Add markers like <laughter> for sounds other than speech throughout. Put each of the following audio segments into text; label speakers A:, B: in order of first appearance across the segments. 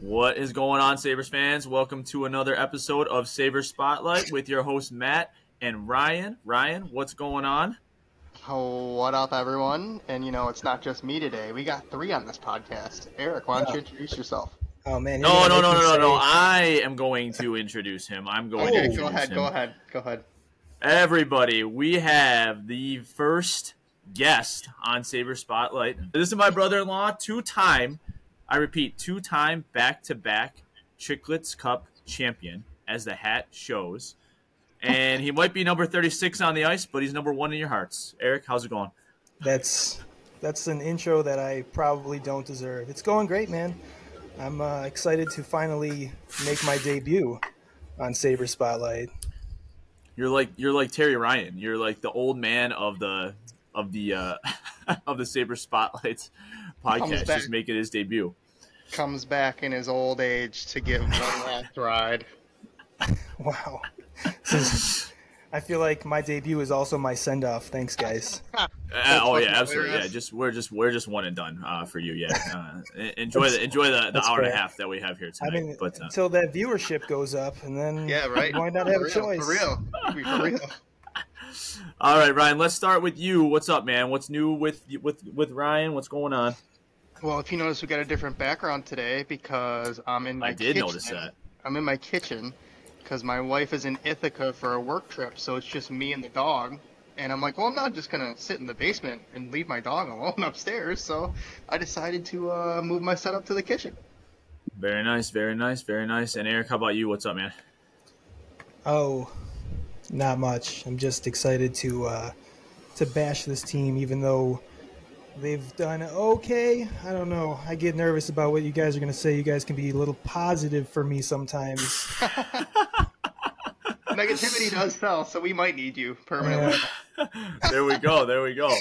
A: What is going on, Sabres fans? Welcome to another episode of Sabres Spotlight with your host, Matt and Ryan. Ryan, what's going on?
B: Oh, what up, everyone? And you know, it's not just me today. We got three on this podcast. Eric, why don't you introduce yourself?
C: Oh man!
A: No, no, no, no, no, no. I am going to introduce him. I'm going
B: Okay,
A: introduce
B: go ahead,
A: him.
B: go ahead, go ahead.
A: Everybody, we have the first guest on Saber Spotlight. This is my brother-in-law, two-time, I repeat, two-time back-to-back Chicklets Cup champion, as the hat shows. And he might be number 36 on the ice, but he's number one in your hearts. Eric, how's it going?
C: That's that's an intro that I probably don't deserve. It's going great, man. I'm uh, excited to finally make my debut on Saber Spotlight.
A: You're like you're like Terry Ryan. You're like the old man of the of the uh, <laughs> of the Saber Spotlights podcast,
B: back.
A: just making his debut.
B: Comes back in his old age to give one <laughs> last ride.
C: Wow. Is- I feel like my debut is also my send off. Thanks, guys. <laughs>
A: Uh, oh yeah, absolutely. Yeah, just we're just we're just one and done uh, for you. Yeah, uh, enjoy the enjoy the, the
C: That's
A: hour and a half that we have here tonight.
C: I mean,
A: but uh,
C: until that viewership goes up, and then
B: Yeah, right.
C: Why not
B: For
C: have a choice?
B: For real. For real. <laughs>
A: all right, Ryan, let's start with you. What's up, man? What's new with with with Ryan? What's going on?
B: Well, if you notice, we got a different background today because I'm in my
A: I did
B: kitchen.
A: notice that.
B: I'm in my kitchen because my wife is in Ithaca for a work trip, so it's just me and the dog. And I'm like, well, I'm not just gonna sit in the basement and leave my dog alone <laughs> upstairs. So I decided to uh, move my setup to the kitchen.
A: Very nice, very nice, very nice. And Eric, how about you? What's up, man?
C: Oh, not much. I'm just excited to uh, to bash this team, even though they've done okay. I don't know. I get nervous about what you guys are going to say. You guys can be a little positive for me sometimes. <laughs>
B: Negativity does sell, so we might need you permanently.
A: there we go. There we go.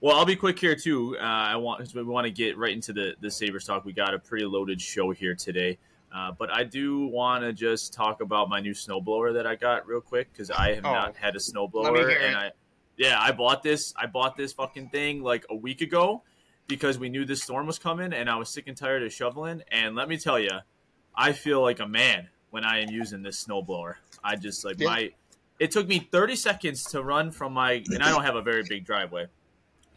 A: well, I'll be quick here too. Uh, I want we want to get right into the the Sabres talk. We got a pretty loaded show here today. Uh, but I do want to just talk about my new snowblower that I got real quick because I have
B: Oh.
A: not had a
B: Let me
A: snowblower,
B: hear
A: and
B: it.
A: I yeah I bought this I bought this fucking thing like a week ago because we knew this storm was coming, and I was sick and tired of shoveling. And let me tell you, I feel like a man when I am using this snowblower. I just like
B: Yeah.
A: my. It took me 30 seconds to run from my, and I don't have a very big driveway,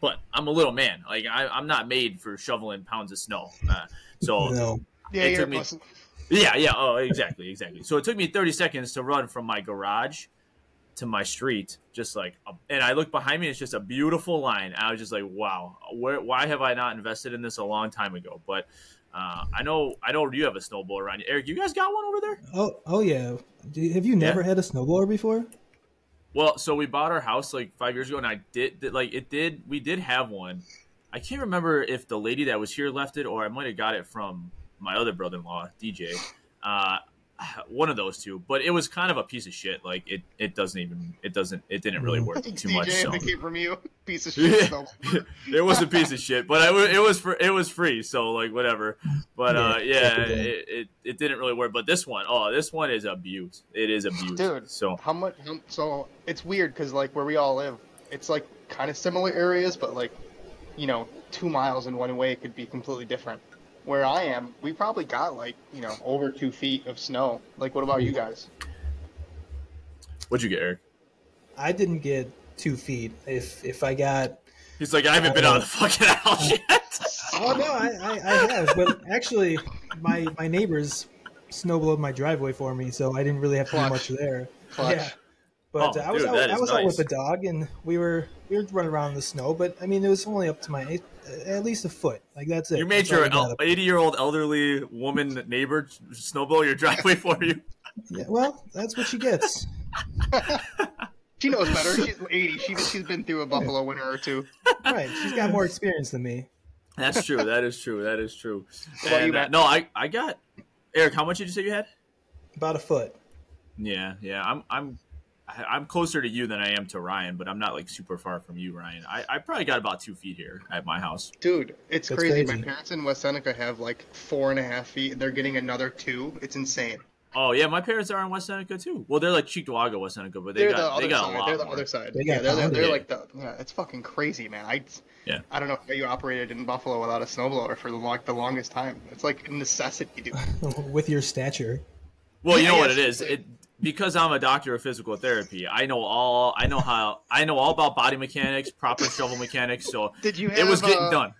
A: but I'm a little man. Like I, I'm not made for shoveling pounds of snow. Uh, so
C: no.
B: Yeah,
A: It took me-
B: busting-
A: yeah, yeah. Oh, exactly, exactly. So it took me 30 seconds to run from my garage to my street, just like, and I look behind me. It's just a beautiful line. I was just like, wow, where, why have I not invested in this a long time ago? But uh, I know, I know you have a snowblower around you. Eric, you guys got one over there?
C: Oh, oh yeah. Have you never had a snowblower before?
A: Well, so we bought our house like five years ago, and I did, did like it did. We did have one. I can't remember if the lady that was here left it, or I might have got it from my other brother-in-law, DJ. Uh, <sighs> one of those two, but it was kind of a piece of shit. Like it, it doesn't even, it doesn't, it didn't really work too
B: DJ,
A: much. So.
B: if it came from you, <laughs> piece of <laughs> shit.
A: Yeah. <laughs> it was a piece of shit, but I, it was for, it was free, so like whatever. But uh,
C: Yeah,
A: yeah, it, it, it didn't really work. But this one, oh, this one is a beaut. It is a beaut,
B: Dude.
A: So
B: How much? So it's weird because like where we all live, it's like kind of similar areas, but like, you know, two miles in one way could be completely different. Where I am, we probably got like you know over two feet of snow. Like, what about you guys?
A: what'd you get, Eric?
C: I didn't get two feet. If if I got
A: He's like, I haven't been out of the fucking house yet.
C: Oh no, I, I, I have, but actually, my my neighbors snowblowed my driveway for me, so I didn't really have to do much there.
B: Clutch.
C: Yeah, but
A: Oh,
C: uh, I was
A: dude,
C: out, I
A: is
C: was out with a dog, and we were we were running around in the snow. But I mean, it was only up to my uh, at least a foot. Like that's it.
A: You made
C: That's all
A: your
C: I
A: eighty-year-old elderly woman neighbor snowball your driveway for you.
C: Yeah, well, that's what she gets. <laughs>
B: She knows better. She's 80. She, she's been through a buffalo winter or two.
C: right, she's got more experience than me.
A: That's true. That is true. That is true. <laughs>
B: about you,
A: And, uh, no, I, I got Eric. How much did you say you had?
C: About a foot.
A: Yeah, yeah. I'm, I'm, I- I'm closer to you than I am to Ryan, but I'm not like super far from you, Ryan. I, I probably got about two feet here at my house.
B: Dude, it's crazy.
C: crazy.
B: My parents in West Seneca have like four and a half feet, and they're getting another two. It's insane.
A: Oh yeah, my parents are in West Seneca too. Well, they're like Cheektowaga, West Seneca, but they
B: They're
A: got
B: other
A: they got
B: side.
A: a lot
B: They're the
A: more.
B: other side.
C: They
B: yeah, they're, they're, they're like the yeah. It's fucking crazy, man. I
A: Yeah.
B: I don't know how you operated in Buffalo without a snowblower for the long, the longest time. It's like a necessity, dude. <laughs>
C: with your stature.
A: Well, you
B: Yeah,
A: know what it
B: yes.
A: is. It because I'm a doctor of physical therapy. I know all. I know how. I know all about body mechanics, proper shovel mechanics. So <laughs>
B: Did you have?
A: it was getting
B: uh,
A: done.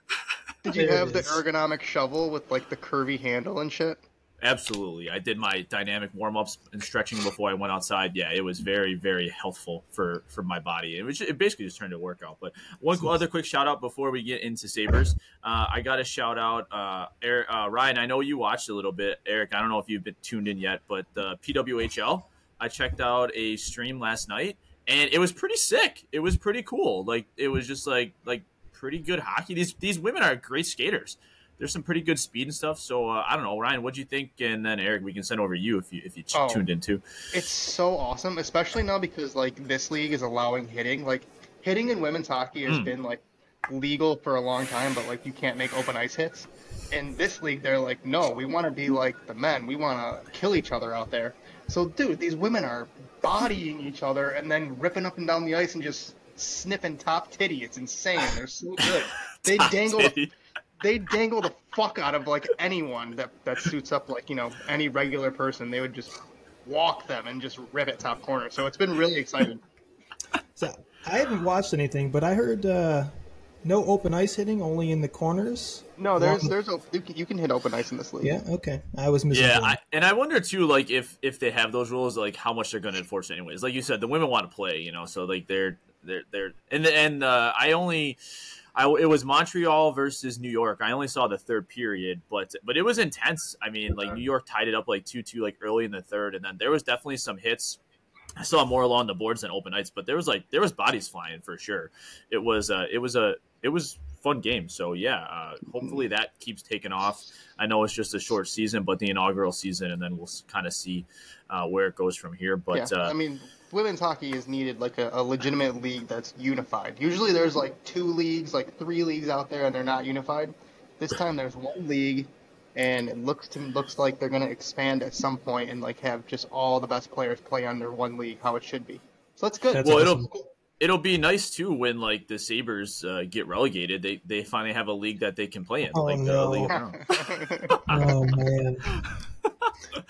B: Did you have the ergonomic shovel with like the curvy handle and shit?
A: Absolutely. I did my dynamic warm ups and stretching before I went outside. Yeah, it was very, very healthful for for my body. It was just, it basically just turned to a workout. But one other quick shout out before we get into Sabres. Uh, I got to shout out uh, Eric, uh, Ryan. I know you watched a little bit. Eric, I don't know if you've been tuned in yet, but the PWHL. I checked out a stream last night and it was pretty sick. It was pretty cool. Like it was just like like pretty good hockey. These these women are great skaters there's some pretty good speed and stuff. So uh, I don't know, Ryan, what do you think? And then Eric, we can send over you if you if you
B: Oh.
A: tuned in too.
B: It's so awesome, especially now because like this league is allowing hitting. Like hitting in women's hockey has
A: Mm.
B: been like legal for a long time, but like you can't make open ice hits. In this league, they're like, no, we want to be like the men. We want to kill each other out there. So, dude, these women are bodying each other and then ripping up and down the ice and just sniffing top titty. It's insane. They're so <laughs> good. They dangle the they dangle the fuck out of like anyone that that suits up like you know any regular person. They would just walk them and just rip at top corner. So it's been really exciting. <laughs>
C: So I haven't watched anything, but I heard uh, no open ice hitting, only in the corners.
B: No, there's there's a you can, you can hit open ice in this league.
C: Yeah, okay. I was missing.
A: Yeah, I, and I wonder too, like if if they have those rules, like how much they're going to enforce it anyways. Like you said, the women want to play, you know, so like they're they're they're and and uh, I only. I, it was Montreal versus New York. I only saw the third period, but but it was intense. I mean, like New York tied it up like two two like early in the third, and then there was definitely some hits. I saw more along the boards than open ice, but there was like there was bodies flying for sure. It was uh, it was a it was fun game. So yeah, uh, hopefully that keeps taking off. I know it's just a short season, but the inaugural season, and then we'll kind of see uh, where it goes from here. But
B: yeah,
A: uh,
B: I mean, women's hockey is needed like a, a legitimate league that's unified. Usually there's like two leagues, like three leagues out there, and they're not unified. This time there's one league, and it looks to looks like they're gonna expand at some point and like have just all the best players play under one league, how it should be. So that's good.
C: That's
A: well,
C: awesome.
A: it'll it'll be nice too when like the Sabres uh, get relegated. They they finally have a league that they can play in.
C: Oh,
A: like the
C: no.
A: League of Their Own. <laughs>
C: Oh man,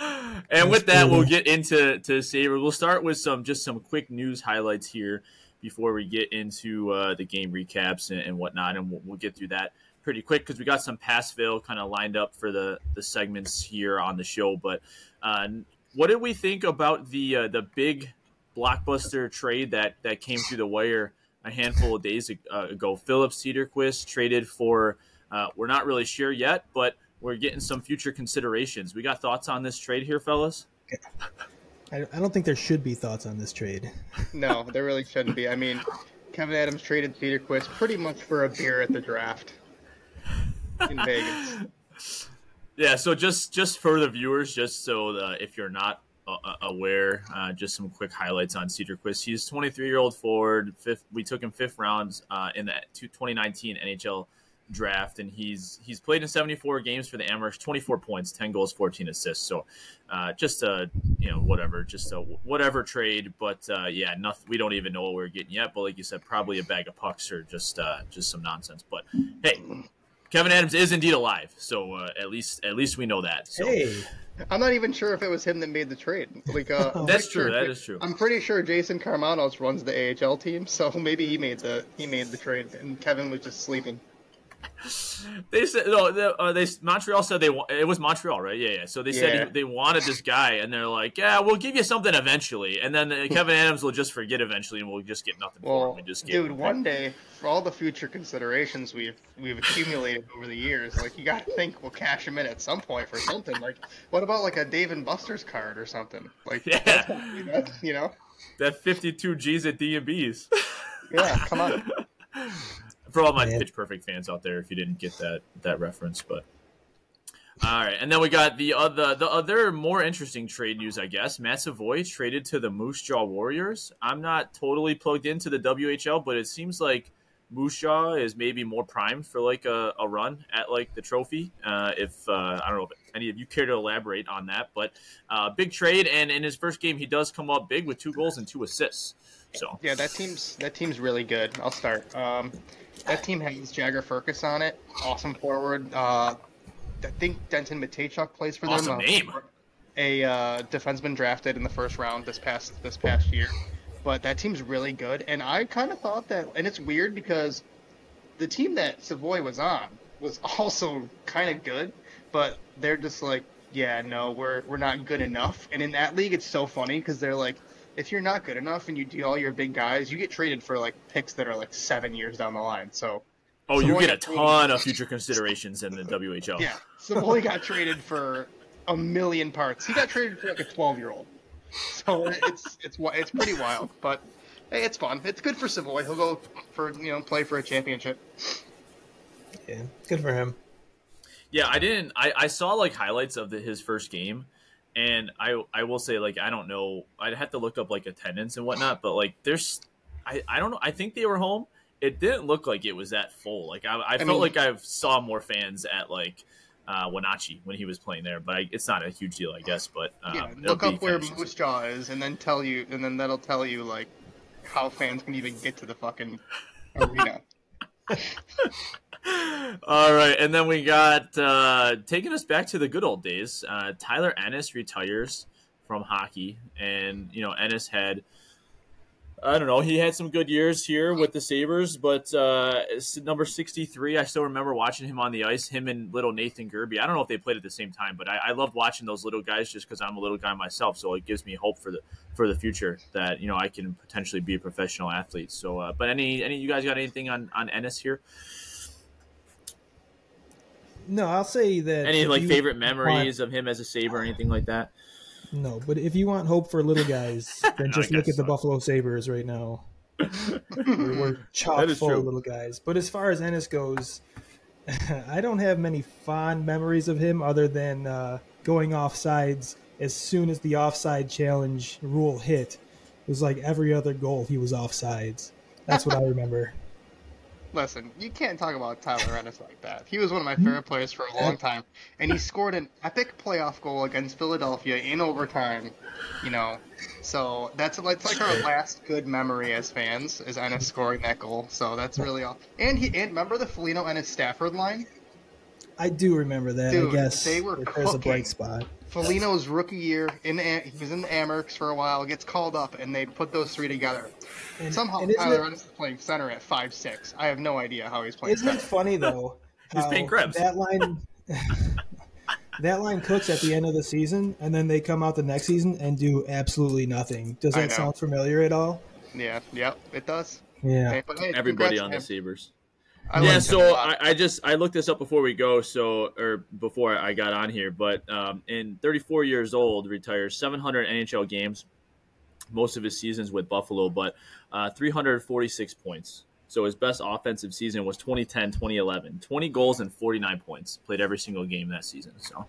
C: <laughs>
A: and with that,
C: brutal.
A: we'll get into to Saber. We'll start with some just some quick news highlights here before we get into uh, the game recaps and, and whatnot, and we'll, we'll get through that pretty quick because we got some pass fail kind of lined up for the the segments here on the show. But uh, what did we think about the uh, the big blockbuster trade that that came through the wire a handful of days uh, ago? Filip Cederqvist traded for. Uh, we're not really sure yet, but we're getting some future considerations. We got thoughts on this trade here, fellas?
C: I, I don't think there should be thoughts on this trade.
B: no, there really shouldn't be. I mean, Kevyn Adams traded Cederqvist pretty much for a beer at the draft in Vegas. <laughs>
A: Yeah. So just just for the viewers, just so the, if you're not uh, uh, aware, uh, just some quick highlights on Cederqvist. He's 23 year old forward. Fifth, we took him fifth round uh, in the 2019 NHL draft, and he's he's played in 74 games for the Amerks, 24 points, 10 goals, 14 assists. So uh, just a you know whatever, just a whatever trade. But uh, yeah, nothing. We don't even know what we're getting yet. But like you said, probably a bag of pucks or just uh, just some nonsense. But hey. Kevyn Adams is indeed alive, so uh, at least at least we know that. So.
C: Hey,
B: I'm not even sure if it was him that made the trade. Like, uh, <laughs>
A: That's true.
B: sure-
A: That is true.
B: I'm pretty sure Jason Karmanos runs the AHL team, so <laughs> maybe he made the he made the trade, and Kevyn was just sleeping. <laughs>
A: They said no. They, uh, they Montreal said they wa- it was Montreal, right? Yeah, yeah. So they said
B: Yeah.
A: he, they wanted this guy, and they're like, "Yeah, we'll give you something eventually." And then uh, <laughs> Kevyn Adams will just forget eventually, and we'll just get nothing for him.
B: Well,
A: We just get
B: dude, one day for all the future considerations we've we've accumulated over the years, like you got to think we'll cash him in at some point for something. Like, what about like a Dave and Buster's card or something? Like, <laughs>
A: Yeah.
B: that's, that's, you know,
A: that fifty-two G's at D and B's.
B: yeah, come on.
A: For all my
C: Man.
A: Pitch Perfect fans out there, if you didn't get that that reference, but all right. And then we got the other the other more interesting trade news, I guess. Matt Savoy traded to the Moose Jaw Warriors. I'm not totally plugged into the WHL, but it seems like Moose Jaw is maybe more primed for like a, a run at like the trophy. Uh, if uh, I don't know if any of you care to elaborate on that, but uh, big trade, and in his first game, he does come up big with two goals and two assists. So
B: Yeah, that team's that team's really good. I'll start. Um, that team has Jagger Firkus on it. Awesome forward. Uh, I think Denton Mateychuk plays for
A: Awesome
B: them. uh,
A: name.
B: A uh, defenseman drafted in the first round this past this past year. But that team's really good, and I kind of thought that, and it's weird because the team that Savoy was on was <laughs> also kind of good, but they're just like, yeah, no, we're we're not good enough. And in that league, it's so funny because they're like, if you're not good enough and you deal all your big guys, you get traded for like picks that are like seven years down the line. So
A: oh, you get a
B: got traded-
A: ton of future considerations in the WHL.
B: yeah, Savoy got traded for a million parts. He got traded for like a 12 year old. So it's it's it's pretty wild, but hey, it's fun. It's good for Savoy. He'll go for you know play for a championship.
C: Yeah, good for him.
A: Yeah, I didn't. I, I saw like highlights of the, his first game, and I I will say like I don't know. I'd have to look up like attendance and whatnot, but like there's, I I don't know. I think they were home. It didn't look like it was that full. Like I, I, felt
B: mean-
A: like I saw more fans at like uh, Wenatchee when he was playing there, but I, it's not a huge deal, I guess. But um,
B: Yeah, look up where Moose Jaw is, and then tell you, and then that'll tell you like how fans can even get to the fucking arena. <laughs> <laughs>
A: All right, and then we got uh, taking us back to the good old days. Uh, Tyler Ennis retires from hockey, and you know Ennis had, I don't know, he had some good years here with the Sabres, but uh, number sixty three, I still remember watching him on the ice. Him and little Nathan Gerbe. I don't know if they played at the same time, but I, I loved watching those little guys just because I'm a little guy myself. So it gives me hope for the for the future that you know I can potentially be a professional athlete. So, uh, but any any you guys got anything on on Ennis here?
C: No, I'll say that.
A: Any like
C: you
A: favorite
C: want-
A: memories of him as a Saber or anything like that?
C: No, but if you want hope for little guys, <laughs> then
A: I
C: just look
A: guess
C: at the. Buffalo Sabres right now. <laughs> We're, we're chock full
A: true.
C: of little guys. But as far as Ennis goes, <laughs> I don't have many fond memories of him other than uh, going off sides as soon as the offside challenge rule hit. It was like every other goal he was offsides. That's what I remember.
B: Listen, you can't talk about Tyler Ennis like that. He was one of my favorite players for a long time, and he scored an epic playoff goal against Philadelphia in overtime. You know, so that's it's like our last good memory as fans is Ennis scoring that goal. So that's really all. And he and remember the Foligno Ennis Stafford line.
C: I do remember that.
B: Dude,
C: I guess
B: they were
C: there's a bright spot.
B: Foligno's rookie year in he was in the Amerks for a while, gets called up, and they put those three together.
C: And,
B: Somehow
C: and isn't
B: Tyler Ennis is playing center at five six. I have no idea how he's playing
C: Isn't it funny though? <laughs>
A: He's
C: how
A: paying Krebs.
C: That line, <laughs> that line cooks at the end of the season, and then they come out the next season and do absolutely nothing. Does that sound familiar at all?
B: Yeah, yep, it does.
C: Yeah.
B: Hey, but hey,
A: Everybody on
B: to
A: the
B: him. I
A: yeah,
B: a
A: so. I, I just I looked this up before we go, so or before I got on here, but um, in 34 years old, retires 700 NHL games, most of his seasons with Buffalo, but uh, 346 points. So his best offensive season was 2010, 2011, 20 goals and 49 points. Played every single game that season. So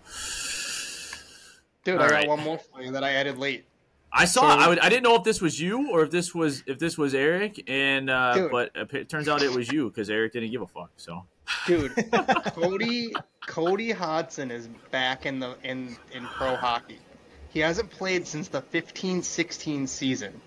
B: Dude,
A: all
B: I got one more for you that I added late.
A: I saw.
B: So-
A: I, would, I didn't know if this was you or if this was if this was Eric, and uh, but it turns out it was you because Eric didn't give a fuck. So
B: Dude, <laughs> Cody Cody Hodgson is back in the in in pro hockey. He hasn't played since the 15-16 season.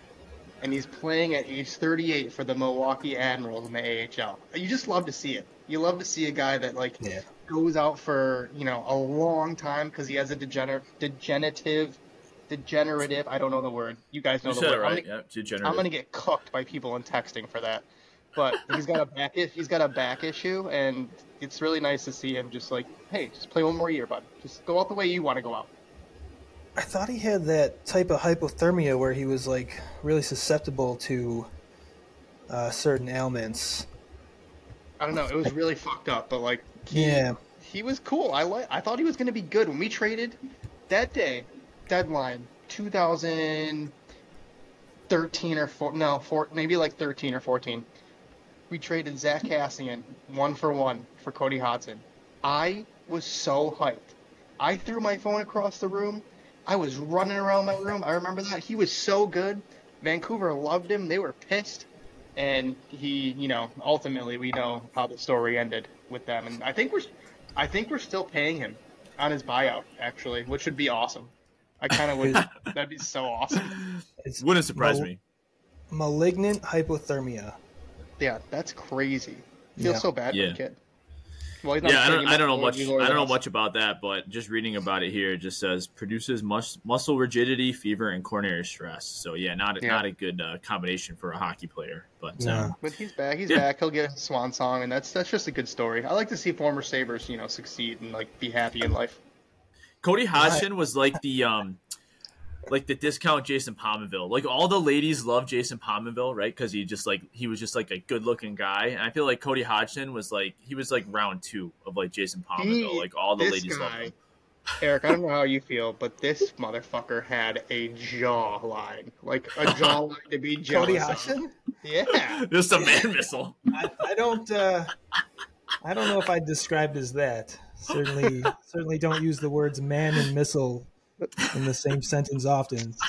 B: And he's playing at age 38 for the Milwaukee Admirals in the AHL. You just love to see it. You love to see a guy that like
C: Yeah.
B: goes out for, you know, a long time because he has a degener- degenerative degenerative, I don't know the word. You guys know
A: you
B: the
A: said
B: word.
A: it
B: I'm gonna-
A: Yeah, degenerate.
B: I'm gonna get cooked by people in texting for that. But he's got a back he's got a back issue, and it's really nice to see him just like, hey, just play one more year, bud. Just go out the way you want to go out.
C: I thought he had that type of hypothermia where he was like really susceptible to uh, certain ailments.
B: I don't know. It was really fucked up, but like, he,
C: Yeah.
B: he was cool. I like. I thought he was gonna be good when we traded that day. Deadline 2013 or four, no, four, maybe like 13 or 14. We traded Zack Kassian one for one for Cody Hodgson. I was so hyped. I threw my phone across the room. I was running around my room. I remember that. He was so good. Vancouver loved him. They were pissed. and he, you know, ultimately we know how the story ended with them, and I think we're, I think we're still paying him on his buyout actually, which would be awesome. I kind of would. that'd be so awesome.
C: It's
A: Wouldn't surprise
C: mal-
A: me.
C: Malignant hypothermia.
B: Yeah, that's crazy. Feel
C: Yeah.
B: so bad for
A: Yeah.
B: the kid. Well, he's not
A: Yeah, I
B: taking
A: don't, I don't know
B: much
A: much.
B: more
A: I don't know
B: than us.
A: much about that, but just reading about it here, it just says produces mus- muscle rigidity, fever, and coronary stress. So yeah, not
B: Yeah.
A: not a good uh, combination for a hockey player. But
C: No.
A: um,
B: But he's back. He's
A: Yeah.
B: back. He'll get a swan song, and that's that's just a good story. I like to see former Sabres, you know, succeed and like be happy in life.
A: Cody Hodgson was like the um, like the discount Jason Pominville. Like all the ladies love Jason Pominville, right? Because he just like he was just like a good looking guy, and I feel like Cody Hodgson was like he was like round two of like Jason Pominville.
B: He-
A: like all the
B: this
A: ladies love him.
B: Eric, I don't know <laughs> how you feel, but this motherfucker had a jawline, like a <laughs> jawline to be jealous
C: Cody. Hodgson?
B: Yeah, <laughs>
A: Just a man missile.
C: I, I don't. Uh, I don't know if I'd describe as that. Certainly, certainly don't use the words "man" and "missile" in the same sentence often. <laughs>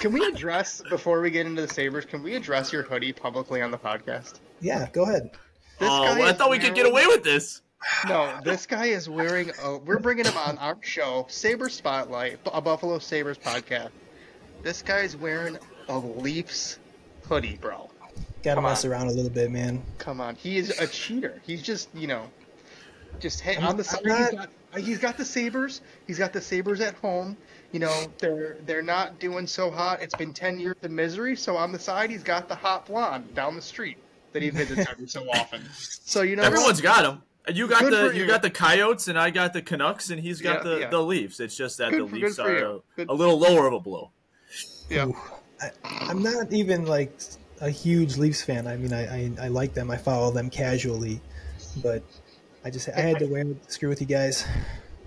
B: Can we address before we get into the Sabres? Can we address your hoodie publicly on the podcast?
C: Yeah, go ahead.
B: This
A: oh,
B: guy
A: well, I
B: is
A: thought we could get away with this.
B: No, this guy is wearing. A, we're bringing him on our show, Saber Spotlight, a Buffalo Sabres podcast. This guy's wearing a Leafs hoodie, bro.
C: Got to
B: Come
C: mess
B: on.
C: around a little bit, man.
B: Come on, he is a cheater. He's just, you know, just hey, on the side. He's
C: not-
B: got, uh, he's got the Sabres. He's got the Sabres at home. You know, they're they're not doing so hot. It's been ten years of misery. So on the side, he's got the hot blonde down the street that he visits every so often. <laughs> So you know,
A: Everyone's got him. You got
B: Good
A: the you
B: you.
A: got the Coyotes, and I got the Canucks, and he's got
B: Yeah,
A: the,
B: yeah.
A: the Leafs. It's just that
B: Good
A: the
B: for-
A: Leafs are a, a little lower of a blow.
B: Yeah.
C: Ooh. I, I'm not even like a huge Leafs fan. I mean, I, I, I like them. I follow them casually, but I just I had to wear it. Screw with you guys.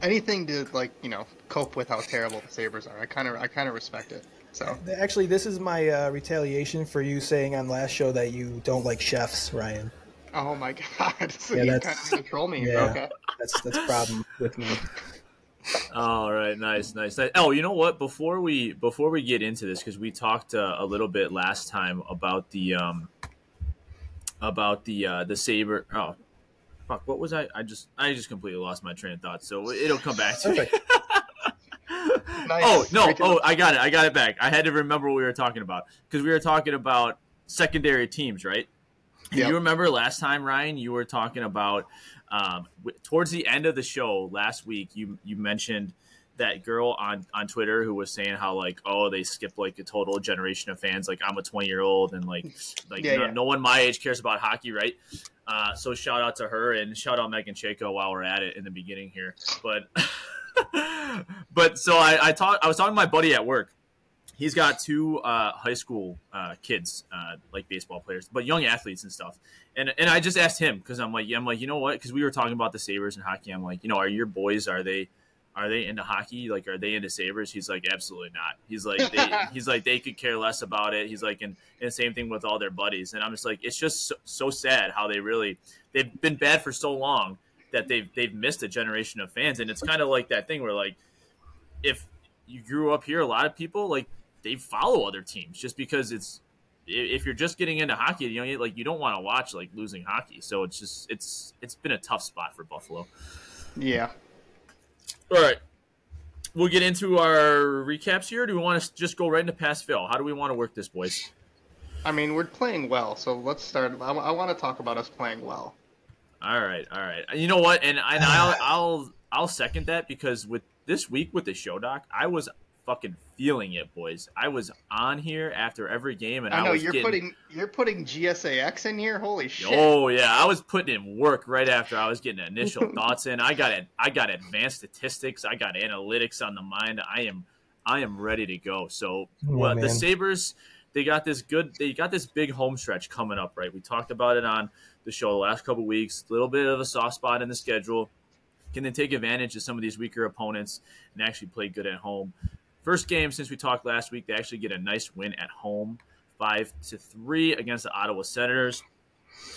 B: anything to like you know cope with how terrible the Sabres are. I kind of I kind of respect it. So
C: Actually, this is my uh, retaliation for you saying on last show that you don't like chefs, Ryan.
B: oh my <laughs> god, so
C: Yeah,
B: you
C: that's-
B: kind of gonna troll me.
C: yeah.
B: Okay.
C: That's that's a problem with me.
A: All right, nice, nice. nice. Oh, you know what? Before we before we get into this, because we talked uh, a little bit last time about the um about the uh, the saber. Oh, fuck! What was I? I just I just completely lost my train of thought. So it'll come back to me. <laughs>
B: Nice.
A: Oh no! Oh, I got it! I got it back. I had to remember what we were talking about because we were talking about secondary teams, right? And
B: Yep.
A: You remember last time, Ryan? You were talking about um, w- towards the end of the show last week. You you mentioned that girl on on Twitter who was saying how like oh they skipped like a total generation of fans. Like I'm a 20 year old and like like
B: Yeah,
A: no,
B: yeah.
A: no one my age cares about hockey, right? Uh, so shout out to her and shout out Megan Chaco while we're at it in the beginning here. But <laughs> but so I I talked I was talking to my buddy at work. He's got two uh, high school uh, kids, uh, like baseball players, but young athletes and stuff. And and I just asked him because I'm like, I'm like, you know what? Because we were talking about the Sabres and hockey. I'm like, you know, are your boys are they are they into hockey? Like, are they into Sabres? He's like, absolutely not. He's like, they, <laughs> he's like, they could care less about it. He's like, and, and the same thing with all their buddies. And I'm just like, it's just so, so sad how they really they've been bad for so long that they've they've missed a generation of fans. And it's kind of like that thing where like if you grew up here, a lot of people like they follow other teams just because it's if you're just getting into hockey, you know, like you don't want to watch like losing hockey. So it's just it's it's been a tough spot for Buffalo.
B: Yeah.
A: All right. We'll get into our recaps here. Do we want to just go right into pass fail? How do we want to work this, boys?
B: I mean, we're playing well, so let's start. I, I want to talk about us playing well.
A: All right, all right. You know what? And, and I'll I'll I'll second that because with this week with the show doc, I was fucking feeling it, boys. I was on here after every game, and I,
B: I know
A: was
B: you're
A: getting,
B: putting you're putting GSAX in here. Holy shit!
A: Oh yeah, I was putting in work right after I was getting initial <laughs> thoughts in. I got it. I got advanced statistics. I got analytics on the mind. I am I am ready to go. So
C: Oh,
A: well, the. Sabres they got this good. They got this big home stretch coming up. Right, we talked about it on the show the last couple weeks. A little bit of a soft spot in the schedule. Can they take advantage of some of these weaker opponents and actually play good at home? First game since we talked last week, they actually get a nice win at home, five to three against the Ottawa Senators.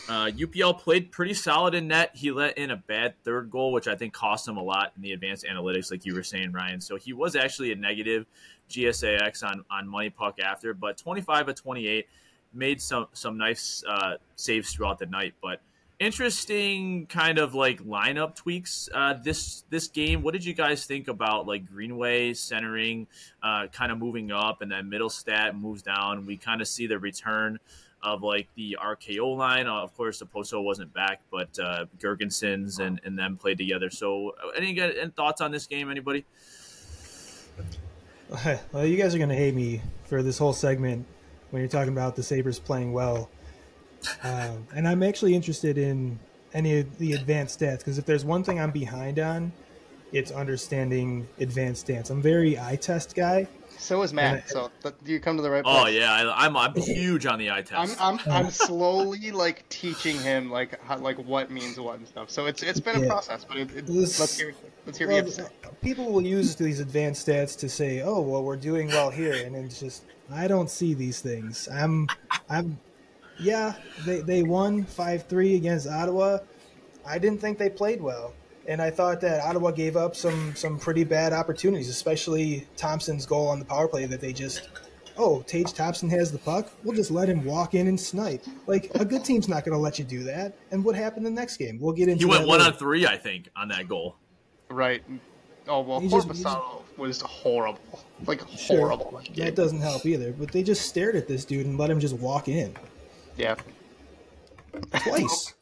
A: Uh, UPL played pretty solid in net. He let in a bad third goal, which I think cost him a lot in the advanced analytics, like you were saying, Ryan. So he was actually a negative GSAX on on Money Puck after, but 25 of 28, made some some nice uh, saves throughout the night, but interesting kind of like lineup tweaks uh, this this game. What did you guys think about like Greenway centering, uh, kind of moving up, and then Mittelstadt moves down? We kind of see the return of like the RKO line. Uh, of course, the Poso wasn't back, but uh, Girgensons and and them played together. So, uh, any, any thoughts on this game? Anybody? <laughs>
C: Well, you guys are gonna hate me for this whole segment when you're talking about the Sabres playing well. Um, and I'm actually interested in any of the advanced stats because if there's one thing I'm behind on, it's understanding advanced stats. I'm very eye test guy.
B: So is Matt. So th- you come to the right place.
A: Oh yeah, I, I'm I'm huge on the eye
B: I'm,
A: test.
B: I'm I'm <laughs> slowly like teaching him like how, like what means what and stuff. So it's it's been a
C: Yeah.
B: process, but it, it,
C: This-
B: let's hear let's hear what you
C: Well,
B: have to say.
C: people will use these advanced stats to say, "Oh, well, we're doing well here," and it's just I don't see these things. I'm, I'm, yeah, they they won five three against Ottawa. I didn't think they played well, and I thought that Ottawa gave up some some pretty bad opportunities, especially Thompson's goal on the power play that they just. Oh, Tage Thompson has the puck. We'll just let him walk in and snipe. Like a good team's not going to let you do that. And what happened the next game? We'll get into.
A: he went
C: that
A: one
C: later.
A: on three, I think, on that goal.
B: Right. Oh well,
C: He just- he
B: Korpisalo was horrible. Like
C: Sure,
B: horrible.
C: That doesn't help either. But they just stared at this dude and let him just walk in
B: Yeah.
C: twice.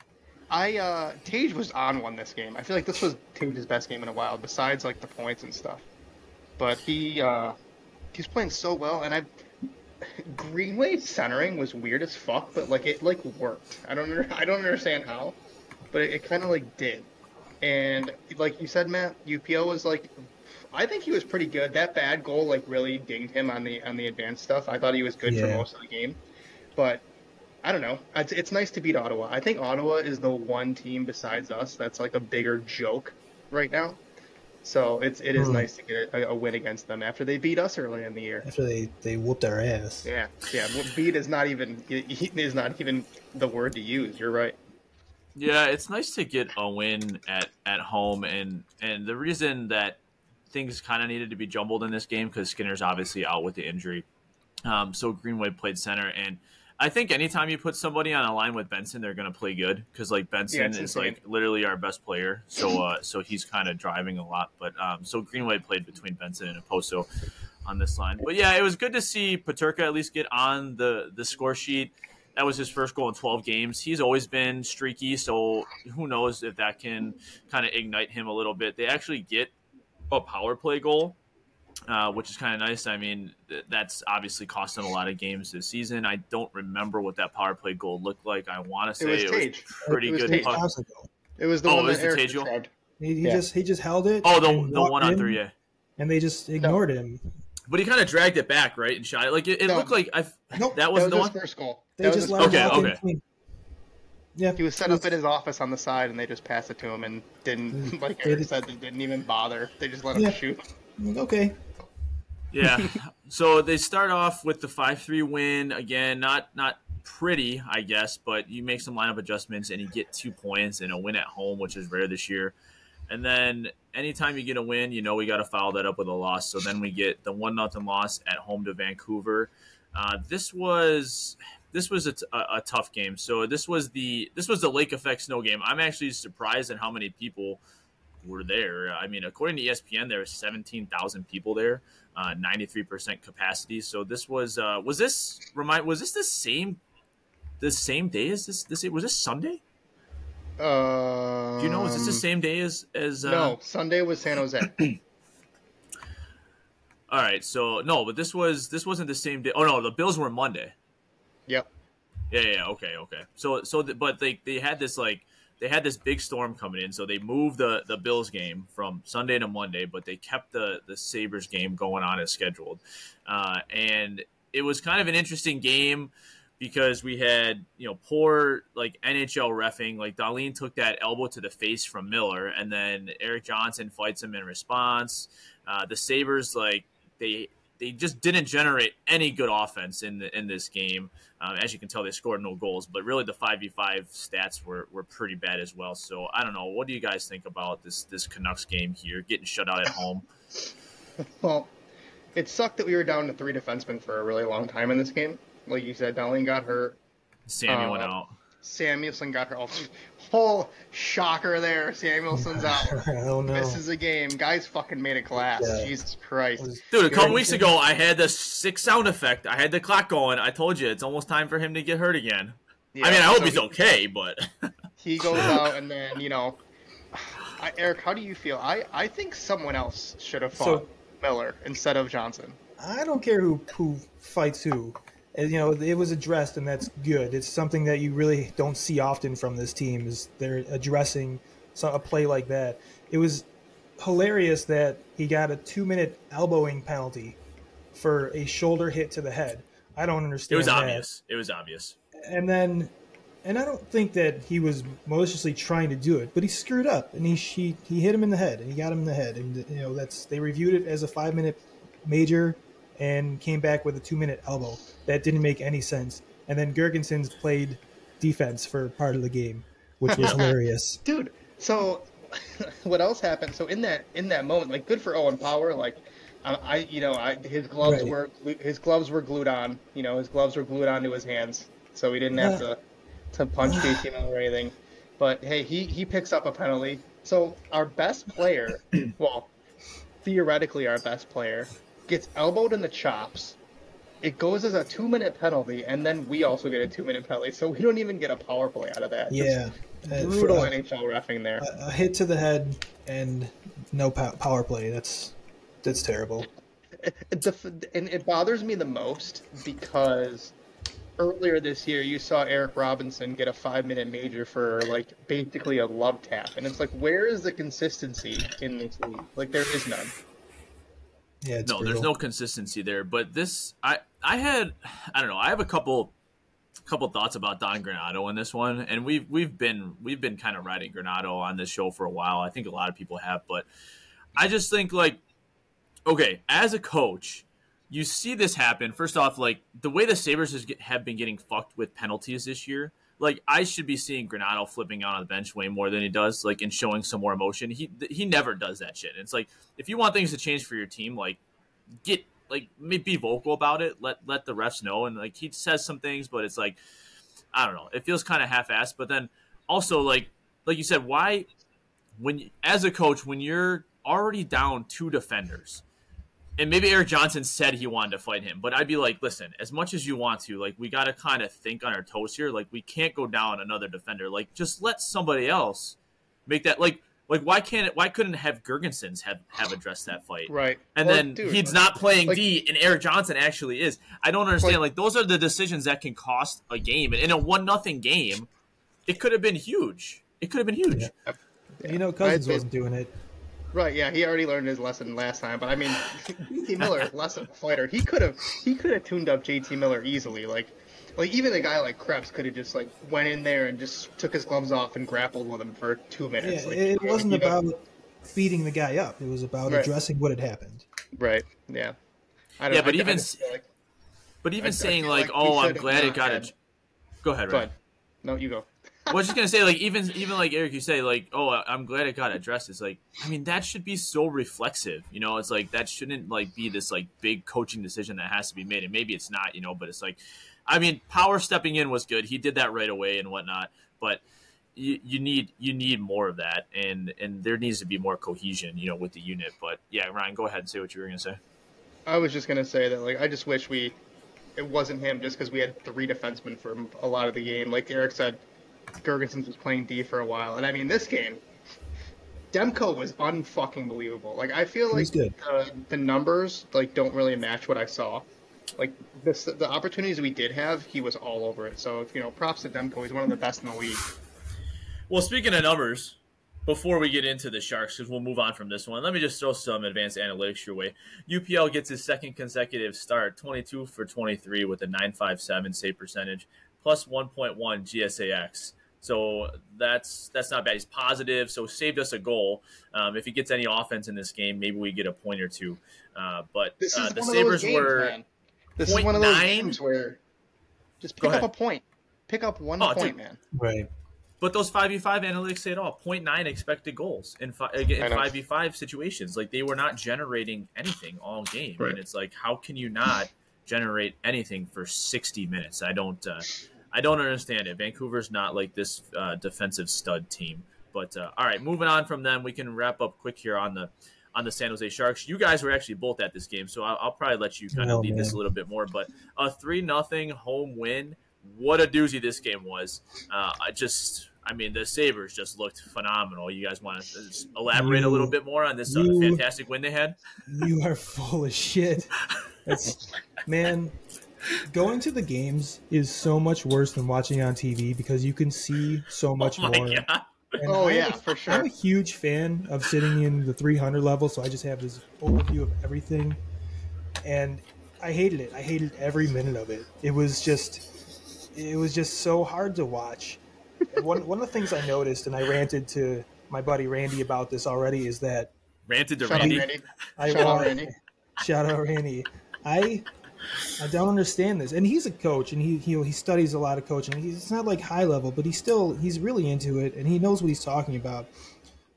B: I uh Tage was on one this game. I feel like this was Tage's best game in a while, besides like the points and stuff. But he uh he's playing so well and I <laughs> Greenway centering was weird as fuck, but like it like worked. I don't under, <laughs> I don't understand how, but it, it kind of like did. And like you said, Matt, UPO was like I think he was pretty good. That bad goal like really dinged him on the on the advanced stuff. I thought he was good for most of the game, but I don't know. It's, it's nice to beat Ottawa. I think Ottawa is the one team besides us that's like a bigger joke right now. So it's it is
C: Hmm.
B: nice to get a, a win against them after they beat us early in the year.
C: After they, they whooped our ass.
B: Yeah, yeah. Beat is not even is not even the word to use. You're right.
A: Yeah, it's nice to get a win at at home, and and the reason that things kind of needed to be jumbled in this game because Skinner's obviously out with the injury. Um, so Greenway played center, and I think anytime you put somebody on a line with Benson, they're going to play good because like Benson
B: it's
A: is like literally our best player. So <clears throat> uh, so he's kind of driving a lot. But um, so Greenway played between Benson and Okposo on this line. But yeah, it was good to see Peterka at least get on the the score sheet. That was his first goal in 12 games. He's always been streaky, so who knows if that can kind of ignite him a little bit. They actually get a power play goal, uh, which is kind of nice. I mean, th- that's obviously cost them a lot of games this season. I don't remember what that power play goal looked like. I want to
B: It
A: say
B: was
A: it was, pretty
B: It was
A: good.
B: Tage.
A: puck.
C: Thompson goal.
B: It was the
A: Oh,
B: one
A: it was
B: that
A: the
B: Eric
A: Tage goal?
B: described.
C: He, he
B: Yeah.
C: just he just held it.
A: Oh, the,
C: and
A: the one on
C: in,
A: three, yeah.
C: And they just ignored him.
A: But he kind of dragged it back, right, and shot it. Like it, it
B: No.
A: looked like I.
C: Nope.
A: That was
B: that
A: the
B: was
A: one.
B: first goal.
C: They
B: That
C: just
B: his
C: let
B: first
A: Okay,
C: walk
B: goal.
C: in
A: okay.
C: clean. Yeah,
B: He was set up in his office on the side, and they just passed it to him and didn't, like
C: They
B: Eric
C: did-
B: said, they didn't even bother. They just let him
C: Yeah.
B: shoot.
C: Okay.
A: Yeah. <laughs> so they start off with the five three win again. Not not pretty, I guess, but you make some lineup adjustments and you get two points and a win at home, which is rare this year. And then anytime you get a win, you know we got to follow that up with a loss. So then we get the one nothing loss at home to Vancouver. Uh, this was this was a, t- a- tough game. So this was the this was the lake effect snow game. I'm actually surprised at how many people were there. I mean, according to ESPN, there were 17,000 people there, uh, 93% capacity. So this was uh, was this remind was this the same the same day as this this was this Sunday?
B: Um,
A: Do you know? Was this the same day as as? Uh,
B: No, Sunday was San Jose. <clears throat>
A: All right, so no, but this was this wasn't the same day. Oh no, the Bills were Monday.
B: yep.
A: Yeah, yeah, okay, okay. So, so, the, but they they had this like they had this big storm coming in, so they moved the the Bills game from Sunday to Monday, but they kept the the Sabres game going on as scheduled, uh, and it was kind of an interesting game because we had you know poor like NHL refing. Like Dahlin took that elbow to the face from Miller, and then Erik Johnson fights him in response. Uh, the Sabres like they they just didn't generate any good offense in the, in this game. Um, as you can tell, they scored no goals, but really the five v five stats were, were pretty bad as well. So I don't know. What do you guys think about this this Canucks game here, getting shut out at home? <laughs>
B: Well, it sucked that we were down to three defensemen for a really long time in this game. like you said, Dahlin got hurt.
A: Sammy
B: Uh,
A: went out.
B: Samuelsson got her Oh, full shocker there. Samuelsson's out. <laughs>
C: oh no.
B: Misses a game. Guys fucking made it glass.
C: Yeah.
B: Jesus Christ.
A: Dude, a couple weeks ago, I had the sick sound effect. I had the clock going. I told you it's almost time for him to get hurt again.
B: Yeah,
A: I mean, I hope
B: so
A: he's
B: he-
A: okay, but <laughs>
B: He goes out, and then you know, I, Eric, how do you feel? I I think someone else should have fought
C: So-
B: Miller instead of Johnson.
C: I don't care who who fights who. You know, it was addressed, and that's good. It's something that you really don't see often from this team is they're addressing a play like that. It was hilarious that he got a two-minute elbowing penalty for a shoulder hit to the head. I don't understand.
A: it was
C: that.
A: obvious. It was obvious.
C: And then, and I don't think that he was maliciously trying to do it, but he screwed up, and he he, he hit him in the head, and he got him in the head, and you know that's they reviewed it as a five-minute major and came back with a two minute elbow. That didn't make any sense. And then Girgensons played defense for part of the game, which was <laughs> hilarious.
B: dude. So, <laughs> what else happened? So in that in that moment, like, good for Owen Power. Like, I, I you know, I his gloves
C: Right.
B: were his gloves were glued on. You know, his gloves were glued onto his hands, so he didn't have to to punch <sighs> Miller or anything. But hey, he he picks up a penalty. So our best player, <clears throat> well, theoretically our best player, gets elbowed in the chops. It goes as a two minute penalty, and then we also get a two minute penalty. So we don't even get a power play out of that.
C: Yeah, Uh,
B: brutal
C: for a,
B: NHL refing there.
C: a hit to the head and no pow- power play. That's that's terrible.
B: It, <laughs> def- and it bothers me the most because earlier this year you saw Eric Robinson get a five minute major for like basically a love tap, and it's like where is the consistency in this league? Like there is none.
C: Yeah, it's
A: no,
C: brutal.
A: there's no consistency there. But this, I, I had, I don't know. I have a couple, couple thoughts about Don Granato in this one, and we've we've been we've been kind of riding Granato on this show for a while. I think a lot of people have, but I just think like, okay, as a coach, you see this happen. First off, like the way the Sabres have been getting fucked with penalties this year. Like I should be seeing Granato flipping out on the bench way more than he does, like and showing some more emotion. He he never does that shit. It's like if you want things to change for your team, like get like be vocal about it. Let let the refs know. And like he says some things, but it's like I don't know. It feels kind of half-assed. But then also like like you said, why when as a coach when you're already down two defenders. And maybe Erik Johnson said he wanted to fight him, but I'd be like, listen, as much as you want to, like, we got to kind of think on our toes here. Like, we can't go down another defender. Like, just let somebody else make that. Like, like why can't it? Why couldn't have Girgensons have have addressed that fight?
B: Right.
A: and
B: Or,
A: then
B: dude,
A: he's not playing
B: like-
A: D, and Erik Johnson actually is. I don't understand. Like, those are the decisions that can cost a game. And in a one nothing game, it could have been huge. It could have been huge.
C: Yeah. you know, Cousins wasn't doing it.
B: Right, yeah, he already learned his lesson last time. But I mean, <laughs> JT Miller <laughs> less of a fighter. He could have he could have tuned up JT Miller easily. Like, like even a guy like Krebs could have just like went in there and just took his gloves off and grappled with him for two
C: Yeah,
B: minutes. like,
C: it
B: you
C: wasn't
B: you know-
C: about beating the guy up. It was about
B: Right.
C: addressing what had happened.
B: right. Yeah. I don't,
A: Yeah, but
B: I- I
A: even
B: just feel like,
A: But even
B: I- I
A: saying
B: feel
A: like,
B: like
A: "Oh, I'm glad it got
B: had-
A: a," go ahead,
B: go ahead. No, you go.
A: I was just gonna say, like, even even like Eric, you say, like, oh, I'm glad it got addressed. It's like, I mean, that should be so reflexive, you know. It's like that shouldn't like be this like big coaching decision that has to be made, and maybe it's not, you know. But it's like, I mean, Power stepping in was good. He did that right away and whatnot. But you, you need you need more of that, and and there needs to be more cohesion, you know, with the unit. But yeah, Ryan, go ahead and say what you were gonna say.
B: I was just gonna say that like I just wish we it wasn't him just because we had three defensemen for a lot of the game. Like Eric said, Gergensen was playing D for a while, and I mean this game, Demko was unfucking believable. Like I feel like
C: good.
B: the, the numbers like don't really match what I saw. Like this, the opportunities we did have, he was all over it. So if you know, props to Demko. He's one of the best in the league.
A: Well, speaking of numbers, before we get into the Sharks, because we'll move on from this one, let me just throw some advanced analytics your way. UPL gets his second consecutive start, 22 for 23 with a 957 save percentage, plus 1.1 GSAX. So that's that's not bad. He's positive, so saved us a goal. Um, if he gets any offense in this game, maybe we get a point or two. Uh, but
B: This is
A: uh, the
B: Sabres games,
A: were
B: man. This is one of those
A: 0.9?
B: games where just pick up a point. Pick up one
A: Oh,
B: point,
A: dude.
B: man.
C: Right.
A: But those five v five analytics say it all. 0.9 expected goals in fi- in five v five situations. Like they were not generating anything all game,
B: Right.
A: and it's like how can you not generate anything for 60 minutes. I don't uh, I don't understand it. Vancouver's not like this uh, defensive stud team. But uh, all right, moving on from them, we can wrap up quick here on the on the San Jose Sharks. You guys were actually both at this game, so I'll, I'll probably let you kind of
C: Oh,
A: lead this a little bit more. But a three nothing home win. What a doozy this game was. Uh, I just, I mean, the Sabres just looked phenomenal. You guys want to elaborate a little bit more on this uh,
C: you-
A: fantastic win they had?
C: You are full of shit. <laughs> That's man. Going to the games is so much worse than watching on TV because you can see so <laughs> oh much
A: oh
C: more. And
B: Oh,
C: I'm
B: yeah,
C: a-
B: for sure.
C: I'm a huge fan of sitting in the 300 level, so I just have this overview of everything, and I hated it. I hated every minute of it. It was just, it was just so hard to watch. One one of the things I noticed, and I ranted to my buddy Randy about this already, is that
A: Ranted to
B: Shout out
A: Randy.
B: Randy.
C: I
B: Shout out Randy.
C: Shout out Randy. I I don't understand this, and he's a coach, and he he, he studies a lot of coaching. He's it's not like high level, but he's still he's really into it, and he knows what he's talking about.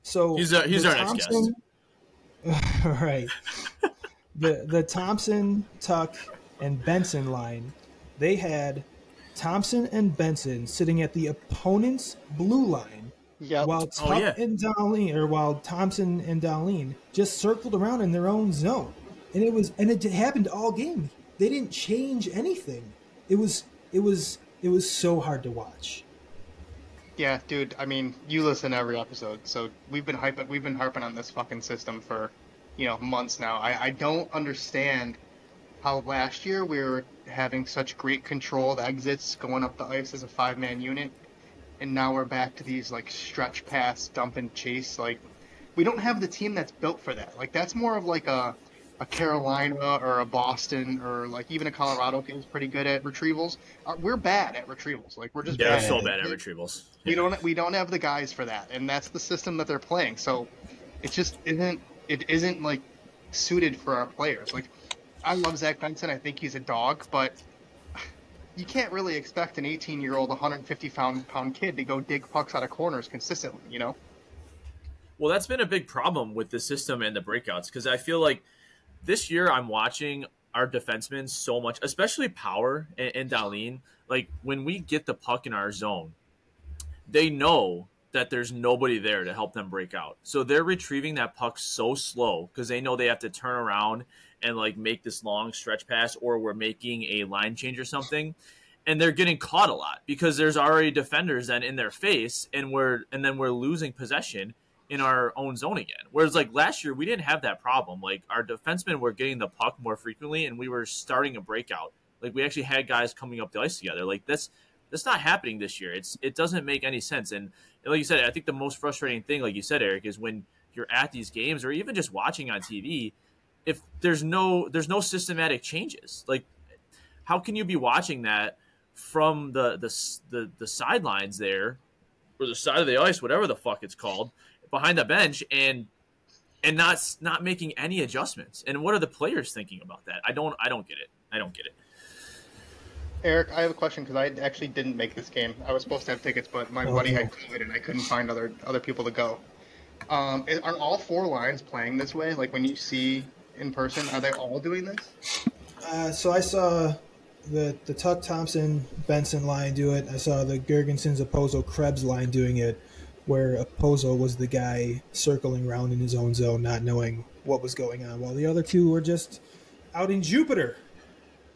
C: So
A: He's our- he's
C: the
A: our next guest. <laughs>
C: All right. the the Thompson, Tuch, and Benson line, they had Thompson and Benson sitting at the opponent's blue line
B: Yep.
C: while
A: Oh,
C: Tuch
A: yeah.
C: and Dahlin, or while Thompson and Dahlin just circled around in their own zone, and it was and it happened all game. They didn't change anything. It was it was it was so hard to watch.
B: Yeah, dude. I mean, you listen to every episode, so we've been hyping, we've been harping on this fucking system for, you know, months now. I, I don't understand how last year we were having such great controlled exits going up the ice as a five man unit, and now we're back to these like stretch pass, dump and chase. Like, we don't have the team that's built for that. Like, that's more of like a a Carolina or a Boston or like even a Colorado feels pretty good at retrievals. Uh, We're bad at retrievals. Like, we're just
A: Yeah,
B: bad.
A: so
B: it.
A: bad at retrievals.
B: We
A: Yeah.
B: don't we don't have the guys for that, and that's the system that they're playing. So it just isn't it isn't like suited for our players. Like I love Zach Benson, I think he's a dog, but <sighs> you can't really expect an 18 year old, 150 pound pound kid to go dig pucks out of corners consistently. You know?
A: Well, that's been a big problem with the system and the breakouts because I feel like this year I'm watching our defensemen so much, especially Power and, and. Like when we get the puck in our zone, they know that there's nobody there to help them break out. So they're retrieving that puck so slow because they know they have to turn around and like make this long stretch pass or we're making a line change or something. And they're getting caught a lot because there's already defenders then in their face and we're and then we're losing possession in our own zone again. Whereas like last year we didn't have that problem. Like our defensemen were getting the puck more frequently and we were starting a breakout. Like we actually had guys coming up the ice together. Like that's that's not happening this year. It's it doesn't make any sense. And like you said, I think the most frustrating thing, like you said, Eric, is when you're at these games or even just watching on TV, if there's no there's no systematic changes. Like how can you be watching that from the the the, the sidelines there or the side of the ice, whatever the fuck it's called, behind the bench and and not not making any adjustments. And what are the players thinking about that? I don't I don't get it. I don't get it.
B: Eric, I have a question because I actually didn't make this game. I was supposed to have tickets, but my buddy
C: Okay.
B: had COVID and I couldn't find other other people to go. Um, are all four lines playing this way? Like when you see in person, are they all doing this?
C: Uh, so I saw the the Tuch Thompson Benson line do it. I saw the Girgensons Okposo Krebs line doing it, where Okposo was the guy circling around in his own zone, not knowing what was going on, while the other two were just out in Jupiter. <laughs>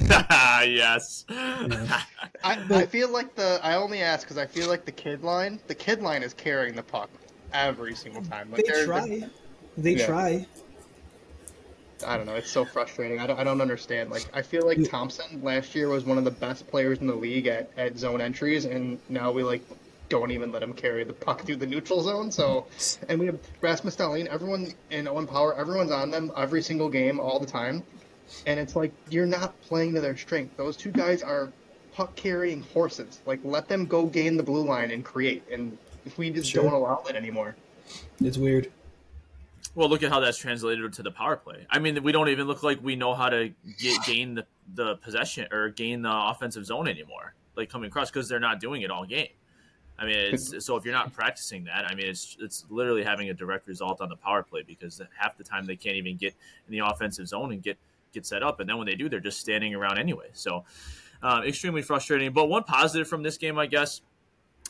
A: yes.
B: I, I feel like the I only ask because I feel like the kid line the kid line is carrying the puck every single time. Like
C: They
B: they're-
C: try. They
B: Yeah.
C: try.
B: I don't know. It's so frustrating. I don't, I don't understand. Like I feel like Thompson last year was one of the best players in the league at, at zone entries, and now we like don't even let him carry the puck through the neutral zone. So, and we have Rasmus Dahlin. Everyone in Owen Power. Everyone's on them every single game, all the time. And it's like you're not playing to their strength. Those two guys are puck carrying horses. Like let them go gain the blue line and create. And we just
C: Sure.
B: don't allow it anymore.
C: It's weird.
A: Well, look at how that's translated to the power play. I mean, we don't even look like we know how to get, gain the, the possession or gain the offensive zone anymore, like coming across because they're not doing it all game. I mean, it's <laughs> so if you're not practicing that, I mean, it's it's literally having a direct result on the power play because half the time they can't even get in the offensive zone and get get set up, and then when they do, they're just standing around anyway. So um, extremely frustrating. But one positive from this game, I guess,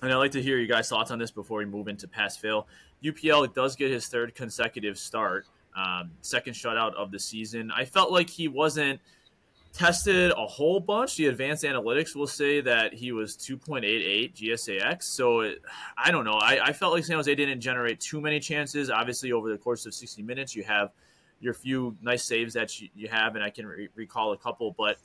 A: and I'd like to hear you guys' thoughts on this before we move into pass fail. UPL does get his third consecutive start, um, second shutout of the season. I felt like he wasn't tested a whole bunch. The advanced analytics will say that he was 2.88 GSAX. So it, I don't know. I, I, felt like San Jose didn't generate too many chances. Obviously, over the course of 60 minutes, you have your few nice saves that you, you have, and I can re- recall a couple, but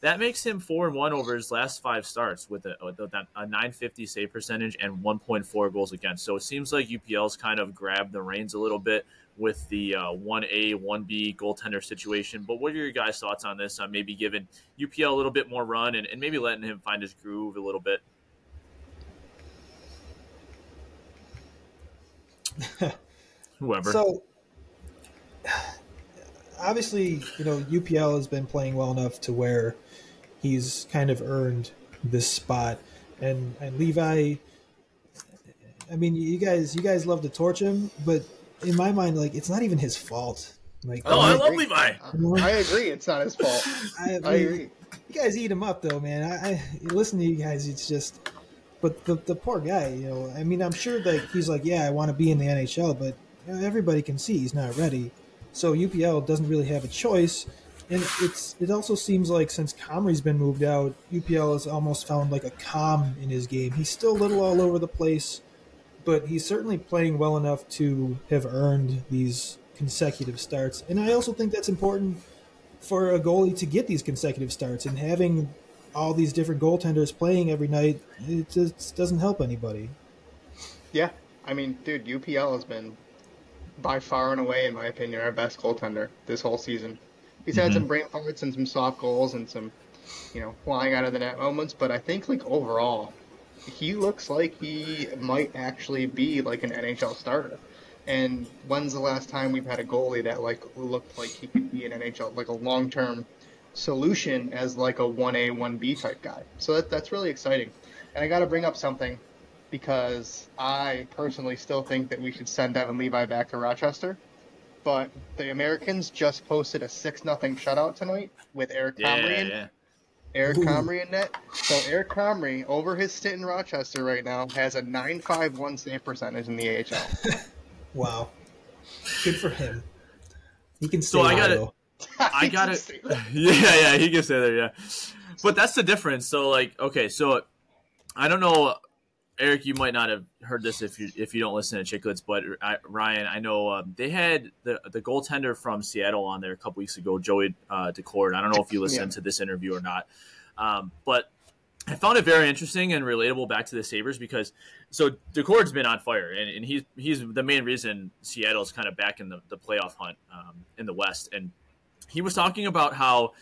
A: that makes him four and one over his last five starts with a, with a, a 950 save percentage and 1.4 goals against. So it seems like UPL's kind of grabbed the reins a little bit with the uh, 1A, 1B goaltender situation. But what are your guys' thoughts on this? On maybe giving UPL a little bit more run and, and maybe letting him find his groove a little bit? <laughs> Whoever.
C: So, obviously, you know, UPL has been playing well enough to where he's kind of earned this spot. And, and Levi, I mean, you guys, you guys love to torch him, but in my mind, like it's not even his fault. Like,
A: oh, I, I love Levi.
B: I agree. It's not his <laughs> fault. I, I, I agree.
C: You guys eat him up, though, man. I, I listen to you guys. It's just, but the the poor guy. You know, I mean, I'm sure that he's like, yeah, I want to be in the NHL, but you know, everybody can see he's not ready. So UPL doesn't really have a choice, and it's it also seems like since Comrie's been moved out, UPL has almost found like a calm in his game. He's still a little all over the place but he's certainly playing well enough to have earned these consecutive starts. And I also think that's important for a goalie to get these consecutive starts and having all these different goaltenders playing every night. It just doesn't help anybody.
B: Yeah, I mean, dude, UPL has been by far and away, in my opinion, our best goaltender this whole season. He's had mm-hmm. some brain farts and some soft goals and some, you know, flying out of the net moments, but I think like overall, he looks like he might actually be like an NHL starter. And when's the last time we've had a goalie that like looked like he could be an NHL like a long term solution as like a one A one B type guy? So that, that's really exciting. And I got to bring up something because I personally still think that we should send Devon Levi back to Rochester. But the Americans just posted a six nothing shutout tonight with Eric Comrie. Yeah, yeah. Eric Ooh. Comrie in net. So Eric Comrie, over his stint in Rochester right now, has a 9.51 save percentage in the AHL. <laughs>
C: wow, good for him. He can stay. So
A: I got it. <laughs> I got it. <laughs> Yeah, yeah, he can stay there. Yeah, but that's the difference. So like, okay, so I don't know. Eric, you might not have heard this if you if you don't listen to Chicklets, but I, Ryan, I know um, they had the the goaltender from Seattle on there a couple weeks ago, Joey uh, Daccord. I don't know if you listened yeah. to this interview or not, um, but I found it very interesting and relatable back to the Sabres because so Daccord's been on fire and, and he's he's the main reason Seattle's kind of back in the, the playoff hunt um, in the West. And he was talking about how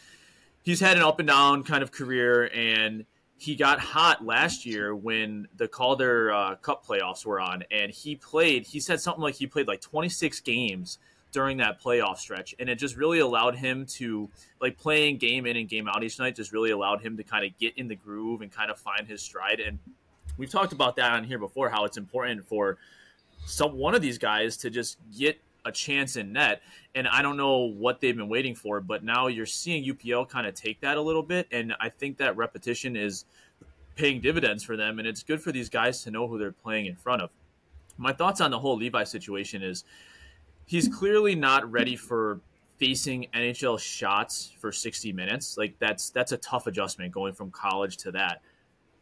A: he's had an up and down kind of career and he got hot last year when the Calder uh, Cup playoffs were on, and he played. He said something like he played like 26 games during that playoff stretch, and it just really allowed him to like playing game in and game out each night. Just really allowed him to kind of get in the groove and kind of find his stride. And we've talked about that on here before, how it's important for some one of these guys to just get a chance in net. And I don't know what they've been waiting for, but now you're seeing UPL kind of take that a little bit. And I think that repetition is paying dividends for them. And it's good for these guys to know who they're playing in front of. My thoughts on the whole Levi situation is he's clearly not ready for facing NHL shots for 60 minutes. Like that's that's a tough adjustment going from college to that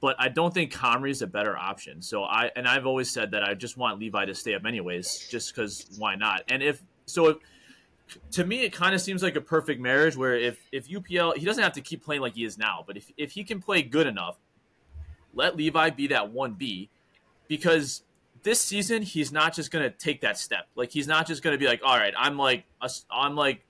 A: but I don't think Comrie is a better option. So I and I've always said that I just want Levi to stay up anyways, just because why not? And if so, if, to me it kind of seems like a perfect marriage where if if UPL he doesn't have to keep playing like he is now, but if if he can play good enough, let Levi be that one B, because this season he's not just gonna take that step. Like he's not just gonna be like, all right, I'm like I'm like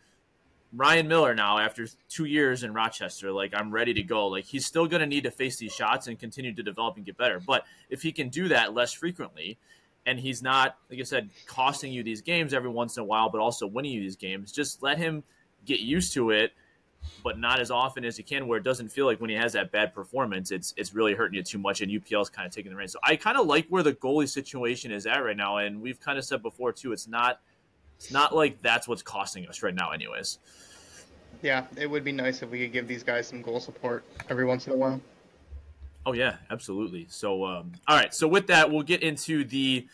A: Ryan Miller now after two years in Rochester. Like I'm ready to go. Like he's still going to need to face these shots and continue to develop and get better. But if he can do that less frequently, and he's not, like I said, costing you these games every once in a while, but also winning you these games, just let him get used to it, but not as often as he can. Where it doesn't feel like when he has that bad performance, it's it's really hurting you too much, and UPL is kind of taking the reins. So I kind of like where the goalie situation is at right now, and we've kind of said before too, it's not it's not like that's what's costing us right now, anyways.
B: Yeah, it would be nice if we could give these guys some goal support every once in a while.
A: Oh yeah, absolutely. So, um, all right. So with that, we'll get into the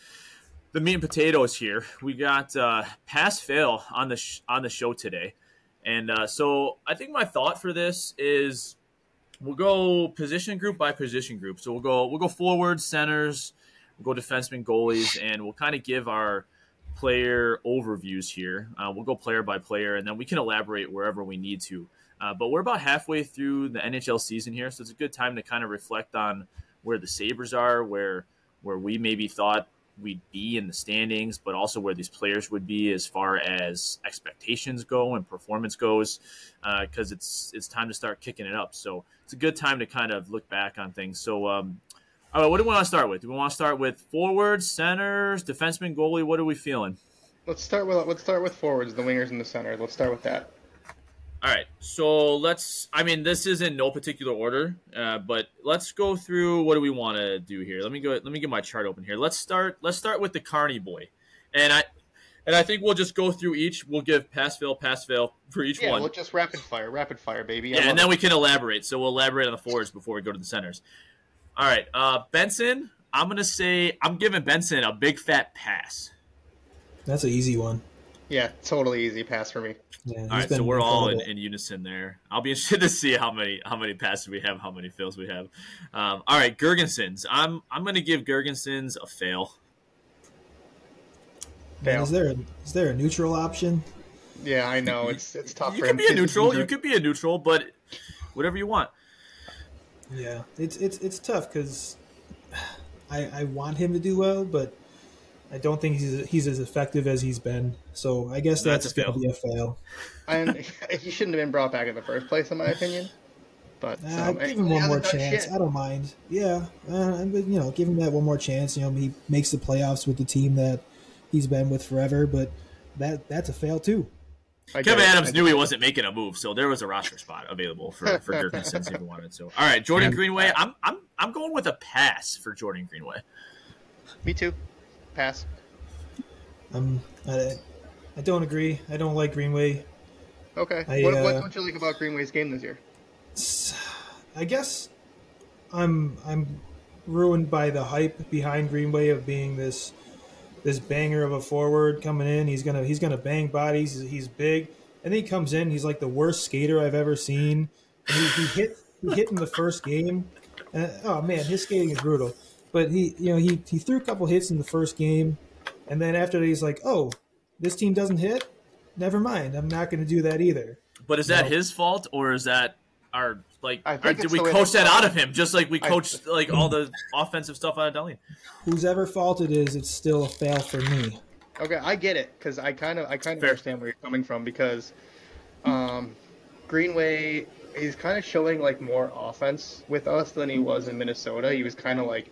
A: the meat and potatoes here. We got uh, pass fail on the sh- on the show today, and uh, so I think my thought for this is we'll go position group by position group. So we'll go we'll go forward, centers, we'll go defensemen, goalies, and we'll kind of give our player overviews here. Uh, we'll go player by player, and then we can elaborate wherever we need to. Uh, but we're about halfway through the NHL season here, so it's a good time to kind of reflect on where the Sabres are, where where we maybe thought we'd be in the standings, but also where these players would be as far as expectations go and performance goes, because uh, it's it's time to start kicking it up. So it's a good time to kind of look back on things. So, um, all right, what do we want to start with? Do we want to start with forwards, centers, defenseman, goalie? What are we feeling?
B: Let's start with let's start with forwards, the wingers and the center. Let's start with that.
A: All right, so let's. I mean, this is in no particular order, uh, but let's go through. What do we want to do here? Let me go. Let me get my chart open here. Let's start. Let's start with the Carney boy, and I, and I think we'll just go through each. We'll give pass fail, pass fail for each
B: yeah,
A: one.
B: Yeah, we'll just rapid fire, rapid fire, baby.
A: Yeah, and then
B: it.
A: we can elaborate. So we'll elaborate on the forwards before we go to the centers. All right, uh, Benson. I'm gonna say I'm giving Benson a big fat pass.
C: That's an easy one.
B: yeah, totally easy pass for me.
C: Yeah,
A: All
C: he's
A: right, so we're all in, in unison there. I'll be <laughs> interested to see how many how many passes we have, how many fails we have. Um, all right, Girgensons. I'm I'm going to give Girgensons a fail.
C: Man,
B: Fail.
C: is there a, is there a neutral option?
B: Yeah, I know it's it's tough
A: You
B: for
A: could
B: him.
A: be a neutral. You could be a neutral, but whatever you want.
C: Yeah, it's it's it's tough because <sighs> I I want him to do well, but I don't think he's he's as effective as he's been. So I guess
A: That's
C: that's,
A: a
C: going to be a fail.
B: and <laughs> he shouldn't have been brought back in the first place, in my opinion. But
C: Uh,
B: um,
C: give him one more chance.
B: shit.
C: I don't mind. Yeah, uh, but you know, give him that one more chance. You know, he makes the playoffs with the team that he's been with forever, but that that's a fail too.
B: I Kevyn.
A: Adams knew he wasn't making a move, so there was a roster spot available for for <laughs> Girgensons if he wanted to. All right, Jordan Greenway. I'm I'm I'm going with a pass for Jordan Greenway.
B: Me too. Pass.
C: Um, I, I don't agree. I don't like Greenway.
B: Okay.
C: I,
B: what,
C: uh,
B: what don't you like about Greenway's game this year?
C: I guess I'm I'm ruined by the hype behind Greenway of being this this banger of a forward coming in. He's gonna he's gonna bang bodies. He's, he's big, and then he comes in. He's like the worst skater I've ever seen. And he, he hit he hit in the first game. And, oh man, his skating is brutal. But he you know he he threw a couple hits in the first game, and then after that he's like, oh, this team doesn't hit. Never mind. I'm not going to do that either.
A: But is that
C: No.
A: his fault or is that our like?
B: I
A: Or did we coach that out of him just like we
B: I-
A: coached like all the offensive stuff out of Dahlin?
C: Whosever fault it is, it's still a fail for me.
B: Okay, I get it because I kind of I kind of
A: Fair.
B: understand where you're coming from because um, Greenway he's kind of showing like more offense with us than he was in Minnesota. He was kind of like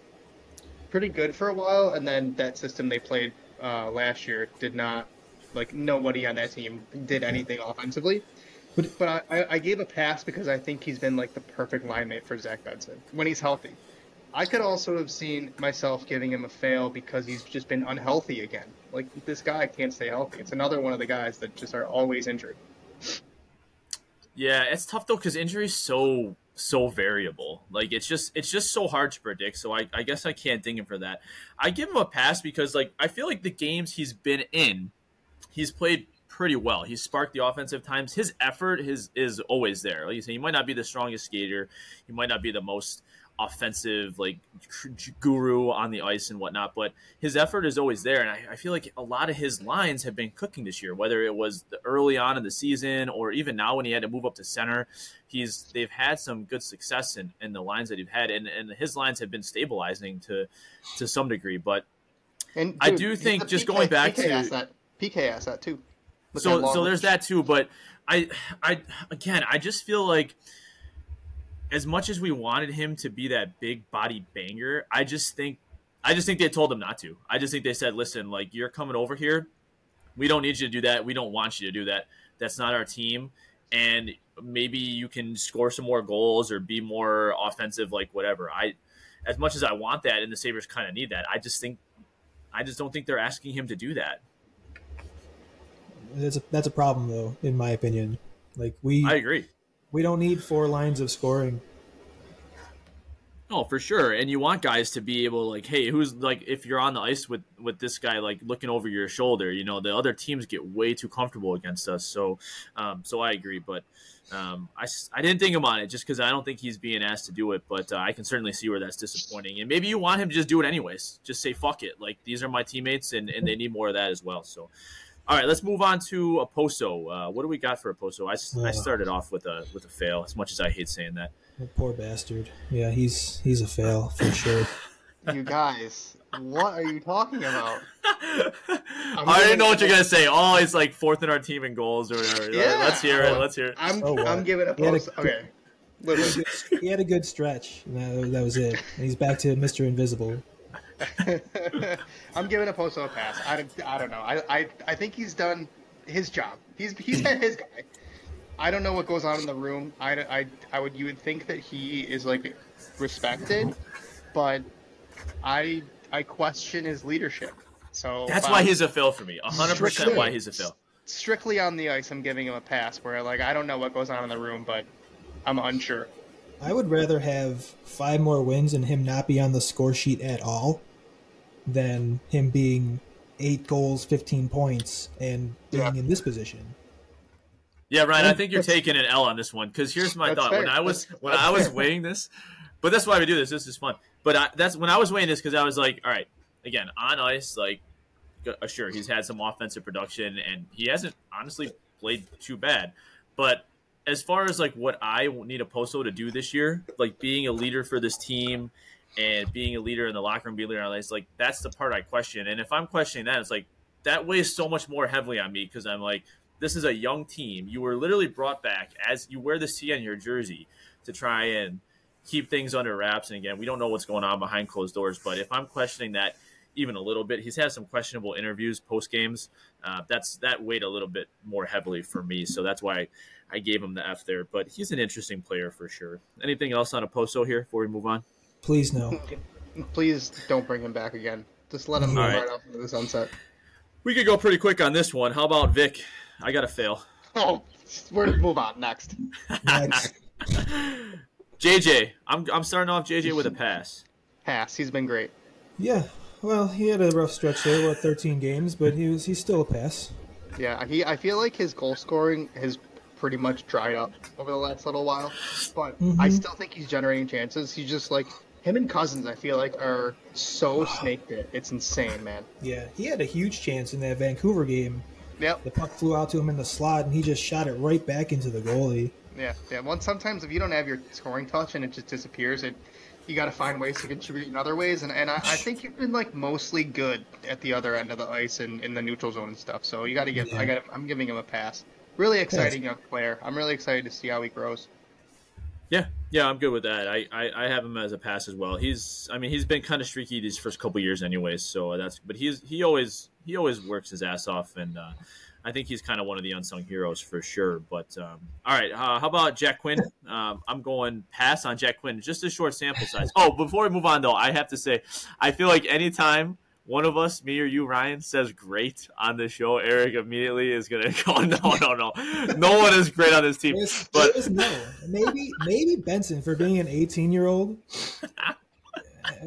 B: pretty good for a while, and then that system they played uh, last year did not like nobody on that team did anything offensively.
C: But-
B: But I, I, gave a pass because I think he's been like the perfect line mate for Zach Benson when he's healthy. I could also have seen myself giving him a fail because he's just been unhealthy again. Like this guy can't stay healthy. It's another one of the guys that just are always injured.
A: Yeah, it's tough though because injury's so so variable. Like it's just it's just so hard to predict. So I, I guess I can't ding him for that. I give him a pass because like I feel like the games he's been in, he's played pretty well. He's sparked the offensive times. His effort his is always there. Like you say, he might not be the strongest skater. He might not be the most offensive like guru on the ice and whatnot but his effort is always there and I, I feel like a lot of his lines have been cooking this year whether it was the early on in the season or even now when he had to move up to center he's they've had some good success in, in the lines that he've had and, and his lines have been stabilizing to to some degree but
B: And
A: I do think just
B: PK
A: going back
B: PK
A: to-
B: asked that PK asked that too.
A: So so there's that too but i i again i just feel like as much as we wanted him to be that big body banger i just think i just think they told him not to. I just think they said listen like you're coming over here. We don't need you to do that. We don't want you to do that. That's not our team. And maybe you can score some more goals or be more offensive like whatever. I as much as i want that and the sabres kind of need that i just think i just don't think they're asking him to do that
C: That's a, that's a problem, though, in my opinion. Like we,
A: I agree.
C: we don't need four lines of scoring.
A: Oh, for sure. And you want guys to be able like, hey, who's like if you're on the ice with with this guy like looking over your shoulder, you know, the other teams get way too comfortable against us. So um so I agree, but um, I, I didn't think on it just because I don't think he's being asked to do it, but uh, I can certainly see where that's disappointing. And maybe you want him to just do it anyways. Just say fuck it. Like these are my teammates, and, and they need more of that as well. So, all right, let's move on to Okposo. Uh, what do we got for Okposo? I, I started off with a with a fail. As much as I hate saying that,
C: poor bastard. Yeah, he's he's a fail for sure. <laughs>
B: You guys, what are you talking about? <laughs>
A: I didn't know what you're gonna say. Oh, it's like fourth in our team in goals or whatever. Yeah. Let's hear it. Let's hear it.
B: I'm oh, I'm giving a post. A, okay. <laughs>
C: he had a good stretch. That, that was it. And he's back to Mr. Invisible. <laughs>
B: I'm giving Okposo a pass. I, I don't know. I, I I think he's done his job. He's he's had his guy. I don't know what goes on in the room. I, I, I would you would think that he is like respected, but I I question his leadership. So
A: that's why um, he's a fill for me. hundred percent why he's a fill.
B: Strictly on the ice, I'm giving him a pass. Where like I don't know what goes on in the room, but I'm unsure.
C: I would rather have five more wins and him not be on the score sheet at all than him being eight goals, 15 points, and being yeah. in this position.
A: Yeah, Ryan, I think you're taking an L on this one because here's my thought. Fair. When I was that's, when that's I was fair. weighing this, but that's why we do this. This is fun. But I, that's when I was weighing this because I was like, all right, again on ice, like uh, sure he's had some offensive production and he hasn't honestly played too bad, but as far as like what I need Okposo to do this year, like being a leader for this team and being a leader in the locker room, being a leader ice, like that's the part I question. And if I'm questioning that, it's like that weighs so much more heavily on me because I'm like, this is a young team. You were literally brought back as you wear the C on your jersey to try and keep things under wraps. And again, we don't know what's going on behind closed doors. But if I'm questioning that even a little bit, he's had some questionable interviews post games. Uh, that's that weighed a little bit more heavily for me. So that's why I gave him the F there. But he's an interesting player for sure. Anything else on Okposo here before we move on?
C: Please no. <laughs>
B: Please don't bring him back again. Just let him move right. right off into the sunset.
A: We could go pretty quick on this one. How about Vic? I got to fail. <laughs>
B: Oh, we're to move on next.
C: Next. <laughs>
A: JJ, I'm I'm starting off JJ with a pass.
B: Pass. He's been great.
C: Yeah. Well, he had a rough stretch there, what 13 games, but he was he's still a pass.
B: Yeah, he. I feel like his goal scoring has pretty much dried up over the last little while, but mm-hmm. I still think he's generating chances. He's just like him and Cozens, I feel like are so <sighs> snake bit. It's insane, man.
C: Yeah, he had a huge chance in that Vancouver game.
B: Yep.
C: The puck flew out to him in the slot, and he just shot it right back into the goalie.
B: Yeah, yeah. Well, sometimes if you don't have your scoring touch and it just disappears, it you got to find ways to contribute in other ways. And, and I, I, think you've been like mostly good at the other end of the ice and in the neutral zone and stuff. So you got to give. Yeah. I got. I'm giving him a pass. Really exciting young player. I'm really excited to see how he grows.
A: Yeah, yeah, I'm good with that. I, I, I, have him as a pass as well. He's, I mean, he's been kind of streaky these first couple years, anyways. So that's, but he's he always he always works his ass off, and uh, I think he's kind of one of the unsung heroes for sure. But um, all right, uh, how about Jack Quinn? Um, I'm going pass on Jack Quinn. Just a short sample size. Oh, before we move on though, I have to say, I feel like anytime one of us, me or you, Ryan, says great on the show, Eric immediately is gonna <laughs> go, no, no, no, no one is great on this team. There's, but there's
C: no, maybe maybe Benson for being an 18 year old,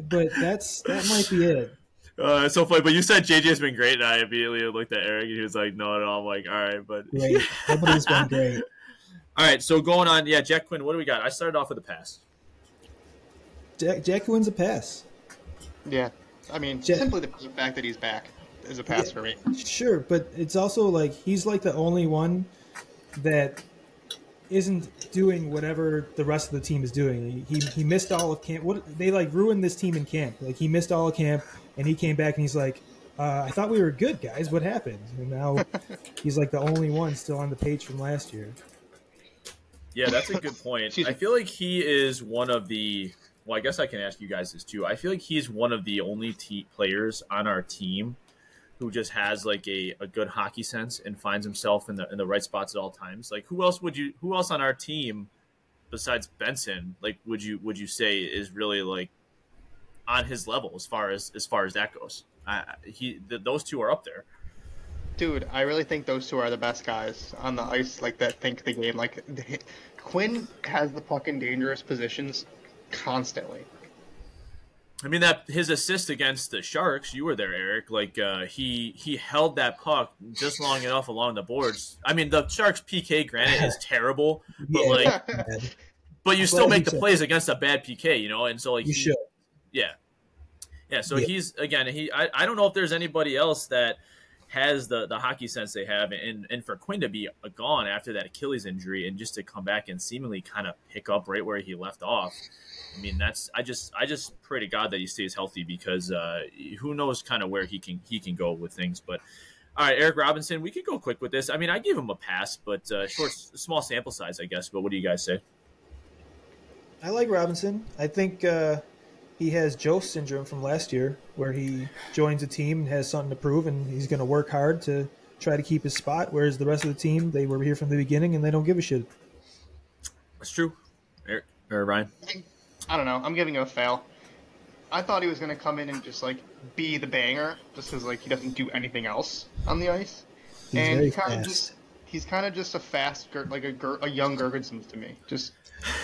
C: but that's that might be it.
A: Uh, it's so funny, but you said JJ's been great, and I immediately looked at Eric, and he was like, "No, no." I'm like, "All right, but
C: great. Everybody's been great." <laughs>
A: All right, so going on, yeah, Jack Quinn. What do we got? I started off with a pass.
C: Jack, Jack Quinn's a pass.
B: Yeah, I mean, Jack, simply the fact that he's back is a pass yeah, for me.
C: Sure, but it's also like he's like the only one that isn't doing whatever the rest of the team is doing. He he missed all of camp. What they like ruined this team in camp. Like he missed all of camp and he came back and he's like, uh, "I thought we were good guys. What happened?" And now <laughs> he's like the only one still on the page from last year.
A: Yeah, that's a good point. <laughs> I feel like he is one of the. Well, I guess I can ask you guys this too. I feel like he's one of the only te- players on our team who just has like a, a good hockey sense and finds himself in the in the right spots at all times. Like who else would you who else on our team besides Benson like would you would you say is really like on his level as far as as far as that goes. he those two are up there.
B: dude, I really think those two are the best guys on the ice, like that think the game. Like Quinn has the puck in dangerous positions constantly.
A: I mean that his assist against the Sharks, you were there, Eric. Like uh, he he held that puck just long enough along the boards. I mean the Sharks PK, granted, is <laughs> terrible, but
C: Yeah.
A: like, <laughs> but you still make the
C: said
A: plays against a bad PK, you know. And so like,
C: You
A: he-
C: should.
A: yeah, yeah. So
C: Yeah.
A: he's again, he I, I don't know if there's anybody else that has the the hockey sense they have, and and for Quinn to be gone after that Achilles injury and just to come back and seemingly kind of pick up right where he left off. I mean, that's I just I just pray to God that he stays healthy because uh, who knows kind of where he can he can go with things. But all right, Eric Robinson, we could go quick with this. I mean, I give him a pass, but uh, short, small sample size, I guess. But what do you guys say?
C: I like Robinson. I think uh, he has Joe syndrome from last year, where he joins a team and has something to prove, and he's going to work hard to try to keep his spot. Whereas the rest of the team, they were here from the beginning and they don't give a shit.
A: That's true. Eric or Ryan?
B: I don't know. I'm giving him a fail. I thought he was gonna come in and just like be the banger, just because like he doesn't do anything else on the ice,
C: He's
B: and
C: very
B: he kind of just he's kind of just a fast, Ger- like a Ger- a young Gergensen to me, just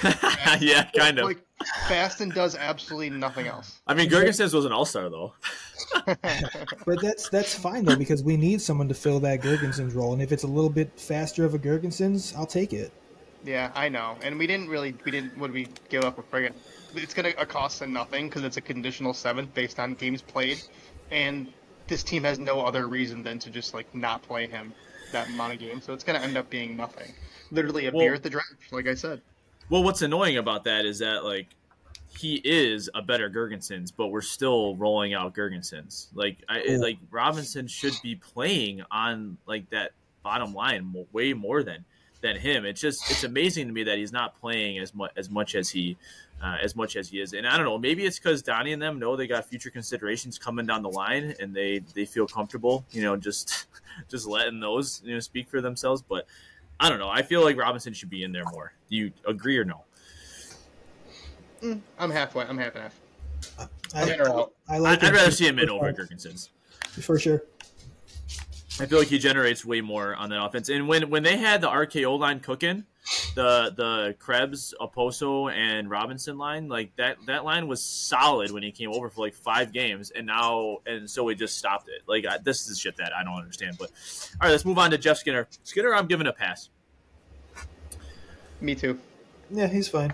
B: <laughs>
A: yeah, kind of.
B: like fast and does absolutely nothing else.
A: I mean, Girgensons was an all star though. <laughs>
C: But that's that's fine though because we need someone to fill that Girgensons role, and if it's a little bit faster of a Girgensons, I'll take it.
B: Yeah, I know. And we didn't really, we didn't, what did we give up a friggin'? It's going to cost them nothing because it's a conditional seventh based on games played. And this team has no other reason than to just, like, not play him that amount of games. So it's going to end up being nothing. Literally a
A: Well-
B: beer at the draft, like I said.
A: Well, what's annoying about that is that like he is a better Girgensons, but we're still rolling out Girgensons. Like I
C: Cool.
A: like Robinson should be playing on like that bottom line way more than than him. It's just it's amazing to me that he's not playing as much as much as he uh, as much as he is. And I don't know, maybe it's because Donnie and them know they got future considerations coming down the line, and they they feel comfortable, you know, just <laughs> just letting those you know speak for themselves. But I don't know. I feel like Robinson should be in there more. Do you agree or no?
B: Mm, I'm halfway. I'm half and half.
C: I,
B: In or out.
C: I like
A: I'd, I'd rather see him in
C: for
A: over
C: five,
A: Girgensons.
C: for sure.
A: I feel like he generates way more on that offense. And when when they had the RKO line cooking, the the Krebs, Okposo, and Robinson line, like that that line was solid when he came over for like five games, and now and so we just stopped it. Like I, this is shit that I don't understand. But all right, let's move on to Jeff Skinner. Skinner, I'm giving a pass.
B: Me too.
C: Yeah, he's fine.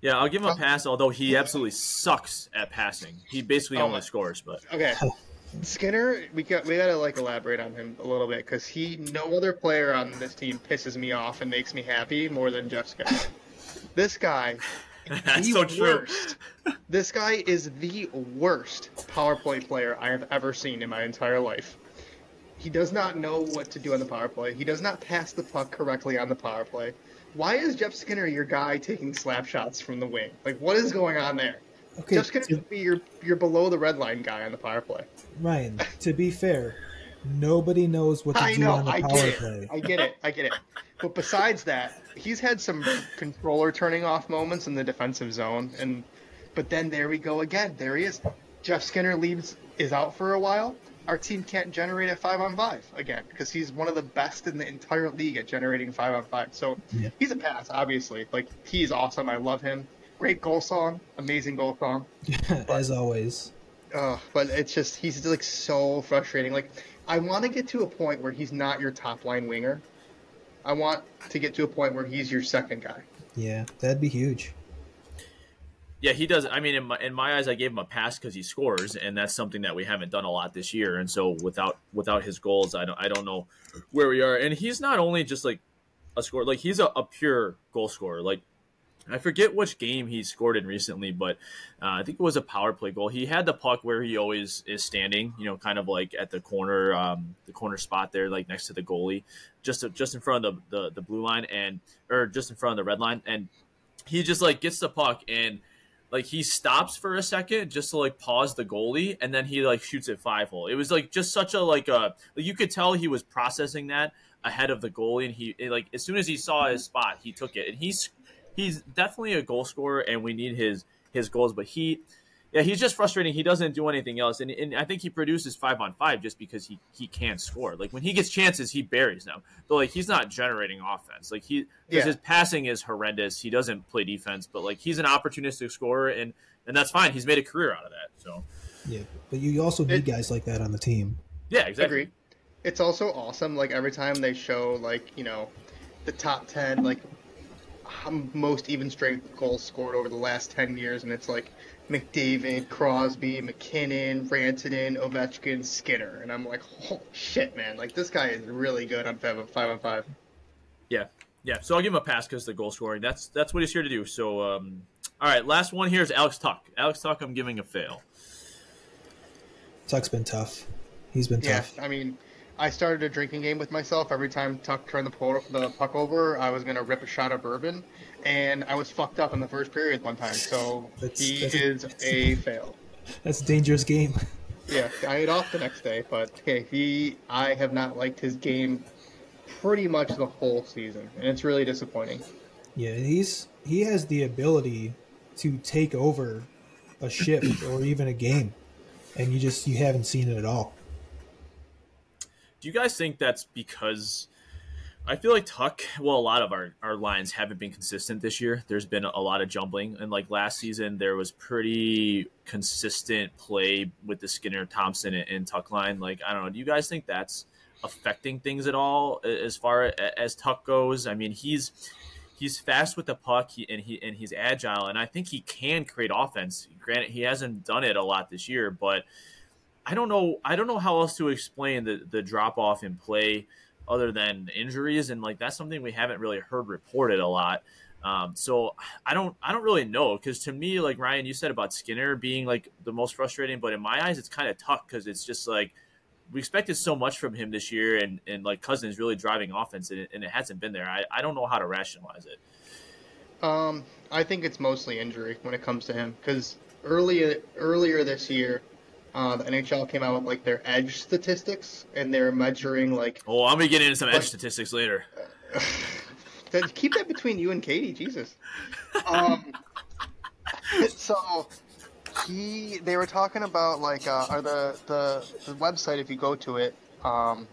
A: Yeah, I'll give him a pass. Although he absolutely sucks at passing. He basically
B: Oh
A: only
B: my-
A: scores. But
B: Okay. <laughs> Skinner, we got we gotta like elaborate on him a little bit because he no other player on this team pisses me off and makes me happy more than Jeff Skinner. this guy, <laughs>
A: that's
B: the
A: so true.
B: worst. This guy is the worst power play player I have ever seen in my entire life. He does not know what to do on the power play. He does not pass the puck correctly on the power play. Why is Jeff Skinner your guy taking slap shots from the wing? Like, what is going on there?
C: Okay,
B: Jeff Skinner
C: to,
B: should be your your below the red line guy on the power play.
C: Ryan. To be fair, nobody knows what to
B: I
C: do
B: know,
C: on the
B: I
C: power
B: get it,
C: play.
B: I get it, I get it. But besides that, he's had some controller turning off moments in the defensive zone, and but then there we go again. There he is. Jeff Skinner leaves is out for a while. Our team can't generate a five on five again because he's one of the best in the entire league at generating five on five. So
C: Yeah.
B: he's a pass, obviously. Like he's awesome. I love him. Great goal song, amazing goal song. <laughs>
C: As always.
B: Ugh, but it's just he's like so frustrating. Like I want to get to a point where he's not your top line winger. I want to get to a point where he's your second guy.
C: Yeah, that'd be huge.
A: Yeah, he does. I mean, in my, in my eyes, I gave him a pass because he scores, and that's something that we haven't done a lot this year. And so without without his goals, I don't I don't know where we are. And he's not only just like a scorer, like he's a, a pure goal scorer. Like I forget which game he scored in recently, but uh, I think it was a power play goal. He had the puck where he always is standing, you know, kind of like at the corner, um, the corner spot there, like next to the goalie, just just in front of the, the the blue line and or just in front of the red line, and he just like gets the puck and like he stops for a second just to like pause the goalie and then he like shoots it five hole. It was like just such a like a like you could tell he was processing that ahead of the goalie and he it, like as soon as he saw his spot he took it and he's he's definitely a goal scorer and we need his his goals but he yeah, he's just frustrating. He doesn't do anything else, and, and I think he produces five on five just because he he can't score. Like when he gets chances, he buries them. But like he's not generating offense. Like he because
B: Yeah.
A: his passing is horrendous. He doesn't play defense, but like he's an opportunistic scorer, and and that's fine. He's made a career out of that. So
C: Yeah, but you also need
B: It-
C: guys like that on the team.
A: yeah, exactly.
B: Agreed. It's also awesome. Like every time they show like you know, the top ten like hum- most even strength goals scored over the last ten years, and it's like McDavid, Crosby, MacKinnon, Rantanen, Ovechkin, Skinner, and I'm like, <laughs> holy shit, man! Like this guy is really good on five five on five.
A: Yeah, yeah. So I'll give him a pass because the goal scoring. That's that's what he's here to do. So, um, all right. Last one here is Alex Tuch. Alex Tuch, I'm giving a fail.
C: Tuch's been tough. He's been
B: Yeah,
C: tough. Yeah.
B: I mean, I started a drinking game with myself. Every time Tuch turned the, po- the puck over, I was gonna rip a shot of bourbon, and I was fucked up in the first period one time. So
C: That's-
B: he
C: that's-
B: is a <laughs> fail.
C: That's a dangerous game.
B: Yeah, I ate off the next day, but okay, he I have not liked his game pretty much the whole season, and it's really disappointing.
C: Yeah, he's he has the ability to take over a shift or even a game, and you just you haven't seen it at all.
A: Do you guys think that's because I feel like Tuch, well, a lot of our, our lines haven't been consistent this year. There's been a lot of jumbling. And like last season, there was pretty consistent play with the Skinner, Thompson, and, and Tuch line. Like, I don't know. Do you guys think that's affecting things at all as far as Tuch goes? I mean, he's. He's fast with the puck, he, and he and he's agile, and I think he can create offense. Granted, he hasn't done it a lot this year, but I don't know. I don't know how else to explain the the drop off in play other than injuries, and like that's something we haven't really heard reported a lot. Um, so I don't I don't really know because to me, like Ryan, you said about Skinner being like the most frustrating, but in my eyes, it's kind of tough because it's just like we expected so much from him this year, and and like Cozens really driving offense, and it, and it hasn't been there. I, I don't know how to rationalize it.
B: Um, I think it's mostly injury when it comes to him because earlier earlier this year, uh, the NHL came out with like their edge statistics, and they're measuring like
A: Oh, I'm gonna get into some edge statistics later. <laughs>
B: Then keep that between you and Katie, Jesus. Um, so he, they were talking about like, uh, or the, the the website. If you go to it, um,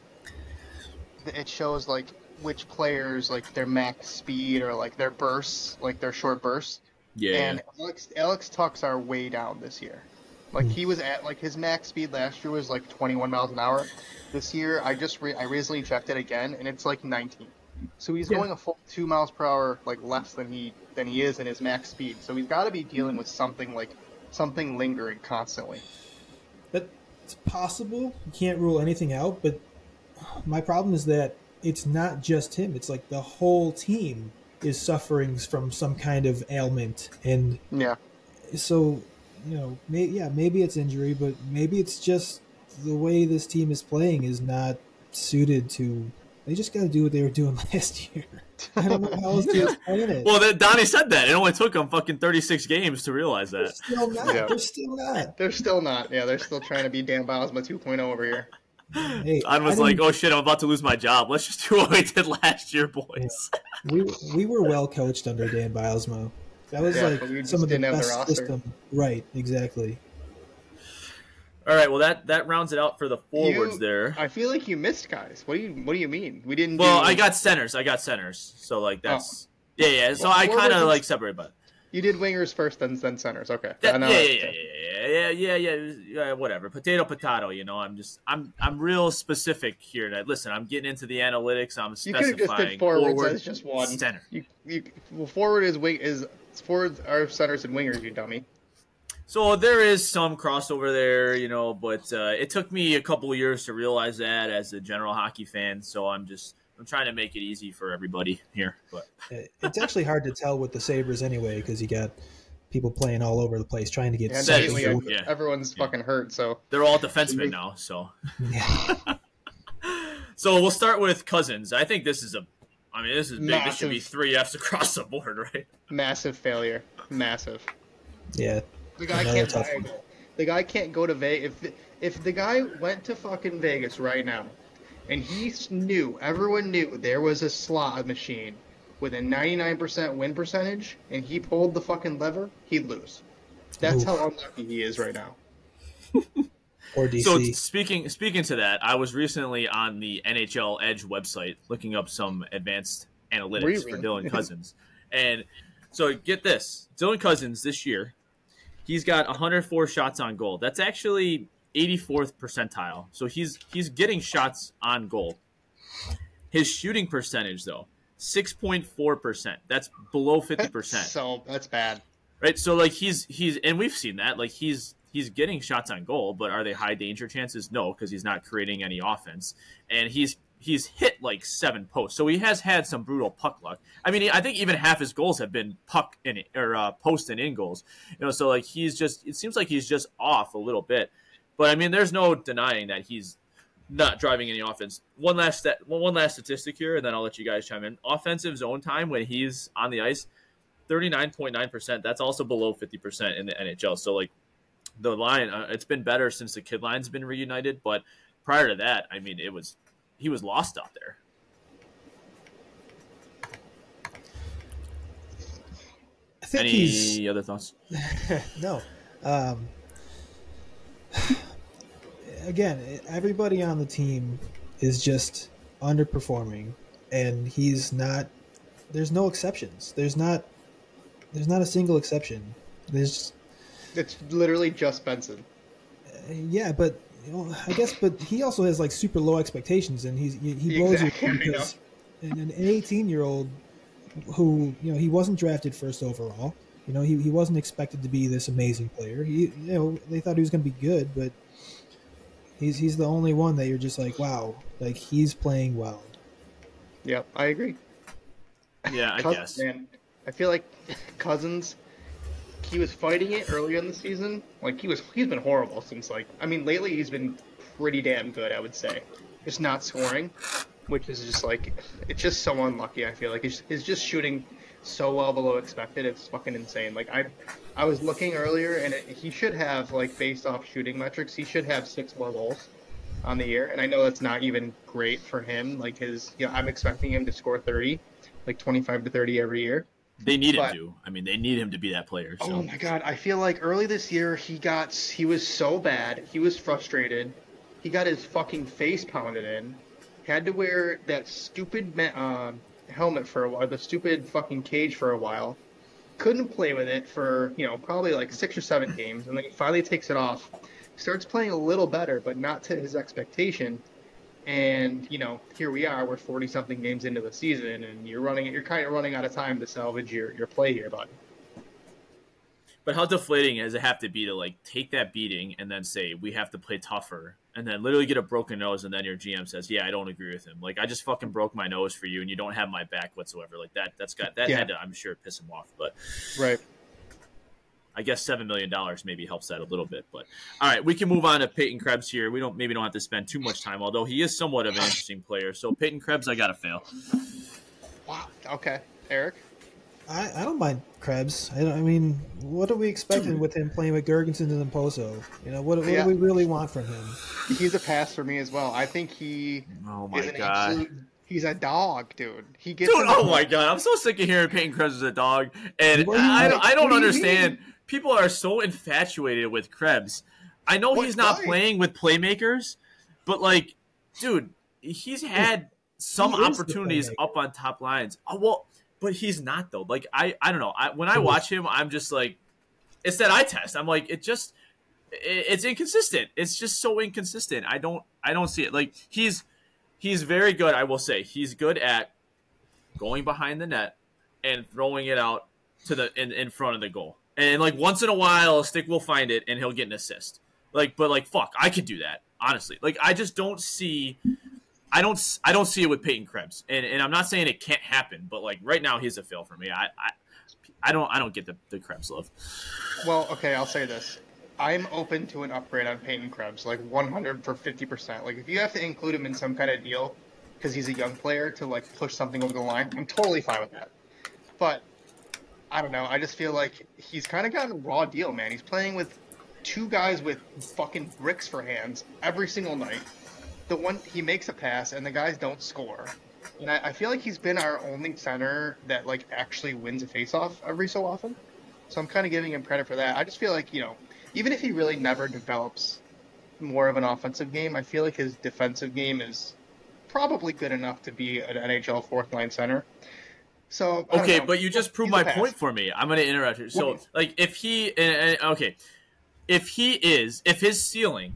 B: it shows like which players like their max speed or like their bursts, like their short bursts.
A: Yeah,
B: And Alex Alex Tuch's are way down this year. Like mm. he was at like his max speed last year was like 21 miles an hour. This year I just re- I recently checked it again and it's like 19. So he's
C: Yeah.
B: going a full two miles per hour like less than he than he is in his max speed. So he's got to be dealing with something like something lingering constantly.
C: But it's possible. You can't rule anything out. But my problem is that it's not just him. It's like the whole team is suffering from some kind of ailment, and
B: Yeah.
C: so you know, may, yeah, maybe it's injury, but maybe it's just the way this team is playing is not suited to. They just got to do what they were doing <laughs> last year. I don't know how else to explain it.
A: Well, that, Donnie said that. It only took them fucking 36 games to realize
C: they're
A: that.
C: still not.
B: Yeah.
C: They're still not.
B: They're still not. Yeah, they're still trying to be Dan Bylsma 2.0 over here.
C: Hey,
A: I was
C: I
A: like, oh shit, I'm about to lose my job. Let's just do what we did <laughs> last year, boys.
C: we we were well coached under Dan Bylsma. That was
B: Yeah,
C: like
B: but we just
C: some of the
B: didn't the
C: best
B: roster.
C: system. Right, exactly.
A: All right, well that that rounds it out for the forwards
B: You-
A: there.
B: I feel like you missed guys. What do you What do you mean? We didn't.
A: Well,
B: do,
A: I got centers. I got centers. So like oh. that's yeah, yeah. So
B: Well,
A: I kind of
B: is-
A: like separate, but
B: You did wingers first, then then centers. Okay.
A: that,
B: I
A: yeah, yeah, yeah, yeah, yeah, yeah, yeah, yeah, whatever. Potato, potato. You know, I'm just I'm I'm real specific here. That listen, I'm getting into the analytics. I'm
B: You could have just
A: specifying
B: did forwards
A: forward,
B: as just one.
A: center.
B: You, you, well, forward is wing is forward our centers and wingers. You dummy.
A: So there is some crossover there, you know, but uh, it took me a couple of years to realize that as a general hockey fan. So I'm just I'm trying to make it easy for everybody here. But <laughs>
C: It's actually hard to tell with the Sabres anyway because you got people playing all over the place trying to get
B: And
A: That is
C: something.
B: lately,
A: true, yeah.
B: everyone's
A: Yeah.
B: fucking hurt. So
A: they're all defensemen now. So
C: Yeah. <laughs>
A: so we'll start with Cozens. I think this is a. I mean, this is big. This should be three Fs across the board, <laughs> right?
B: massive failure. Massive.
C: yeah.
B: The guy
C: Another
B: can't
C: tough
B: buy a
C: one.
B: goal. The guy can't go to Vegas. If if the guy went to fucking Vegas right now, and he knew, everyone knew there was a slot machine with a 99% win percentage, and he pulled the fucking lever, he'd lose. That's
C: Oof.
B: how unlucky he is right now. <laughs>
C: Or DC.
A: So speaking speaking to that, I was recently on the NHL Edge website looking up some advanced analytics
B: Were
A: for? Dylan <laughs> Cozens, and so get this: Dylan Cozens this year, he's got 104 shots on goal. That's actually 84th percentile. So he's he's getting shots on goal. His shooting percentage though, 6.4 percent. That's below 50 percent <laughs>
B: So that's bad.
A: right? So like he's he's and we've seen that like he's he's getting shots on goal, but are they high danger chances? No, because he's not creating any offense, and he's he's hit like seven posts, so he has had some brutal puck luck. I mean, I think even half his goals have been puck in or uh, post and in goals. You know, so like he's just it seems like he's just off a little bit, but I mean, there's no denying that he's not driving any offense. One last stat, one last statistic here, and then I'll let you guys chime in. Offensive zone time when he's on the ice, thirty nine point nine percent. That's also below fifty percent in the NHL. So like the line, uh, it's been better since the kid line's been reunited, but prior to that, I mean, it was he was lost out there.
C: I think
A: Any
C: he's
A: other thoughts? <laughs>
C: no. Um, again, everybody on the team is just underperforming, and he's not. There's no exceptions. There's not. There's not a single exception. There's
B: It's literally just Benson.
C: uh, yeah, but you know, I guess, but he also has like super low expectations, and he's he, he blows
B: Exactly, I
C: because an an 18 year old who you know he wasn't drafted first overall. You know, he, he wasn't expected to be this amazing player. He you know they thought he was going to be good, but he's he's the only one that you're just like, wow, like he's playing well.
B: Yeah, I agree.
A: Yeah, I
B: Cozens,
A: guess.
B: man, I feel like Cozens. He was fighting it earlier in the season. Like he was, he's been horrible since like. I mean, lately he's been pretty damn good. I would say, just not scoring, which is just like it's just so unlucky. I feel like he's, he's just shooting so well below expected. It's fucking insane. Like I, I was looking earlier, and it, he should have like based off shooting metrics, he should have six more goals on the year. And I know that's not even great for him. Like his, you know, I'm expecting him to score 30, like 25 to 30 every year.
A: They need him to. I mean, they need him to be that player. So.
B: Oh my god, I feel like early this year he got he was so bad, he was frustrated. He got his fucking face pounded in. Had to wear that stupid uh, helmet for a while, the stupid fucking cage for a while. Couldn't play with it for, you know, probably like 6 or 7 games and then he finally takes it off. Starts playing a little better, but not to his expectation. And, you know, here we are, we're 40 something games into the season and you're running you're kind of running out of time to salvage your your play here, bud.
A: But how deflating does it have to be to like take that beating and then say we have to play tougher, and then literally get a broken nose, and then your GM says, "Yeah, I don't agree with him. Like I just fucking broke my nose for you, and you don't have my back whatsoever." Like that. That's got that
B: Yeah.
A: had to, I'm sure, piss him off. But
B: Right.
A: I guess seven million dollars maybe helps that a little bit. But all right, we can move on to Peyton Krebs here. We don't maybe don't have to spend too much time, although he is somewhat of an interesting player. So Peyton Krebs, I gotta fail.
B: Wow. Okay. Eric?
C: I, I don't mind Krebs. I, don't, I mean, what are we expecting with him playing with Girgensons and Okposo? You know, what, what
B: Yeah.
C: do we really want from him?
B: He's a pass for me as well. I think he
A: Oh
B: is
A: my
B: an
A: god.
B: absolute. He's a dog, dude. He gets.
A: Dude, oh my god, I'm so sick of hearing Peyton Krebs as a dog, and
C: What
A: I,
C: mean?
A: I don't
B: What do you
A: understand. People are so infatuated with Krebs. I know
B: What-
A: he's not
B: why?
A: playing with playmakers, but like, dude, he's had some
C: He
A: opportunities up on top lines. Oh well, but he's not though. Like I, I don't know. I, when I watch him, I'm just like, it's that eye test. I'm like, it just, it, it's inconsistent. It's just so inconsistent. I don't, I don't see it. Like he's, he's very good. I will say he's good at going behind the net and throwing it out to the in, in front of the goal. And like once in a while, a stick will find it and he'll get an assist. Like, but like fuck, I could do that honestly. Like I just don't see. I don't. I don't see it with Peyton Krebs, and, and I'm not saying it can't happen, but like right now he's a fail for me. I I, I don't. I don't get the, the Krebs love.
B: Well, okay. I'll say this. I'm open to an upgrade on Peyton Krebs, like 100 for 50 percent. Like if you have to include him in some kind of deal because he's a young player to like push something over the line, I'm totally fine with that. But I don't know. I just feel like he's kind of gotten a raw deal, man. He's playing with two guys with fucking bricks for hands every single night. The one he makes a pass and the guys don't score. And I, I feel like he's been our only center that like actually wins a faceoff every so often. So I'm kind of giving him credit for that. I just feel like you know, even if he really never develops more of an offensive game, I feel like his defensive game is probably good enough to be an NHL fourth line center. So
A: Okay, but you just proved my
B: pass.
A: point for me. I'm going to interrupt you. So,
B: Okay.
A: like, if he, and, and- okay, if he is, if his ceiling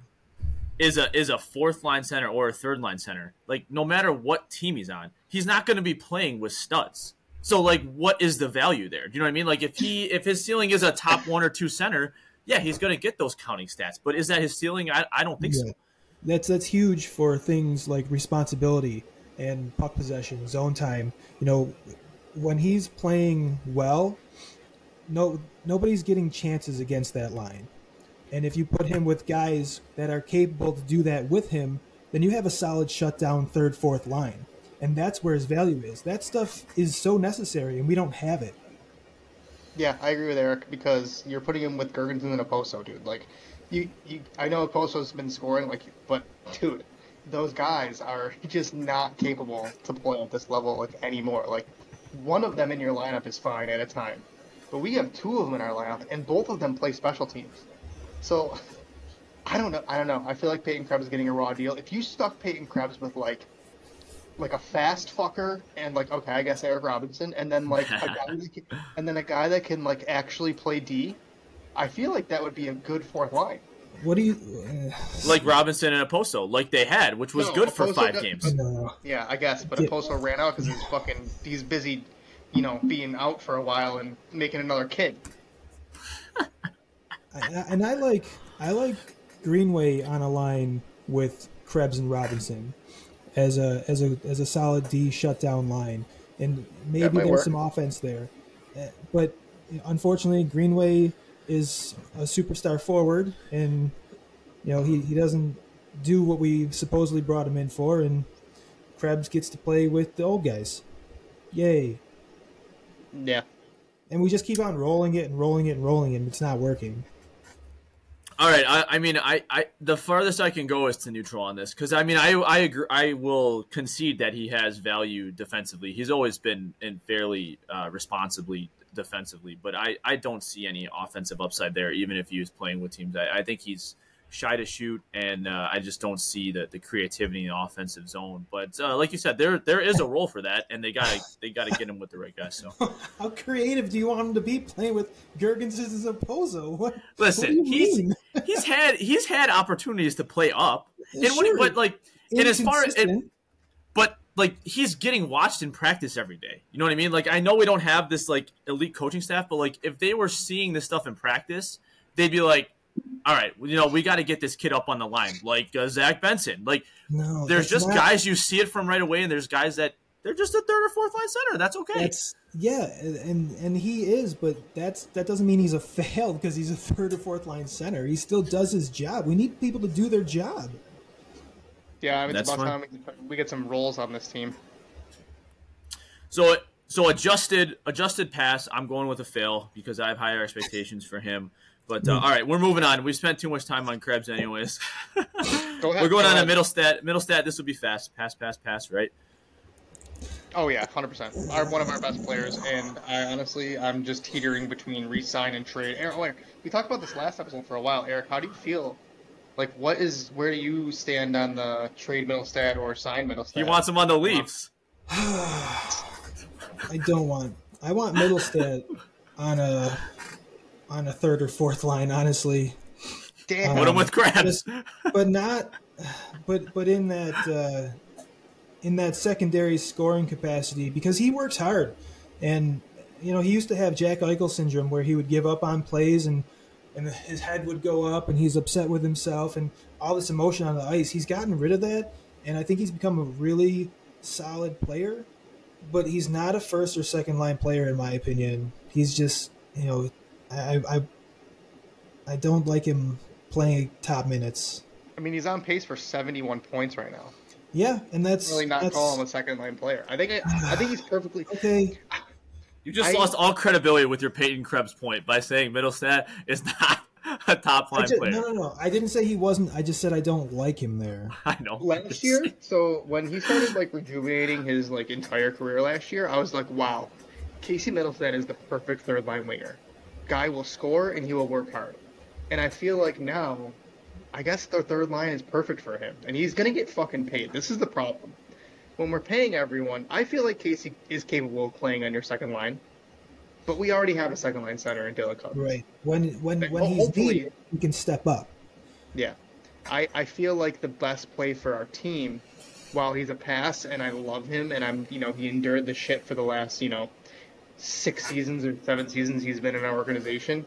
A: is a is a fourth line center or a third line center, like, no matter what team he's on, he's not going to be playing with studs. So, like, what is the value there? Do you know what I mean? Like, if he, if his ceiling is a top one or two center, yeah, he's going to get those counting stats. But is that his ceiling? I, I don't think
C: Yeah.
A: so.
C: That's that's huge for things like responsibility and puck possession, zone time. You know, when he's playing well, no nobody's getting chances against that line. And if you put him with guys that are capable to do that with him, then you have a solid shutdown third, fourth line. And that's where his value is. That stuff is so necessary and we don't have it.
B: Yeah, I agree with Eric because you're putting him with Girgensons and Okposo, dude. Like, you, you, I know Okposo's been scoring, like, but dude, those guys are <laughs> just not capable to play at this level like anymore. Like, one of them in your lineup is fine at a time, but we have two of them in our lineup, and both of them play special teams. So, I don't know. I don't know. I feel like Peyton Krebs is getting a raw deal. If you stuck Peyton Krebs with like like a fast fucker and like okay, I guess Eric Robinson, and then like a guy that can, <laughs> and then a guy that can like actually play D, I feel like that would be a good fourth line.
C: What do you uh,
A: Like Robinson and Okposo, like they had, which was
B: No,
A: good for five
B: got-
A: games.
C: no.
B: Yeah, I guess, but
C: Yeah.
B: Okposo ran out because he's fucking he's busy, you know, being out for a while and making another kid.
C: And I like I like Greenway on a line with Krebs and Robinson as a as a as a solid D shutdown line, and maybe there's
B: work.
C: some offense there, Uh, but unfortunately Greenway is a superstar forward, and you know he, he doesn't do what we supposedly brought him in for, and Krebs gets to play with the old guys. Yay!
B: Yeah.
C: And we just keep on rolling it and rolling it and rolling it, and it's not working.
A: All right, I, I mean, I, I the farthest I can go is to neutral on this because I mean, I, I agree. I will concede that he has value defensively. He's always been in fairly uh, responsibly defensively, but I, I don't see any offensive upside there. Even if he was playing with teams, I, I think he's shy to shoot, and uh, I just don't see the, the creativity in the offensive zone. But uh, like you said, there there is a role for that, and they gotta <laughs> they gotta get him with the right guy. So <laughs>
C: How creative do you want him to be playing with Gergens as a Pozo? What?
A: listen,
C: what
A: he's <laughs> he's had he's had opportunities to play up, and what,
C: Sure.
A: but like and as far as but like he's getting watched in practice every day. You know what I mean? Like I know we don't have this like elite coaching staff, but like if they were seeing this stuff in practice, they'd be like, "All right, you know, we got to get this kid up on the line." Like uh, Zach Benson. Like
C: no,
A: there's just
C: not-
A: guys you see it from right away, and there's guys that they're just a third or fourth line center. That's okay.
C: That's yeah, and and he is, but that's that doesn't mean he's a <laughs> fail because he's a third or fourth line center. He still does his job. We need people to do their job.
B: Yeah, I mean, it's
A: That's
B: about
A: fine.
B: time we, we get some roles on this team.
A: So so adjusted adjusted pass. I'm going with a fail because I have higher expectations for him. But uh, all right, we're moving on. We spent too much time on Krebs, anyways. <laughs>
B: Go <laughs> ahead,
A: we're going
B: go
A: on a
B: ahead.
A: Mittelstadt. Middle stat. This will be fast. Pass, pass, pass. Right.
B: Oh yeah, hundred percent. Are one of our best players, and I honestly, I'm just teetering between re-sign and trade. Eric, oh, Eric, we talked about this last episode for a while. Eric, how do you feel? Like, what is where do you stand on the trade Mittelstadt or sign Mittelstadt?
A: He wants him on the Leafs. <sighs>
C: I don't want. I want Mittelstadt on a on a third or fourth line. Honestly,
B: Damn.
A: Put him
C: Um,
A: with Krebs.
C: just- but not. But but in that uh, in that secondary scoring capacity because he works hard, and you know he used to have Jack Eichel syndrome where he would give up on plays and and his head would go up and he's upset with himself and all this emotion on the ice. He's gotten rid of that, and I think he's become a really solid player. But he's not a first or second line player in my opinion. He's just you know I I I don't like him playing top minutes.
B: I mean, he's on pace for 71 points right now.
C: Yeah, and that's
B: Really, not
C: that's,
B: call him a second line player. I think. I, I think he's perfectly. <sighs>
C: okay.
A: You just
B: I-
A: lost all credibility with your Peyton Krebs point by saying Mittelstadt is not <laughs> a top line
C: ju-
A: player.
C: no, no, no. I didn't say he wasn't. I just said I don't like him there. <laughs>
A: I know.
B: Last year, so when he started like rejuvenating his like entire career last year, I was like, wow, Casey Middleton is the perfect third line winger guy will score and he will work hard. And I feel like now, I guess the third line is perfect for him, and he's gonna get fucking paid. This is the problem. When we're paying everyone, I feel like Casey is capable of playing on your second line, but we already have a second line center in Cozens.
C: Right. When when
B: Like,
C: when he's needed, he can step up.
B: Yeah. I, I feel like the best play for our team, while he's a pass and I love him and I'm you know, he endured the shit for the last, you know, six seasons or seven seasons he's been in our organization.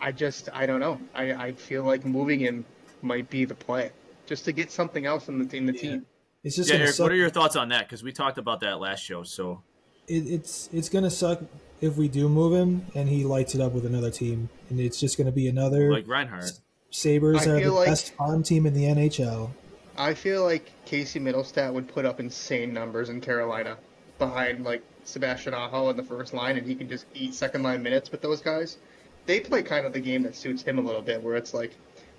B: I just I don't know. I, I feel like moving him might be the play. Just to get something else in the in the
C: Yeah.
B: team.
C: It's just
A: Yeah,
C: gonna
A: Eric,
C: suck.
A: what are your thoughts on that? Because we talked about that last show. So
C: it, it's it's gonna suck if we do move him and he lights it up with another team, and it's just gonna be another
A: like
C: Reinhart,
B: Sabres
C: are the
B: like-
C: best farm team in the NHL.
B: I feel like Casey Mittelstadt would put up insane numbers in Carolina behind like Sebastian Aho in the first line, and he can just eat second line minutes with those guys. They play kind of the game that suits him a little bit, where it's like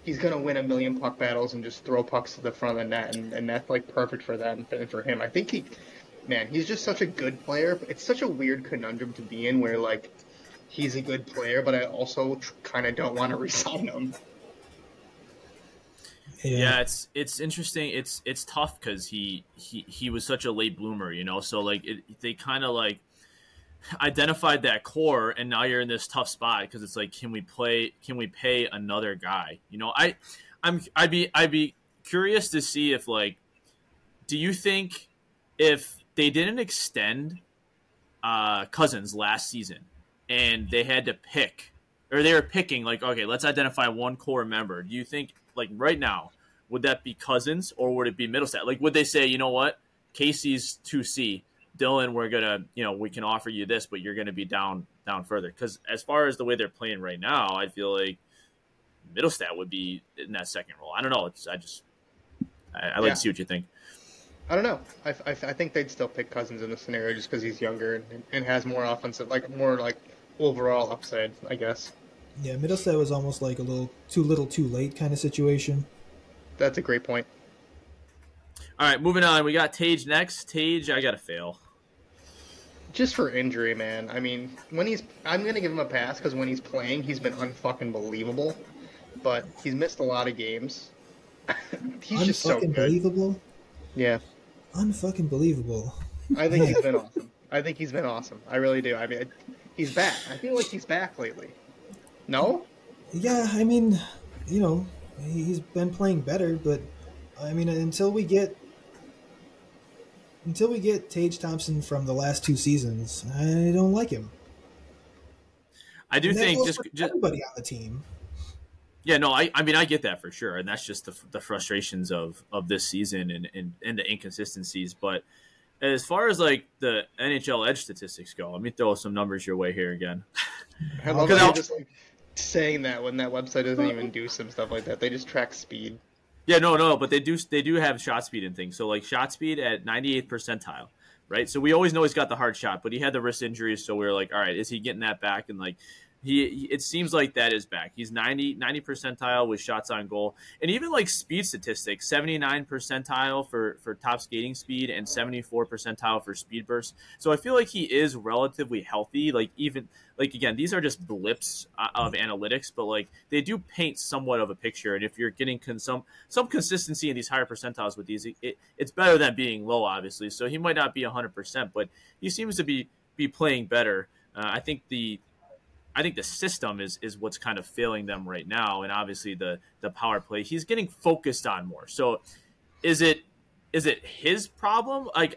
B: he's gonna win a million puck battles and just throw pucks to the front of the net, and, and that's like perfect for them and for him. I think he, man, he's just such a good player. It's such a weird conundrum to be in, where like he's a good player, but I also tr- kind of don't want to resign him.
A: yeah, it's it's interesting. It's it's tough because he he he was such a late bloomer, you know. So like it, they kind of like identified that core, and now you're in this tough spot because it's like, can we play? Can we pay another guy? You know, I I'm I'd be I'd be curious to see if like, do you think if they didn't extend uh, Cozens last season and they had to pick or they were picking like okay let's identify one core member do you think like right now would that be Cozens or would it be Mittelstadt like would they say you know what casey's 2c dylan we're gonna you know we can offer you this but you're gonna be down down further because as far as the way they're playing right now i feel like Mittelstadt would be in that second role i don't know it's i just i, I like
B: Yeah.
A: to see what you think
B: I don't know. I, I, I think they'd still pick Cozens in the scenario just because he's younger and, and has more offensive, like more like overall upside, I guess.
C: Yeah, Mittelstadt was almost like a little too little, too late kind of situation.
B: That's a great point.
A: all right moving on we got tage next tage i gotta fail
B: Just for injury, man. I mean, when he's, I'm gonna give him a pass because when he's playing, he's been unfucking believable. But he's missed a lot of games. <laughs> he's just so
C: Unfucking
B: good.
C: believable.
B: Yeah,
C: Unfucking believable.
B: I think he's been <laughs> awesome. I think he's been awesome. I really do. I mean, he's back. I feel like he's back lately. No?
C: Yeah, I mean, you know, he's been playing better, but I mean, until we get until we get Tage Thompson from the last two seasons, I don't like him.
A: i do
C: And
A: think just,
C: for
A: just
C: everybody on the team.
A: Yeah, no, I, I mean, I get that for sure, and that's just the, the frustrations of, of this season and, and, and the inconsistencies. But as far as like the NHL edge statistics go, let me throw some numbers your way here again. <laughs>
B: I love
A: Because
B: how
A: I'll-
B: you're just like saying that when that website doesn't even do some stuff like that. They just track speed.
A: Yeah, no, no, but they do they do have shot speed and things. So like shot speed at 98th percentile, right? So we always know he's got the hard shot, but he had the wrist injuries, so we are like, all right, is he getting that back? And like he, it seems like that is back. He's 90 90 percentile with shots on goal, and even like speed statistics, 79 percentile for for top skating speed and 74 percentile for speed burst. So I feel like he is relatively healthy. Like even like again, these are just blips uh, of analytics, but like they do paint somewhat of a picture. And if you're getting con- some some consistency in these higher percentiles with these, it, it's better than being low, obviously. So he might not be 100, percent but he seems to be be playing better. Uh, I think the I think the system is is what's kind of failing them right now, and obviously the the power play. He's getting focused on more. So is it is it his problem? Like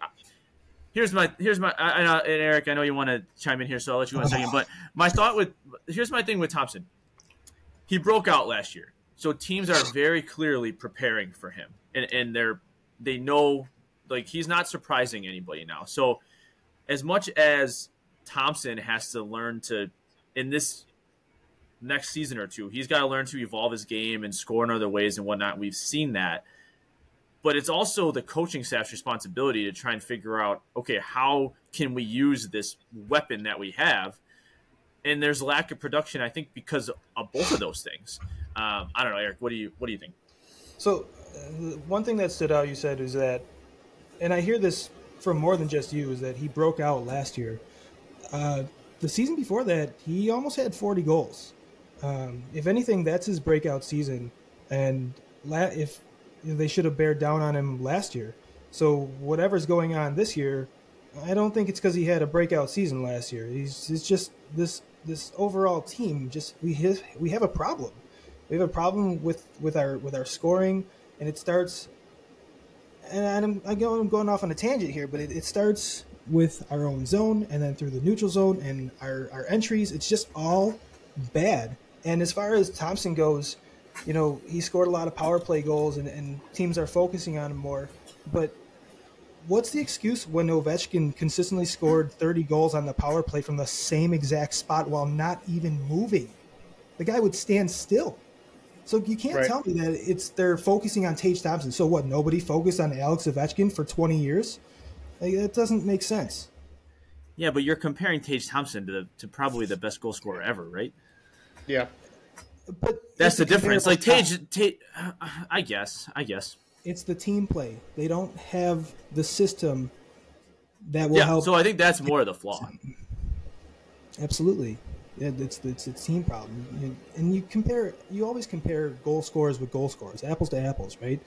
A: here's my here's my I, I, and Eric, I know you want to chime in here, so I'll let you in a second. But my thought with here's my thing with Thompson. He broke out last year, so teams are very clearly preparing for him, and and they're they know like he's not surprising anybody now. So as much as Thompson has to learn to in this next season or two, he's got to learn to evolve his game and score in other ways and whatnot. We've seen that. But it's also the coaching staff's responsibility to try and figure out, okay, how can we use this weapon that we have? And there's lack of production, I think, because of both of those things. Um, I don't know, Eric. What do you what do you think?
C: So, uh, one thing that stood out you said is that, and I hear this from more than just you, is that he broke out last year. Uh, the season before that, he almost had 40 goals. Um, if anything, that's his breakout season, and la- if they should have bared down on him last year. So whatever's going on this year, I don't think it's because he had a breakout season last year. He's it's just this this overall team. Just we have we have a problem. We have a problem with with our with our scoring, and it starts. And I'm I'm going off on a tangent here, but it, it starts with our own zone, and then through the neutral zone, and our our entries. It's just all bad. And as far as Thompson goes, you know, he scored a lot of power play goals, and, and teams are focusing on him more. But what's the excuse when Ovechkin consistently scored 30 goals on the power play from the same exact spot while not even moving? The guy would stand still. So you can't
B: Right.
C: tell me that it's they're focusing on Tage Thompson. So what? Nobody focused on Alex Ovechkin for 20 years? Like, that doesn't make sense.
A: Yeah, but you're comparing Tage Thompson to the, to probably the best goal scorer ever, right?
B: Yeah.
C: But
A: That's the difference. Like
C: comparable
A: Tage, Tage uh, I guess, I guess.
C: it's the team play. They don't have the system that will
A: Yeah,
C: help.
A: so I think that's more of the flaw.
C: Absolutely, yeah, it's it's a team problem. And- And you compare, you always compare goal scorers with goal scorers, apples to apples, right?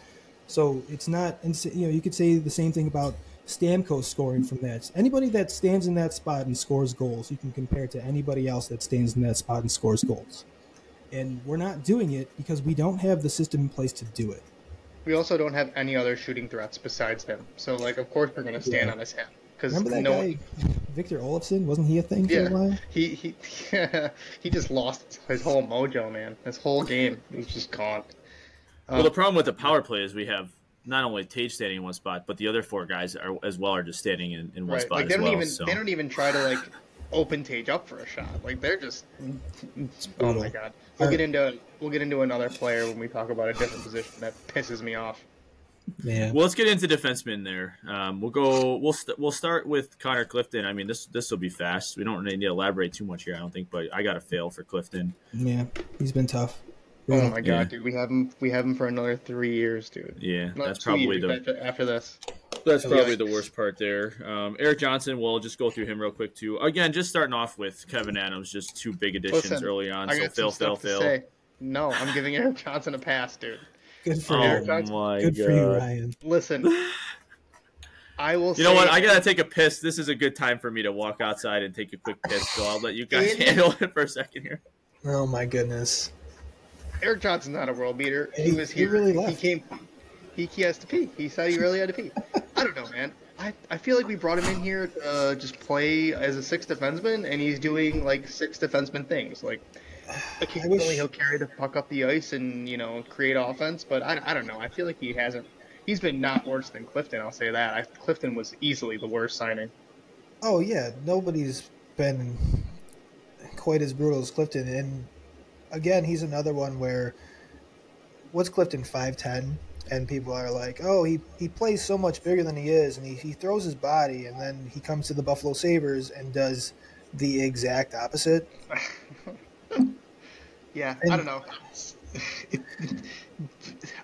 C: So it's not, and you know, you could say the same thing about Stamkos scoring from that. Anybody that stands in that spot and scores goals, you can compare to anybody else that stands in that spot and scores goals. And we're not doing it because we don't have the system in place to do it.
B: We also don't have any other shooting threats besides them. So, like, of course, we're going to stand
C: Yeah.
B: on his head. Because
C: Remember that
B: no
C: guy, <laughs> Victor Olofsson? Wasn't he a thing for
B: Yeah,
C: a while?
B: he he <laughs> he just lost his whole mojo, man. His whole game was just gone.
A: Well, the um, problem with the power play is we have not only Tage standing in one spot, but the other four guys are as well are just standing in, in one
B: Right?
A: spot
B: Like they
A: as
B: don't
A: well.
B: even
A: so.
B: they don't even try to like open Tage up for a shot. Like they're just oh my god. We'll get into we'll get into another player when we talk about a different position that pisses me off.
C: Yeah.
A: Well, let's get into defensemen there. Um, we'll go. We'll st- we'll start with Connor Clifton. I mean, this this will be fast. We don't really need to elaborate too much here, I don't think. But I got to fail for Clifton.
C: Yeah. He's been tough.
B: Oh my god,
A: Yeah.
B: dude, we have him we have him for another three years, dude.
A: Yeah,
B: Not
A: that's probably
B: years
A: the
B: after, after this.
A: that's
B: Yeah.
A: probably the worst part there. Um, Erik Johnson. We'll just go through him real quick too. Again, just starting off with Kevyn Adams. Just two big additions
B: Listen,
A: early on.
B: I
A: So
B: got
A: fail,
B: some
A: fail,
B: stuff to
A: fail.
B: say. No, I'm giving Erik Johnson a pass, dude.
C: Good for
A: Oh
B: Eric
C: you.
B: Johnson.
A: my
C: Good
A: god!
C: for you, Ryan.
B: Listen, I will.
A: You know what? I gotta take a piss. This is a good time for me to walk outside and take a quick piss. So I'll let you guys
B: In- <laughs>
A: handle it for a second here.
C: Oh my goodness.
B: Erik Johnson's not a world beater. He,
C: He-
B: was
C: he
B: here.
C: really
B: He came. He, he has to pee. He said he really had to pee. I don't know, man. I, I feel like we brought him in here to uh, just play as a sixth defenseman, and he's doing like six defenseman things. Like occasionally
C: wish-
B: he'll carry the puck up the ice and you know create offense, but I, I don't know. I feel like he hasn't. He's been not worse than Clifton. I'll say that. I, Clifton was easily the worst signing.
C: Oh yeah, nobody's been quite as brutal as Clifton, and again, he's another one where what's Clifton five ten, and people are like, oh, he he plays so much bigger than he is, and he, he throws his body, and then he comes to the Buffalo Sabres and does the exact opposite. <laughs>
B: Yeah,
C: And-
B: I don't know. <laughs>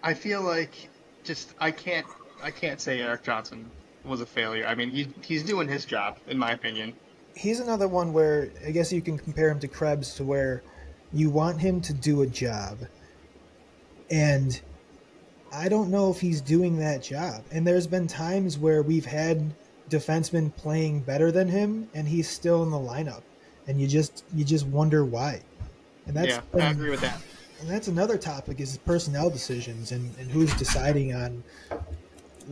B: I feel like just I can't I can't say Erik Johnson was a failure. I mean, he, he's doing his job in my opinion.
C: He's another one where I guess you can compare him to Krebs, to where you want him to do a job, and I don't know if he's doing that job. And there's been times where we've had defensemen playing better than him, and he's still in the lineup, and you just you just wonder why. And that's
B: yeah,
C: been-
B: I agree with that.
C: and that's another topic is personnel decisions and, and who's deciding on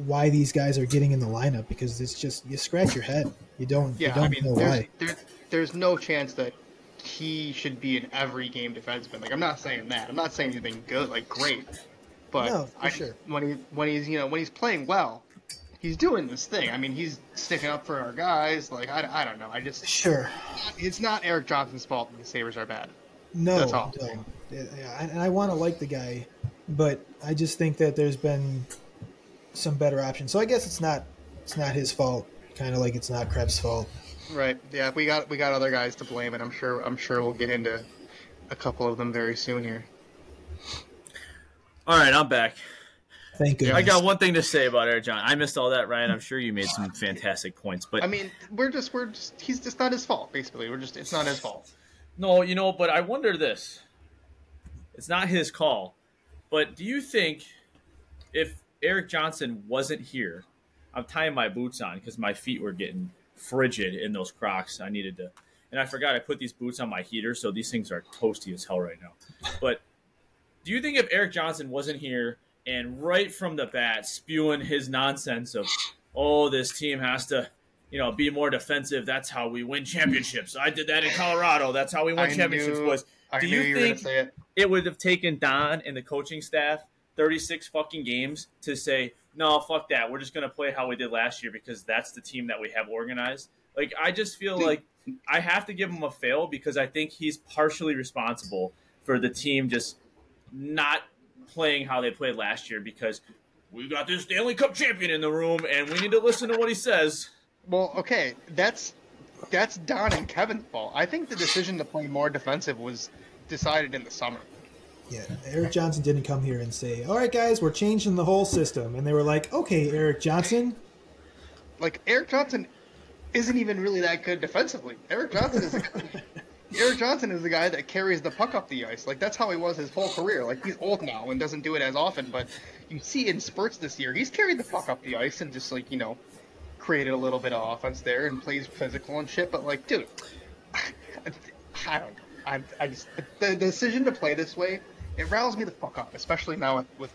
C: why these guys are getting in the lineup because it's just you scratch your head. You don't you don't
B: I mean,
C: know
B: there's,
C: why.
B: there, there's no chance that he should be an every game defenseman. Like I'm not saying that. I'm not saying he's been good, like great. But
C: No,
B: I,
C: sure.
B: when he when he's you know when he's playing well, he's doing this thing. I mean, he's sticking up for our guys. Like I, I don't know. I just
C: Sure.
B: it's not Erik Johnson's fault that the Sabres are bad.
C: No,
B: That's all.
C: no. Yeah, and I want to like the guy, but I just think that there's been some better options. So I guess it's not it's not his fault. Kind of like it's not Krebs' fault.
B: Right. Yeah, we got we got other guys to blame, and I'm sure I'm sure we'll get into a couple of them very soon here.
A: All right, I'm back.
C: Thank you.
A: I got one thing to say about Eric John. I missed all that, Ryan. I'm sure you made some fantastic points, but
B: I mean, we're just we're just he's just not his fault. Basically, we're just it's not his fault.
A: no, you know. But I wonder this. It's not his call, but do you think if Erik Johnson wasn't here, I'm tying my boots on because my feet were getting frigid in those Crocs. I needed to, and I forgot I put these boots on my heater, so these things are toasty as hell right now. But do you think if Erik Johnson wasn't here and right from the bat spewing his nonsense of, oh, this team has to, you know, be more defensive. That's how we win championships. I did that in Colorado. That's how we win
B: I
A: championships,
B: knew-
A: boys.
B: I
A: Do you
B: you
A: think-
B: say it.
A: It would have taken Don and the coaching staff 36 fucking games to say, no, fuck that. We're just going to play how we did last year because that's the team that we have organized. Like, I just feel like I have to give him a fail because I think he's partially responsible for the team just not playing how they played last year because we got this Stanley Cup champion in the room and we need to listen to what he says.
B: Well, okay, that's that's Don and Kevyn's fault. I think the decision to play more defensive was decided in the summer.
C: Yeah, Erik Johnson didn't come here and say, "All right, guys, we're changing the whole system," and they were like, "Okay, Erik Johnson,
B: Like Erik Johnson isn't even really that good defensively. Erik Johnson is <laughs> Erik Johnson is the guy that carries the puck up the ice. Like that's how he was his whole career. Like he's old now and doesn't do it as often, but you see in spurts this year, he's carried the puck up the ice and just like you know created a little bit of offense there and plays physical and shit. But like, dude, <laughs> I don't. know. I I just the, the decision to play this way it riles me the fuck up, especially now with, with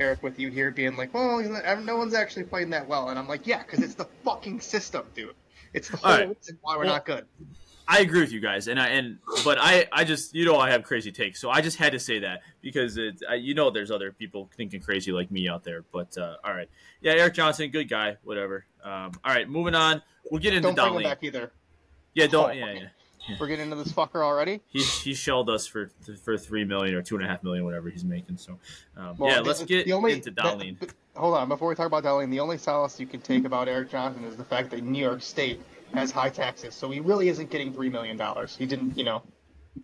B: Eric with you here being like, well, no one's actually playing that well, and I'm like, yeah, because it's the fucking system, dude. It's the whole
A: right.
B: reason why we're
A: Well,
B: not good.
A: I agree with you guys, and I and but I I just you know I have crazy takes, so I just had to say that because it I, you know there's other people thinking crazy like me out there. But uh, all right, yeah, Erik Johnson, good guy, whatever. Um, all right, moving on. We'll get into
B: Don't him back either.
A: Yeah, don't.
B: Oh,
A: Yeah,
B: okay.
A: Yeah.
B: We're getting into this fucker already.
A: He he shelled us for for three million or two and a half million, whatever he's making. So um,
B: Well,
A: yeah,
B: the-
A: let's get
B: only-
A: into
B: the- Dahlin. hold on, before we talk about Dahlin, the only solace you can take about Erik Johnson is the fact that New York State has high taxes, so he really isn't getting three million dollars. He didn't, you know.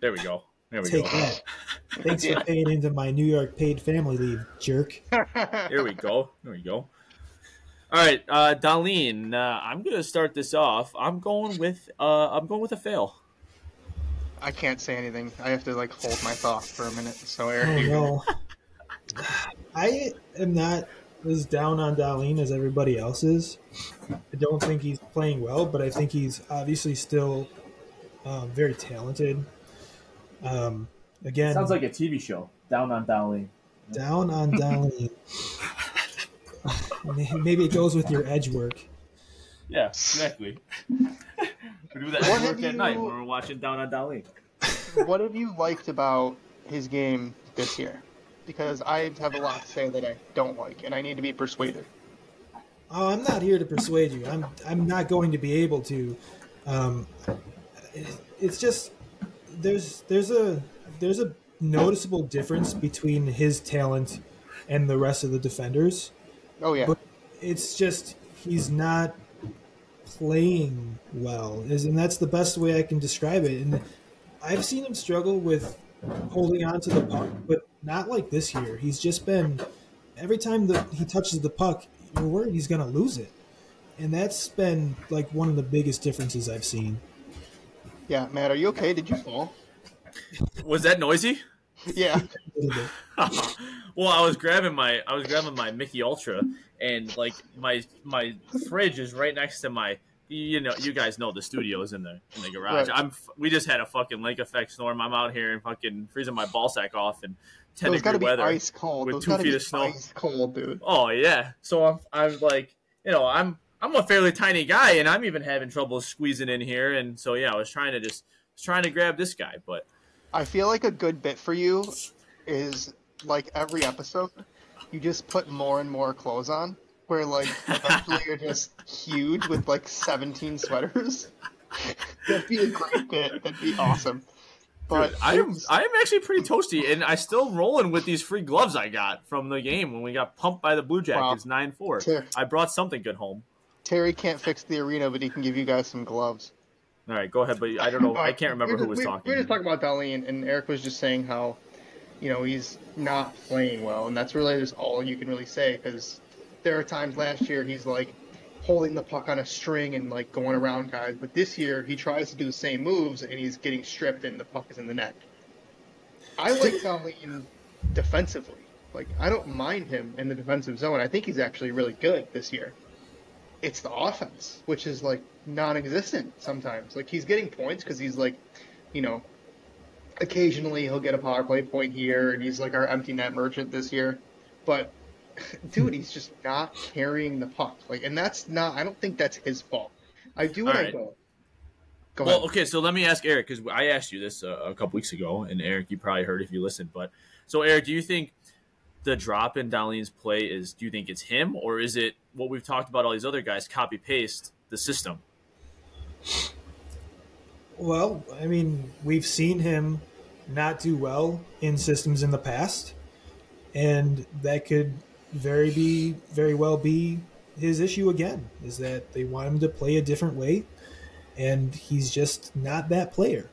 A: There we go. There we
C: take
A: go.
C: that." Thanks
B: Yeah.
C: for paying into my New York paid family leave, jerk. <laughs>
A: There we go. There we go. All right, uh, Dahlin. Uh, I'm gonna start this off. I'm going with uh, I'm going with a fail.
B: I can't say anything. I have to like hold my thought for a minute. So Eric,
C: Oh no, I am not as down on Darlene as everybody else is. I don't think he's playing well, but I think he's obviously still um, very talented. Um, again,
A: Sounds like a TV show. Down on Darlene.
C: down on Darlene. <laughs> Maybe it goes with your edge work.
A: Yeah, exactly. <laughs> <laughs> we do that
B: What
A: at work
B: have
A: at night
B: you-
A: when we're watching Down on Darlene. <laughs>
B: what have you liked about his game this year? Because I have a lot to say that I don't like, and I need to be persuaded.
C: Oh, I'm not here to persuade you. I'm I'm not going to be able to. Um, it- it's just there's there's a there's a noticeable difference between his talent and the rest of the defenders.
B: Oh yeah,
C: But it's just he's not playing well, is and that's the best way I can describe it. And I've seen him struggle with holding on to the puck, but not like this year. He's just been every time that he touches the puck, you're worried he's going to lose it, and that's been like one of the biggest differences I've seen.
B: yeah. Matt, are you okay? Did you fall?
A: Was that noisy?
B: Yeah.
C: A little bit.
A: well, I was grabbing my I was grabbing my Mickey Ultra, and like my my fridge is right next to my. You know, you guys know the studio is in the in the garage.
B: Right.
A: I'm. We just had a fucking lake effect storm. I'm out here and fucking freezing my ball sack off and ten
B: Those
A: degree
B: be
A: weather.
B: ice cold.
A: with
B: Those
A: two feet of snow.
B: Ice cold, dude.
A: Oh yeah. So I'm I'm like you know I'm I'm a fairly tiny guy and I'm even having trouble squeezing in here and so yeah I was trying to just was trying to grab this guy but
B: I feel like a good bit for you is like every episode, you just put more and more clothes on. Where like eventually you're just huge with like 17 sweaters. <laughs> That'd be a great bit. That'd be awesome. But
A: I am I am actually pretty toasty and I still rolling with these free gloves I got from the game when we got pumped by the Blue Jackets nine four. I brought something good home.
B: Terry can't fix the arena, but he can give you guys some gloves.
A: All right, go ahead. But I don't know. I can't remember
B: We're
A: who was
B: we're,
A: talking.
B: We're just talking about Dolly, and, and Eric was just saying how you know, he's not playing well, and that's really just all you can really say because there are times last year he's like holding the puck on a string and like going around guys, but this year he tries to do the same moves and he's getting stripped and the puck is in the net. I like Dahlin defensively. Like I don't mind him in the defensive zone. I think he's actually really good this year. It's the offense, which is like non-existent sometimes. Like he's getting points because he's like, you know, occasionally he'll get a power play point here, and he's like our empty net merchant this year. But <laughs> dude, he's just not carrying the puck. Like, and that's not. I don't think that's his fault. I do what
A: All
B: I go. Go
A: Well,
B: ahead.
A: okay, so let me ask Eric because I asked you this uh, a couple weeks ago, and Eric, you probably heard if you listened. But so, Eric, do you think the drop in Dahlin's play is? Do you think it's him, or is it what we've talked about? All these other guys copy paste the system.
C: Well, I mean, we've seen him not do well in systems in the past, and that could very be very well be his issue again. Is that they want him to play a different way, and he's just not that player.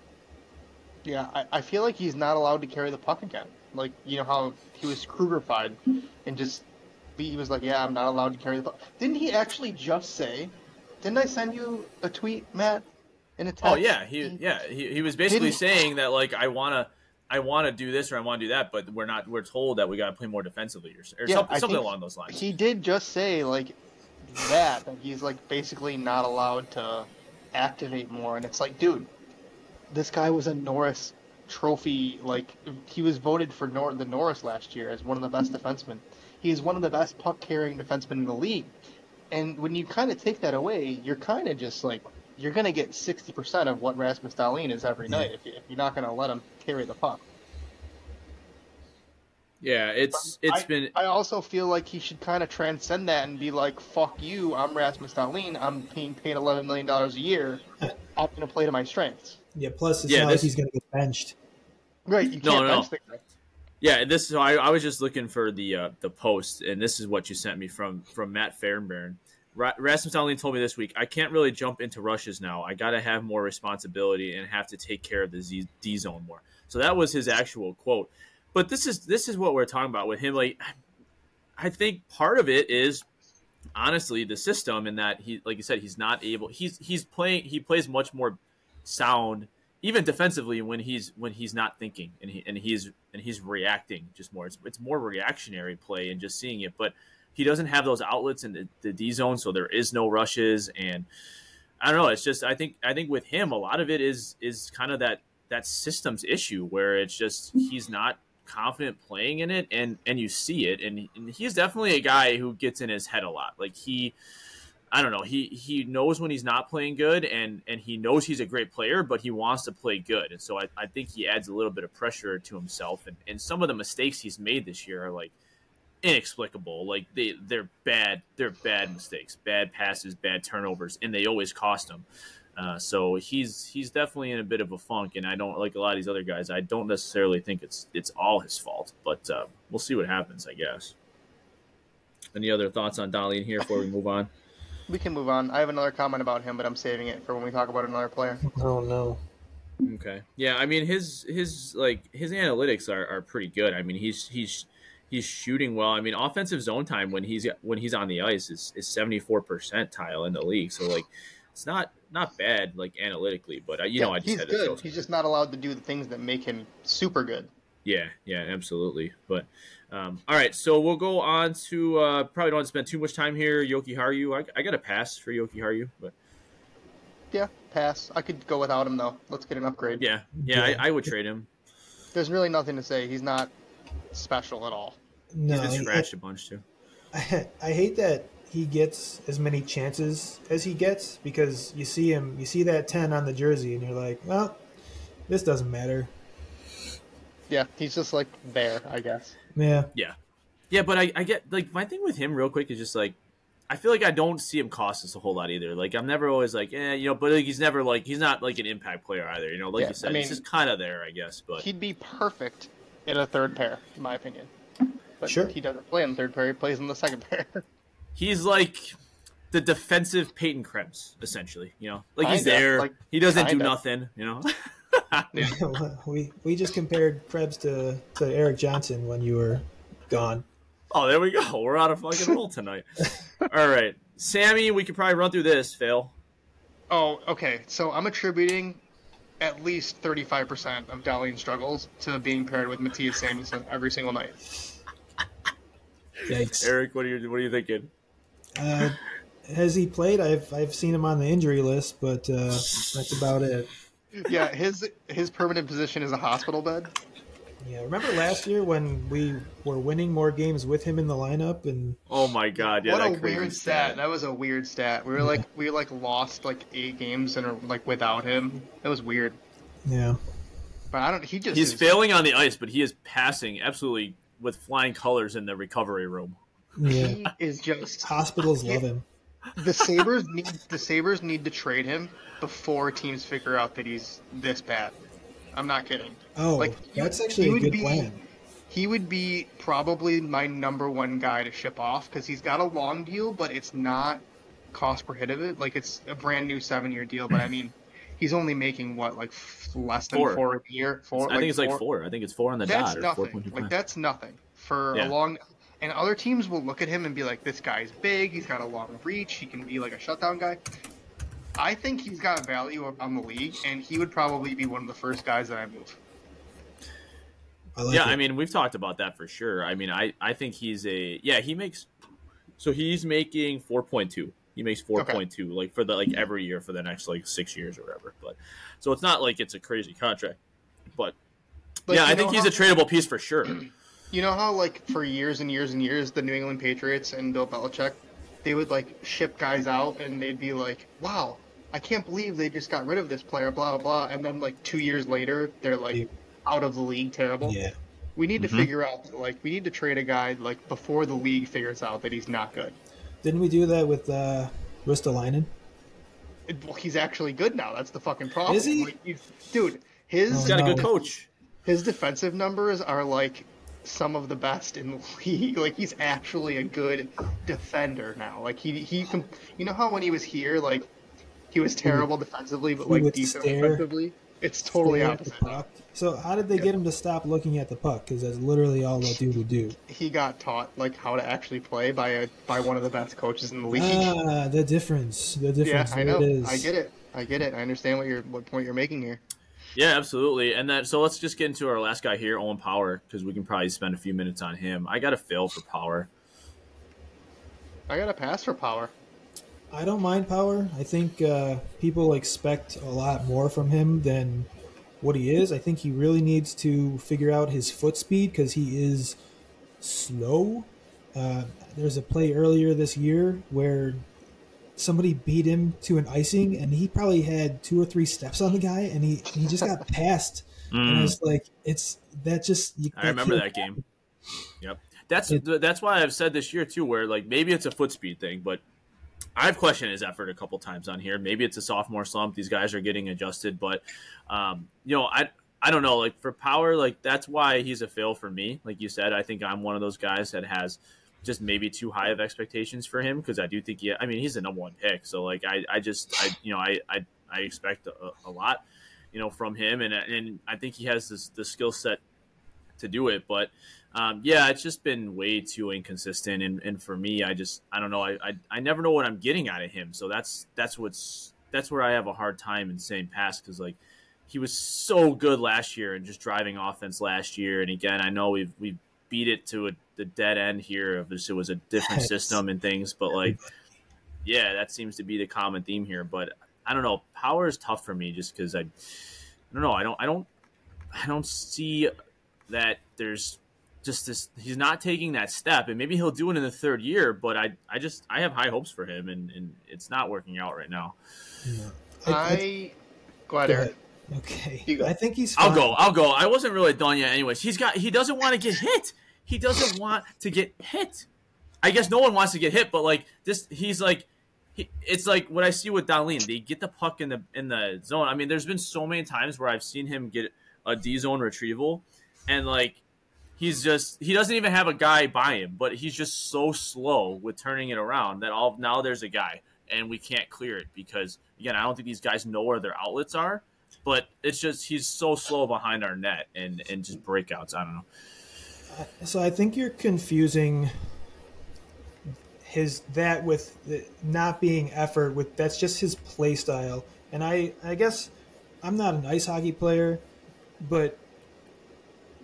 B: Yeah, I, I feel like he's not allowed to carry the puck again. Like you know how he was Krugerfied and just he was like, yeah, I'm not allowed to carry the puck. Didn't he actually just say? Didn't I send you a tweet, Matt? In a oh, text?
A: Oh yeah, he yeah he, he was basically
B: Didn't-
A: saying that like I wanna I wanna do this or I want to do that, but we're not. We're told that we got to play more defensively or, or
B: Yeah,
A: something, something along those lines.
B: He did just say like that that he's like basically not allowed to activate more, and it's like, dude, this guy was a Norris Trophy. Like he was voted for Nor- the Norris last year as one of the best defensemen. He is one of the best puck carrying defensemen in the league. And when you kind of take that away, you're kind of just like you're gonna get sixty percent of what Rasmus Dahlin is every mm-hmm. night if, you, if you're not gonna let him carry the puck.
A: yeah, it's it's
B: I,
A: been
B: I also feel like he should kind of transcend that and be like, "Fuck you! I'm Rasmus Dahlin. I'm being paid eleven million dollars a year. I'm gonna play to my strengths."
C: Yeah. Plus, it's
A: Yeah,
C: not
A: this-
C: like he's going to get benched.
B: Right? You
A: No,
B: can't
A: no,
B: bench
A: no.
B: the guy.
A: Yeah, this. So I, I was just looking for the uh, the post, and this is what you sent me from from Matt Fairburn. Ra- Rasmus Dahlin told me this week, I can't really jump into rushes now. I got to have more responsibility and have to take care of the Z- D zone more. So that was his actual quote. But this is this is what we're talking about with him. Like, I think part of it is honestly the system, in that he, like you said, he's not able. He's he's playing. He plays much more sound even defensively when he's when he's not thinking and he and he's and he's reacting just more. It's it's more reactionary play and just seeing it, but he doesn't have those outlets in the, the D zone, so there is no rushes and I don't know. It's just I think I think with him a lot of it is is kind of that that systems issue where it's just he's not confident playing in it and and you see it and, and he's definitely a guy who gets in his head a lot. Like he I don't know. He he knows when he's not playing good, and and he knows he's a great player, but he wants to play good, and so I, I think he adds a little bit of pressure to himself. And, and some of the mistakes he's made this year are like inexplicable. Like they they're bad. They're bad mistakes, bad passes, bad turnovers, and they always cost him. Uh, so he's he's definitely in a bit of a funk, and I don't like a lot of these other guys. I don't necessarily think it's it's all his fault, but uh, we'll see what happens. I guess. Any other thoughts on Dolly in here before we move on?
B: We can move on. I have another comment about him, but I'm saving it for when we talk about another player.
C: Oh no.
A: Okay. Yeah, I mean his his like his analytics are, are pretty good. I mean he's he's he's shooting well. I mean offensive zone time when he's when he's on the ice is is seventy four percentile in the league. So like it's not not bad like analytically, but I, you know I just
B: he's
A: had to
B: good.
A: throw.
B: He's just not allowed to do the things that make him super good.
A: Yeah, yeah, absolutely. But um, all right, so we'll go on to uh, probably don't want to spend too much time here. Jokiharju, I, I got a pass for Jokiharju, but
B: Yeah, pass. I could go without him though. Let's get an upgrade.
A: yeah, yeah,
C: Yeah.
A: I, I would trade him.
B: There's really nothing to say. He's not special at all.
C: No.
A: He's been
C: he-
A: scratched a bunch too.
C: I, <laughs> I hate that he gets as many chances as he gets because you see him, you see that 10 on the jersey, and you're like, well, this doesn't matter.
B: Yeah, he's just like there, I guess.
C: Yeah.
A: Yeah, yeah, but I, I get like my thing with him real quick is just like I feel like I don't see him cost us a whole lot either. Like I'm never always like, eh, you know, but like, he's never like he's not like an impact player either. You know, like
B: Yeah,
A: you said,
B: I mean-
A: he's just kind of there, I guess. But
B: He'd be perfect in a third pair, in my opinion. But
C: Sure.
B: he doesn't play in the third pair. He plays in the second pair. <laughs>
A: he's like the defensive Peyton Krebs, essentially. You know, like he's
B: Kinda,
A: there,
B: like,
A: he doesn't do
B: kinda.
A: nothing. You know, <laughs> <laughs> <laughs>
C: we we just compared Krebs to, to Erik Johnson when you were gone.
A: Oh, there we go. <laughs> We're on a fucking roll tonight. All right, Sammy, we could probably run through this. Phil.
B: Oh, okay. So I'm attributing at least 35% of Dahlin struggles to being paired with Mattias Samuelsson every single night.
C: Yikes.
A: Eric, what are you what are you thinking?
C: Uh, has he played? I've I've seen him on the injury list, but uh, that's about it.
B: Yeah, his his permanent position is a hospital bed.
C: Yeah, remember last year when we were winning more games with him in the lineup, and
A: Oh my god, yeah,
B: what
A: that
B: a
A: crazy
B: weird stat. That was a weird stat. We were like we like lost like eight games and like without him. That was weird.
C: yeah,
B: But I don't. He just
A: He's
B: is-
A: failing on the ice, but he is passing absolutely with flying colors in the recovery room.
C: yeah.
B: He is just
C: Hospitals love him.
B: The Sabres need the Sabres need to trade him before teams figure out that he's this bad. I'm not kidding.
C: Oh,
B: Like,
C: that's actually a good
B: be-
C: plan.
B: He would be probably my number one guy to ship off because he's got a long deal, but it's not cost prohibitive. Like it's a brand new seven year deal, but I mean, he's only making what like f- less than
A: Four.
B: four, a year. Four.
A: I think it's like four. I think it's four on the
B: That's
A: dot or
B: nothing.
A: 4.25.
B: Like that's nothing for
A: Yeah.
B: a long. And other teams will look at him and be like, "This guy's big. He's got a long reach. He can be like a shutdown guy." I think he's got value on the league, and he would probably be one of the first guys that I move.
C: I like
A: yeah,
C: it.
A: I mean, we've talked about that for sure. I mean, I, I think he's a yeah, he makes so he's making 4.2. He makes 4.2 like for the like every year for the next like 6 years or whatever. But so it's not like it's a crazy contract. But
B: Like,
A: yeah, I think he's a tradable piece for sure.
B: You know how like for years and years and years, the New England Patriots and Bill Belichick, they would like ship guys out, and they'd be like, "Wow, I can't believe they just got rid of this player." Blah blah blah. And then like two years later, they're like out of the league, terrible.
C: yeah,
B: We need
A: Mhm.
B: to figure out like we need to trade a guy like before the league figures out that he's not good.
C: didn't we do that with uh, Ristolainen?
B: It- well, he's actually good now. That's the fucking problem.
C: Is he?
B: Like, dude, his
C: Oh,
A: He's got a good coach.
B: his defensive numbers are like some of the best in the <laughs> league. Like he's actually a good defender now. Like he he you know how when he was here, like he was terrible defensively, but
C: he
B: like decent
C: stare-
B: offensively. It's totally opposite.
C: So how did they get him to stop looking at the puck? Because that's literally all that dude would do.
B: He got taught like how to actually play by a by one of the best coaches in the league.
C: Ah, the difference. The difference.
B: yeah.
C: I
B: know. I get it. I get it. I understand what you're what point you're making here.
A: Yeah, absolutely. And then so let's just get into our last guy here, Owen Power, because we can probably spend a few minutes on him. I got a fail for Power.
B: I got a pass for power.
C: I don't mind power. I think uh, people expect a lot more from him than what he is. I think he really needs to figure out his foot speed because he is slow. Uh, there's a play earlier this year where somebody beat him to an icing, and he probably had two or three steps on the guy, and he he just got <laughs> passed. And I was like, it's that just. You,
A: Mm. I remember that game. <laughs> Yep. That's
C: It-
A: that's why I've said this year too, where like maybe it's a foot speed thing, but I've questioned his effort a couple times on here. Maybe it's a sophomore slump; these guys are getting adjusted, but um, you know, I I don't know. Like for power, like that's why he's a fail for me. Like you said, I think I'm one of those guys that has just maybe too high of expectations for him because I do think he. I mean, he's the number one pick, so like I I just I you know I I, I expect a, a lot you know from him and and I think he has this the skill set to do it but um, yeah it's just been way too inconsistent and, and for me I just I don't know I, I I never know what I'm getting out of him so that's that's what's that's where I have a hard time in saying pass because like he was so good last year and just driving offense last year and again I know we've we beat it to a, the dead end here of this it was a different system and things but like yeah that seems to be the common theme here but I don't know. Power is tough for me just because I, I don't know. I don't. I don't. I don't see that there's just this. He's not taking that step, and maybe he'll do it in the third year. But I, I just, I have high hopes for him, and, and it's not working out right now.
C: No.
B: I,
C: I-
B: go ahead,
C: Go
B: Eric.
C: ahead. Okay.
B: Go.
C: I think he's.
A: I'll go. I'll go. I wasn't really done yet. Anyways, he's got. He doesn't want to get hit. He doesn't want to get hit. I guess no one wants to get hit, but like this, he's like, he, it's like what I see with Dahlin. They get the puck in the in the zone. I mean, there's been so many times where I've seen him get a D zone retrieval, and like he's just he doesn't even have a guy by him, but he's just so slow with turning it around that all now there's a guy and we can't clear it because again I don't think these guys know where their outlets are. but it's just he's so slow behind our net and and just breakouts. I don't know.
C: So I think you're confusing his that with not being effort with that's just his play style. And I I guess I'm not an ice hockey player, but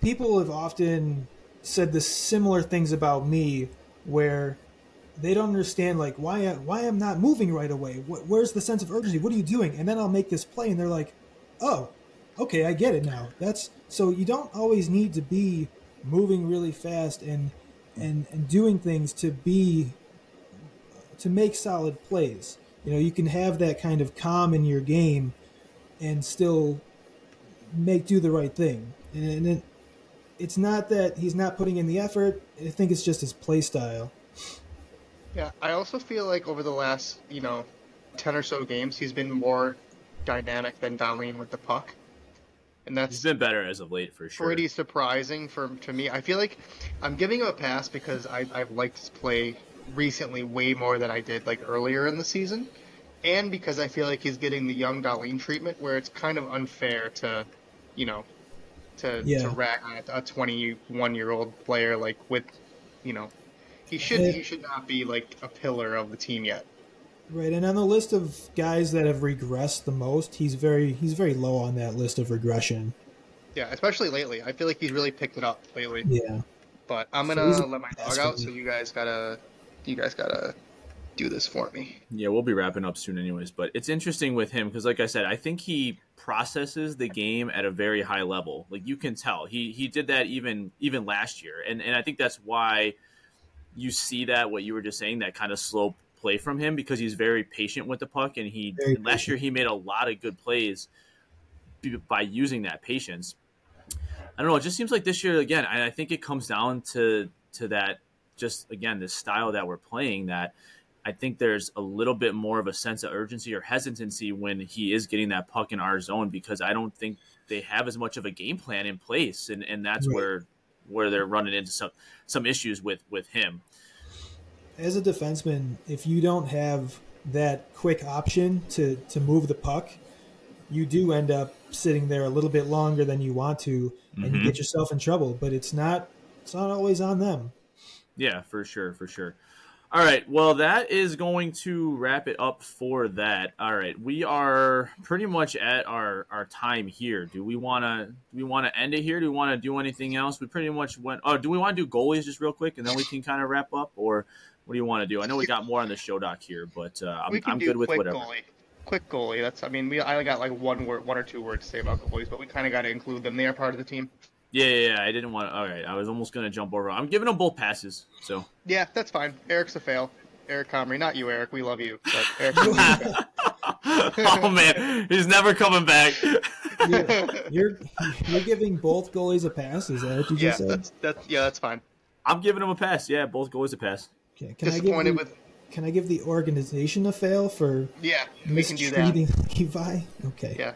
C: people have often said the similar things about me where they don't understand like why why I'm not moving right away. where's the sense of urgency? What are you doing? And then I'll make this play, and they're like, "Oh, okay, I get it now." That's so you don't always need to be moving really fast and and and doing things to be to make solid plays. You know, you can have that kind of calm in your game and still make do the right thing. And, and it, it's not that he's not putting in the effort. I think it's just his play style.
B: Yeah, I also feel like over the last, you know, 10 or so games, he's been more dynamic than Dahlin with the puck.
A: And that's he's been better as of late for sure.
B: Pretty surprising for to me. I feel like I'm giving him a pass because I, I've liked his play recently way more than I did like earlier in the season, and because I feel like he's getting the young Dahlin treatment where it's kind of unfair to, you know, to yeah. to rack a 21 year old player like with, you know, he should he should not be like a pillar of the team yet.
C: Right, and on the list of guys that have regressed the most, he's very he's very low on that list of regression.
B: Yeah, especially lately. I feel like he's really picked it up lately.
C: Yeah.
B: But I'm gonna so let my dog out, so you guys gotta you guys gotta do this for me.
A: Yeah, we'll be wrapping up soon, anyways. But it's interesting with him because, like I said, I think he processes the game at a very high level. Like you can tell, he he did that even even last year, and and I think that's why you see that what you were just saying that kind of slow play from him because he's very patient with the puck, and he last year he made a lot of good plays by using that patience. I don't know. It just seems like this year again. I think it comes down to to that just again the style that we're playing that I think there's a little bit more of a sense of urgency or hesitancy when he is getting that puck in our zone because I don't think they have as much of a game plan in place, and and that's right. where where they're running into some some issues with with him
C: as a defenseman, if you don't have that quick option to to move the puck, you do end up sitting there a little bit longer than you want to, and mm-hmm. you get yourself in trouble. But it's not it's not always on them.
A: Yeah, for sure, for sure. All right, well, that is going to wrap it up for that. All right, we are pretty much at our, our time here. Do we want to do we want to end it here? Do we want to do anything else? We pretty much went. Oh, do we want to do goalies just real quick, and then we can kind of wrap up, or what do you want to do? I know we got more on the show doc here, but uh, I'm, I'm good with whatever.
B: Goalie. Quick goalie. That's. I mean, we I got like one word, one or two words to say about goalies, but we kind of got to include them. They are part of the team.
A: Yeah, yeah, yeah, I didn't want. to... All right, I was almost gonna jump over. I'm giving them both passes. So.
B: Yeah, that's fine. Eric's a fail. Eric Comrie, not you, Eric. We love you, but <laughs> Eric.
A: oh man, he's never coming back.
C: you're, you're, you're giving both goalies a pass. Is that what you
B: yeah,
C: just said?
B: That's, that's yeah, that's fine.
A: I'm giving him a pass. Yeah, both goalies a pass.
C: Okay. Can Disappointed I give the, with. Can I give the organization a fail for?
B: Yeah, we can do that. <laughs>
C: Levi. Okay.
B: Yeah,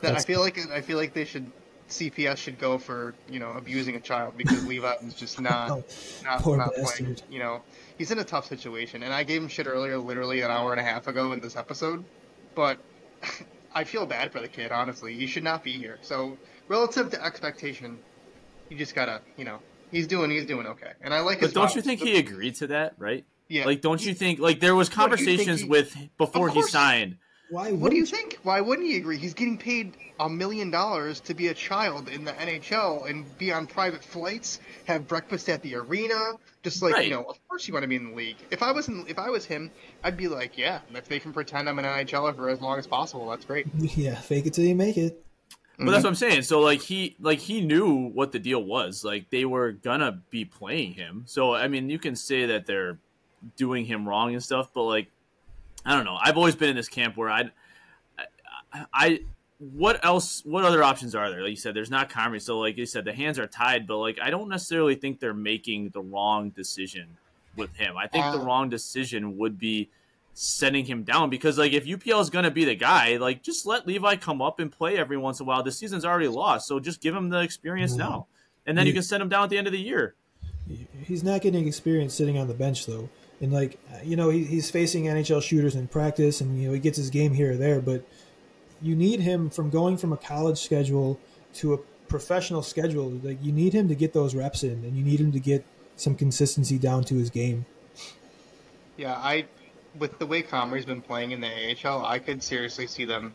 B: that, I feel like I feel like they should. CPS should go for you know abusing a child because Levi <laughs> is just not oh, not, not playing. You know, he's in a tough situation, and I gave him shit earlier, literally an hour and a half ago in this episode, but. <laughs> I feel bad for the kid, honestly. He should not be here. So, relative to expectation, you just gotta, you know, he's doing he's doing okay, and I like.
A: But don't you think he agreed to that, right? Yeah. Like, don't you think like there was conversations he, with before he signed?
B: Why? What do you think? Why wouldn't he agree? He's getting paid a million dollars to be a child in the NHL and be on private flights, have breakfast at the arena. Just like right. you know, of course you want to be in the league. If I was in, if I was him, I'd be like, yeah, if they can pretend I'm an NHLer for as long as possible, that's great. <laughs>
C: Yeah, fake it till you make it.
A: But mm-hmm. that's what I'm saying. So like he like he knew what the deal was. Like they were gonna be playing him. So I mean, you can say that they're doing him wrong and stuff, but like I don't know. I've always been in this camp where I I, I what else what other options are there? Like you said, there's not Comrie. So like you said, the hands are tied, but like I don't necessarily think they're making the wrong decision with him. I think uh, the wrong decision would be sending him down because like if UPL is going to be the guy, like just let Levi come up and play every once in a while. The season's already lost, so just give him the experience mm-hmm. now, and then you can send him down at the end of the year.
C: He's not getting experience sitting on the bench though, and like you know he, he's facing NHL shooters in practice, and you know he gets his game here or there, but you need him from going from a college schedule to a professional schedule. Like you need him to get those reps in, and you need him to get some consistency down to his game.
B: Yeah, I with the way Comrie's been playing in the AHL, I could seriously see them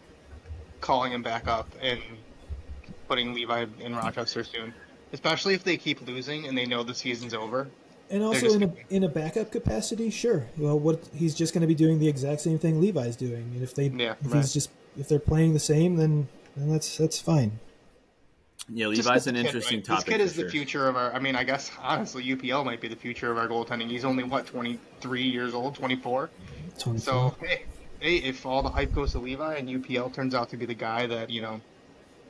B: calling him back up and putting Levi in Rochester soon. Especially if they keep losing and they know the season's over.
C: And also in a in a backup capacity, sure. Well, what he's just going to be doing the exact same thing Levi's doing, and if they
B: Yeah,
C: if
B: right.
C: he's just if they're playing the same, then then that's that's fine.
A: Yeah, Levi's an
B: the kid
A: interesting
B: right.
A: topic.
B: This kid is
A: for
B: the future of our. I mean, I guess honestly, UPL might be the future of our goaltending. He's only what 23 years old, 24.
C: 24.
B: So hey, hey, if all the hype goes to Levi and UPL turns out to be the guy that you know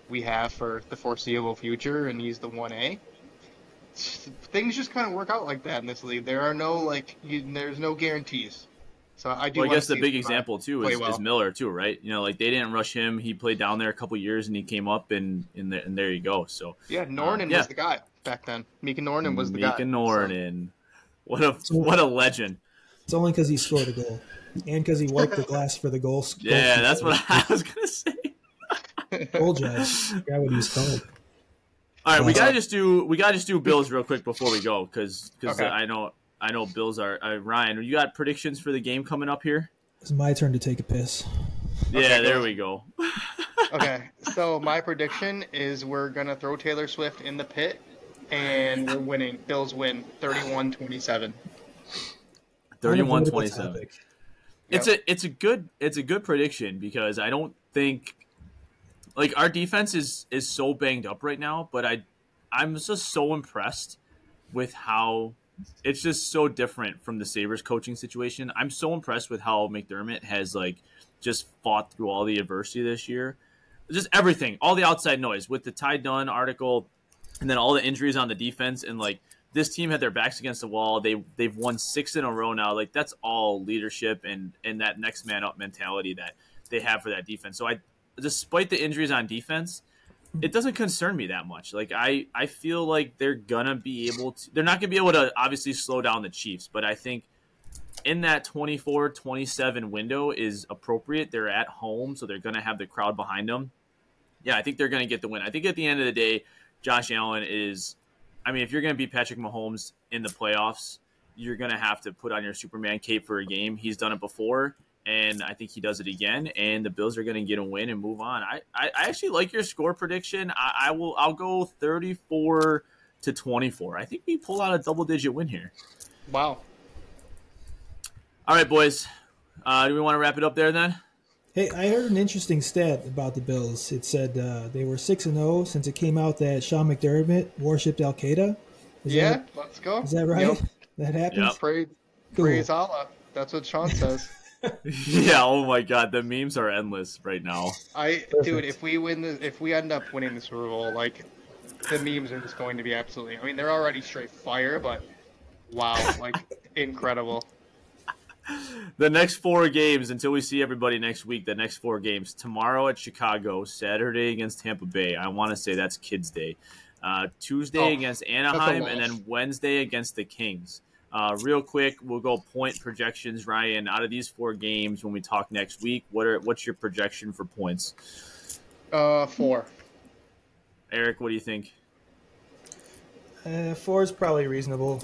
B: we have for the foreseeable future, and he's the one A, things just kind of work out like that in this league. There are no like, you, there's no guarantees. So I do.
A: Well, I guess the big example too is,
B: well.
A: is Miller too, right? You know, like they didn't rush him. He played down there a couple years, and he came up, and and, there, and there you go. So
B: Yeah, Noronen
A: yeah.
B: was the guy back then. Mika Noronen was the guy.
A: Mika Noronen, what a
C: So-
A: what a legend.
C: It's only because he scored a goal, and because he wiped the glass for the goal. goal
A: Yeah, that's what <laughs> I was gonna say.
C: goal judge. Forgot what he was called.
A: All right, we
C: Uh,
A: gotta just do we gotta just do Bills real quick before we go, because
B: Okay.
A: I know I know Bills are uh, Ryan. You got predictions for the game coming up here?
C: It's my turn to take a piss.
A: Yeah,
B: Okay,
A: there
B: go.
A: we go. <laughs>
B: okay, so my prediction is we're gonna throw Taylor Swift in the pit, and we're winning. Bills win 31-27.
A: 31-27.
C: Topic.
A: It's a it's a good it's a good prediction because I don't think like our defense is is so banged up right now, but I I'm just so impressed with how it's just so different from the Sabres coaching situation. I'm so impressed with how McDermott has like just fought through all the adversity this year. Just everything, all the outside noise with the Ty Dunne article and then all the injuries on the defense and like this team had their backs against the wall. They they've won six in a row now. Like that's all leadership and and that next man up mentality that they have for that defense. So I, despite the injuries on defense, it doesn't concern me that much. Like I I feel like they're gonna be able to. They're not gonna be able to obviously slow down the Chiefs, but I think in that 24-27 window is appropriate. They're at home, so they're gonna have the crowd behind them. Yeah, I think they're gonna get the win. I think at the end of the day, Josh Allen is I mean, if you're to beat Patrick Mahomes in the playoffs, you're to have to put on your Superman cape for a game. He's done it before, and I think he does it again. And the Bills are going to get a win and move on. I, I, I actually like your score prediction. I, I will. I'll go 34 to 24. I think we pull out a double digit win here.
B: Wow.
A: All right, boys. Uh, do we want to wrap it up there then?
C: Hey, I heard an interesting stat about the Bills. It said uh, they were six and zero since it came out that Sean McDermott worshipped Al Qaeda. Is
B: yeah,
C: that,
B: let's go.
C: is that right?
B: Yep. <laughs>
C: That happened.
A: Yep.
B: Praise,
C: Cool.
B: praise Allah. That's what Sean says. <laughs> <laughs>
A: yeah. Oh my God, the memes are endless right now.
B: I,
C: Perfect.
B: dude, if we win the, if we end up winning the Super Bowl, like, the memes are just going to be absolutely. I mean, they're already straight fire, but wow, like, <laughs> incredible.
A: the next four games until we see everybody next week. The next four games tomorrow at Chicago, Saturday against Tampa Bay. I want to say that's Kids Day. Uh, Tuesday
B: Oh,
A: against Anaheim, and then Wednesday against the Kings. Uh, real quick, we'll go point projections. Ryan, out of these four games, when we talk next week, what are what's your projection for points?
B: Uh, four.
A: Eric, what do you think?
C: Uh, four is probably reasonable.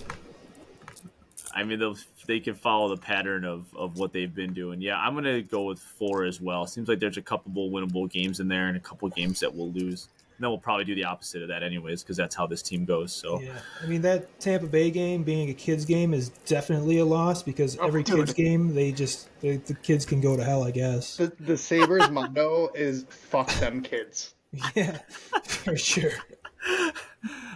A: I mean, they'll, they can follow the pattern of, of what they've been doing. Yeah, I'm going to go with four as well. Seems like there's a couple winnable games in there and a couple games that we'll lose. And then we'll probably do the opposite of that anyways because that's how this team goes. So
C: Yeah, I mean that Tampa Bay game being a kids game is definitely a loss because
B: Oh,
C: every
B: dude.
C: kids game they just they, the kids can go to hell, I guess.
B: The, the Sabres motto is "fuck them kids." <laughs>
C: Yeah, for sure.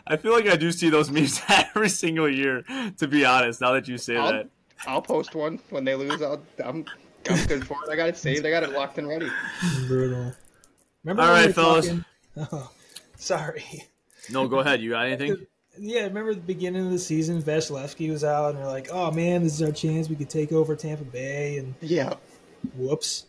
A: I feel like I do see those memes <laughs> every single year. To be honest, now that you say
B: I'll,
A: that,
B: I'll post one when they lose. I'll, I'm, I'm good for it. I got it saved. I got it locked and ready.
C: Brutal. Remember
A: All
C: when we
A: right,
C: were
A: fellas.
C: talking- Oh, <laughs> sorry.
A: no, go ahead. You got anything?
C: Yeah, remember the beginning of the season, Vasilevskiy was out, and they're like, "Oh man, this is our chance. We could take over Tampa Bay." And
B: Yeah.
C: whoops.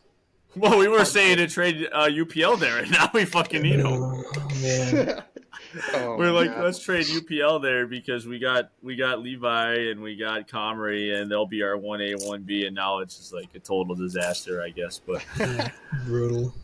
A: Well, we were saying to trade uh, UPL there, and <laughs> now we fucking need them.
C: Oh man. <laughs>
B: oh,
A: We're like,
B: God.
A: let's trade UPL there because we got we got Levi and we got Comrie and they'll be our one A one B and now it's just like a total disaster, I guess. But
C: Yeah, brutal.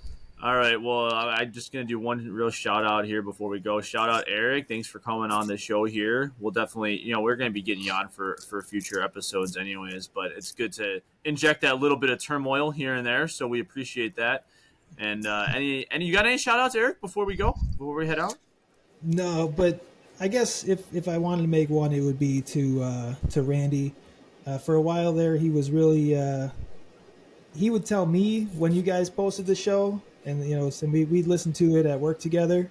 A: All right. Well, I'm just gonna do one real shout out here before we go. Shout out Eric. Thanks for coming on the show here. We'll definitely, you know, we're gonna be getting you on for for future episodes, anyways. But it's good to inject that little bit of turmoil here and there. So we appreciate that. And uh, any any you got any shout outs, Eric, before we go? Before we head out?
C: No, but I guess if if I wanted to make one, it would be to uh, to Randy. Uh, for a while there, he was really uh, he would tell me when you guys posted the show, and you know, so we we'd listen to it at work together.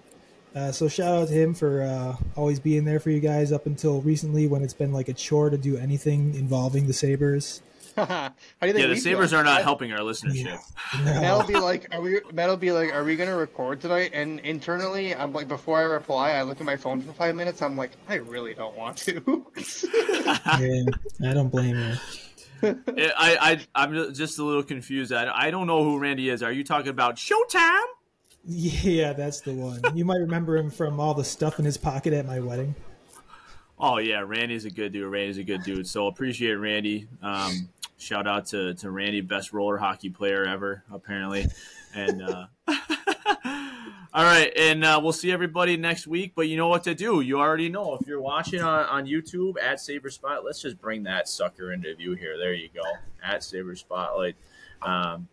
C: Uh, so shout out to him for uh, always being there for you guys up until recently when it's been like a chore to do anything involving the Sabres. <laughs>
B: How do you think
A: Yeah, the
B: Sabres
A: are not helping our listenership.
C: Yeah. <laughs>
B: Matt'll be like, are we? Matt'll be like, are we gonna record tonight? And internally, I'm like, before I reply, I look at my phone for five minutes. I'm like, I really don't want to. <laughs>
C: Yeah, I don't blame you.
A: I, I I'm just a little confused. I, I don't know who Randy is. Are you talking about Showtime?
C: Yeah, that's the one. You might remember him from all the stuff in his pocket at my wedding.
A: Oh yeah, Randy's a good dude. Randy's a good dude. So appreciate Randy. Um, shout out to, to Randy, best roller hockey player ever, apparently. And uh, <laughs> all right, and uh, we'll see everybody next week. But you know what to do. You already know. If you're watching on, on YouTube at Saber Spot, let's just bring that sucker into view here. There you go. At Saber Spotlight. Um,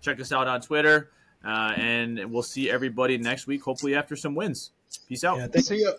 A: check us out on Twitter. Uh, and we'll see everybody next week, hopefully after some wins. Peace out.
C: Yeah, thanks,
B: See ya.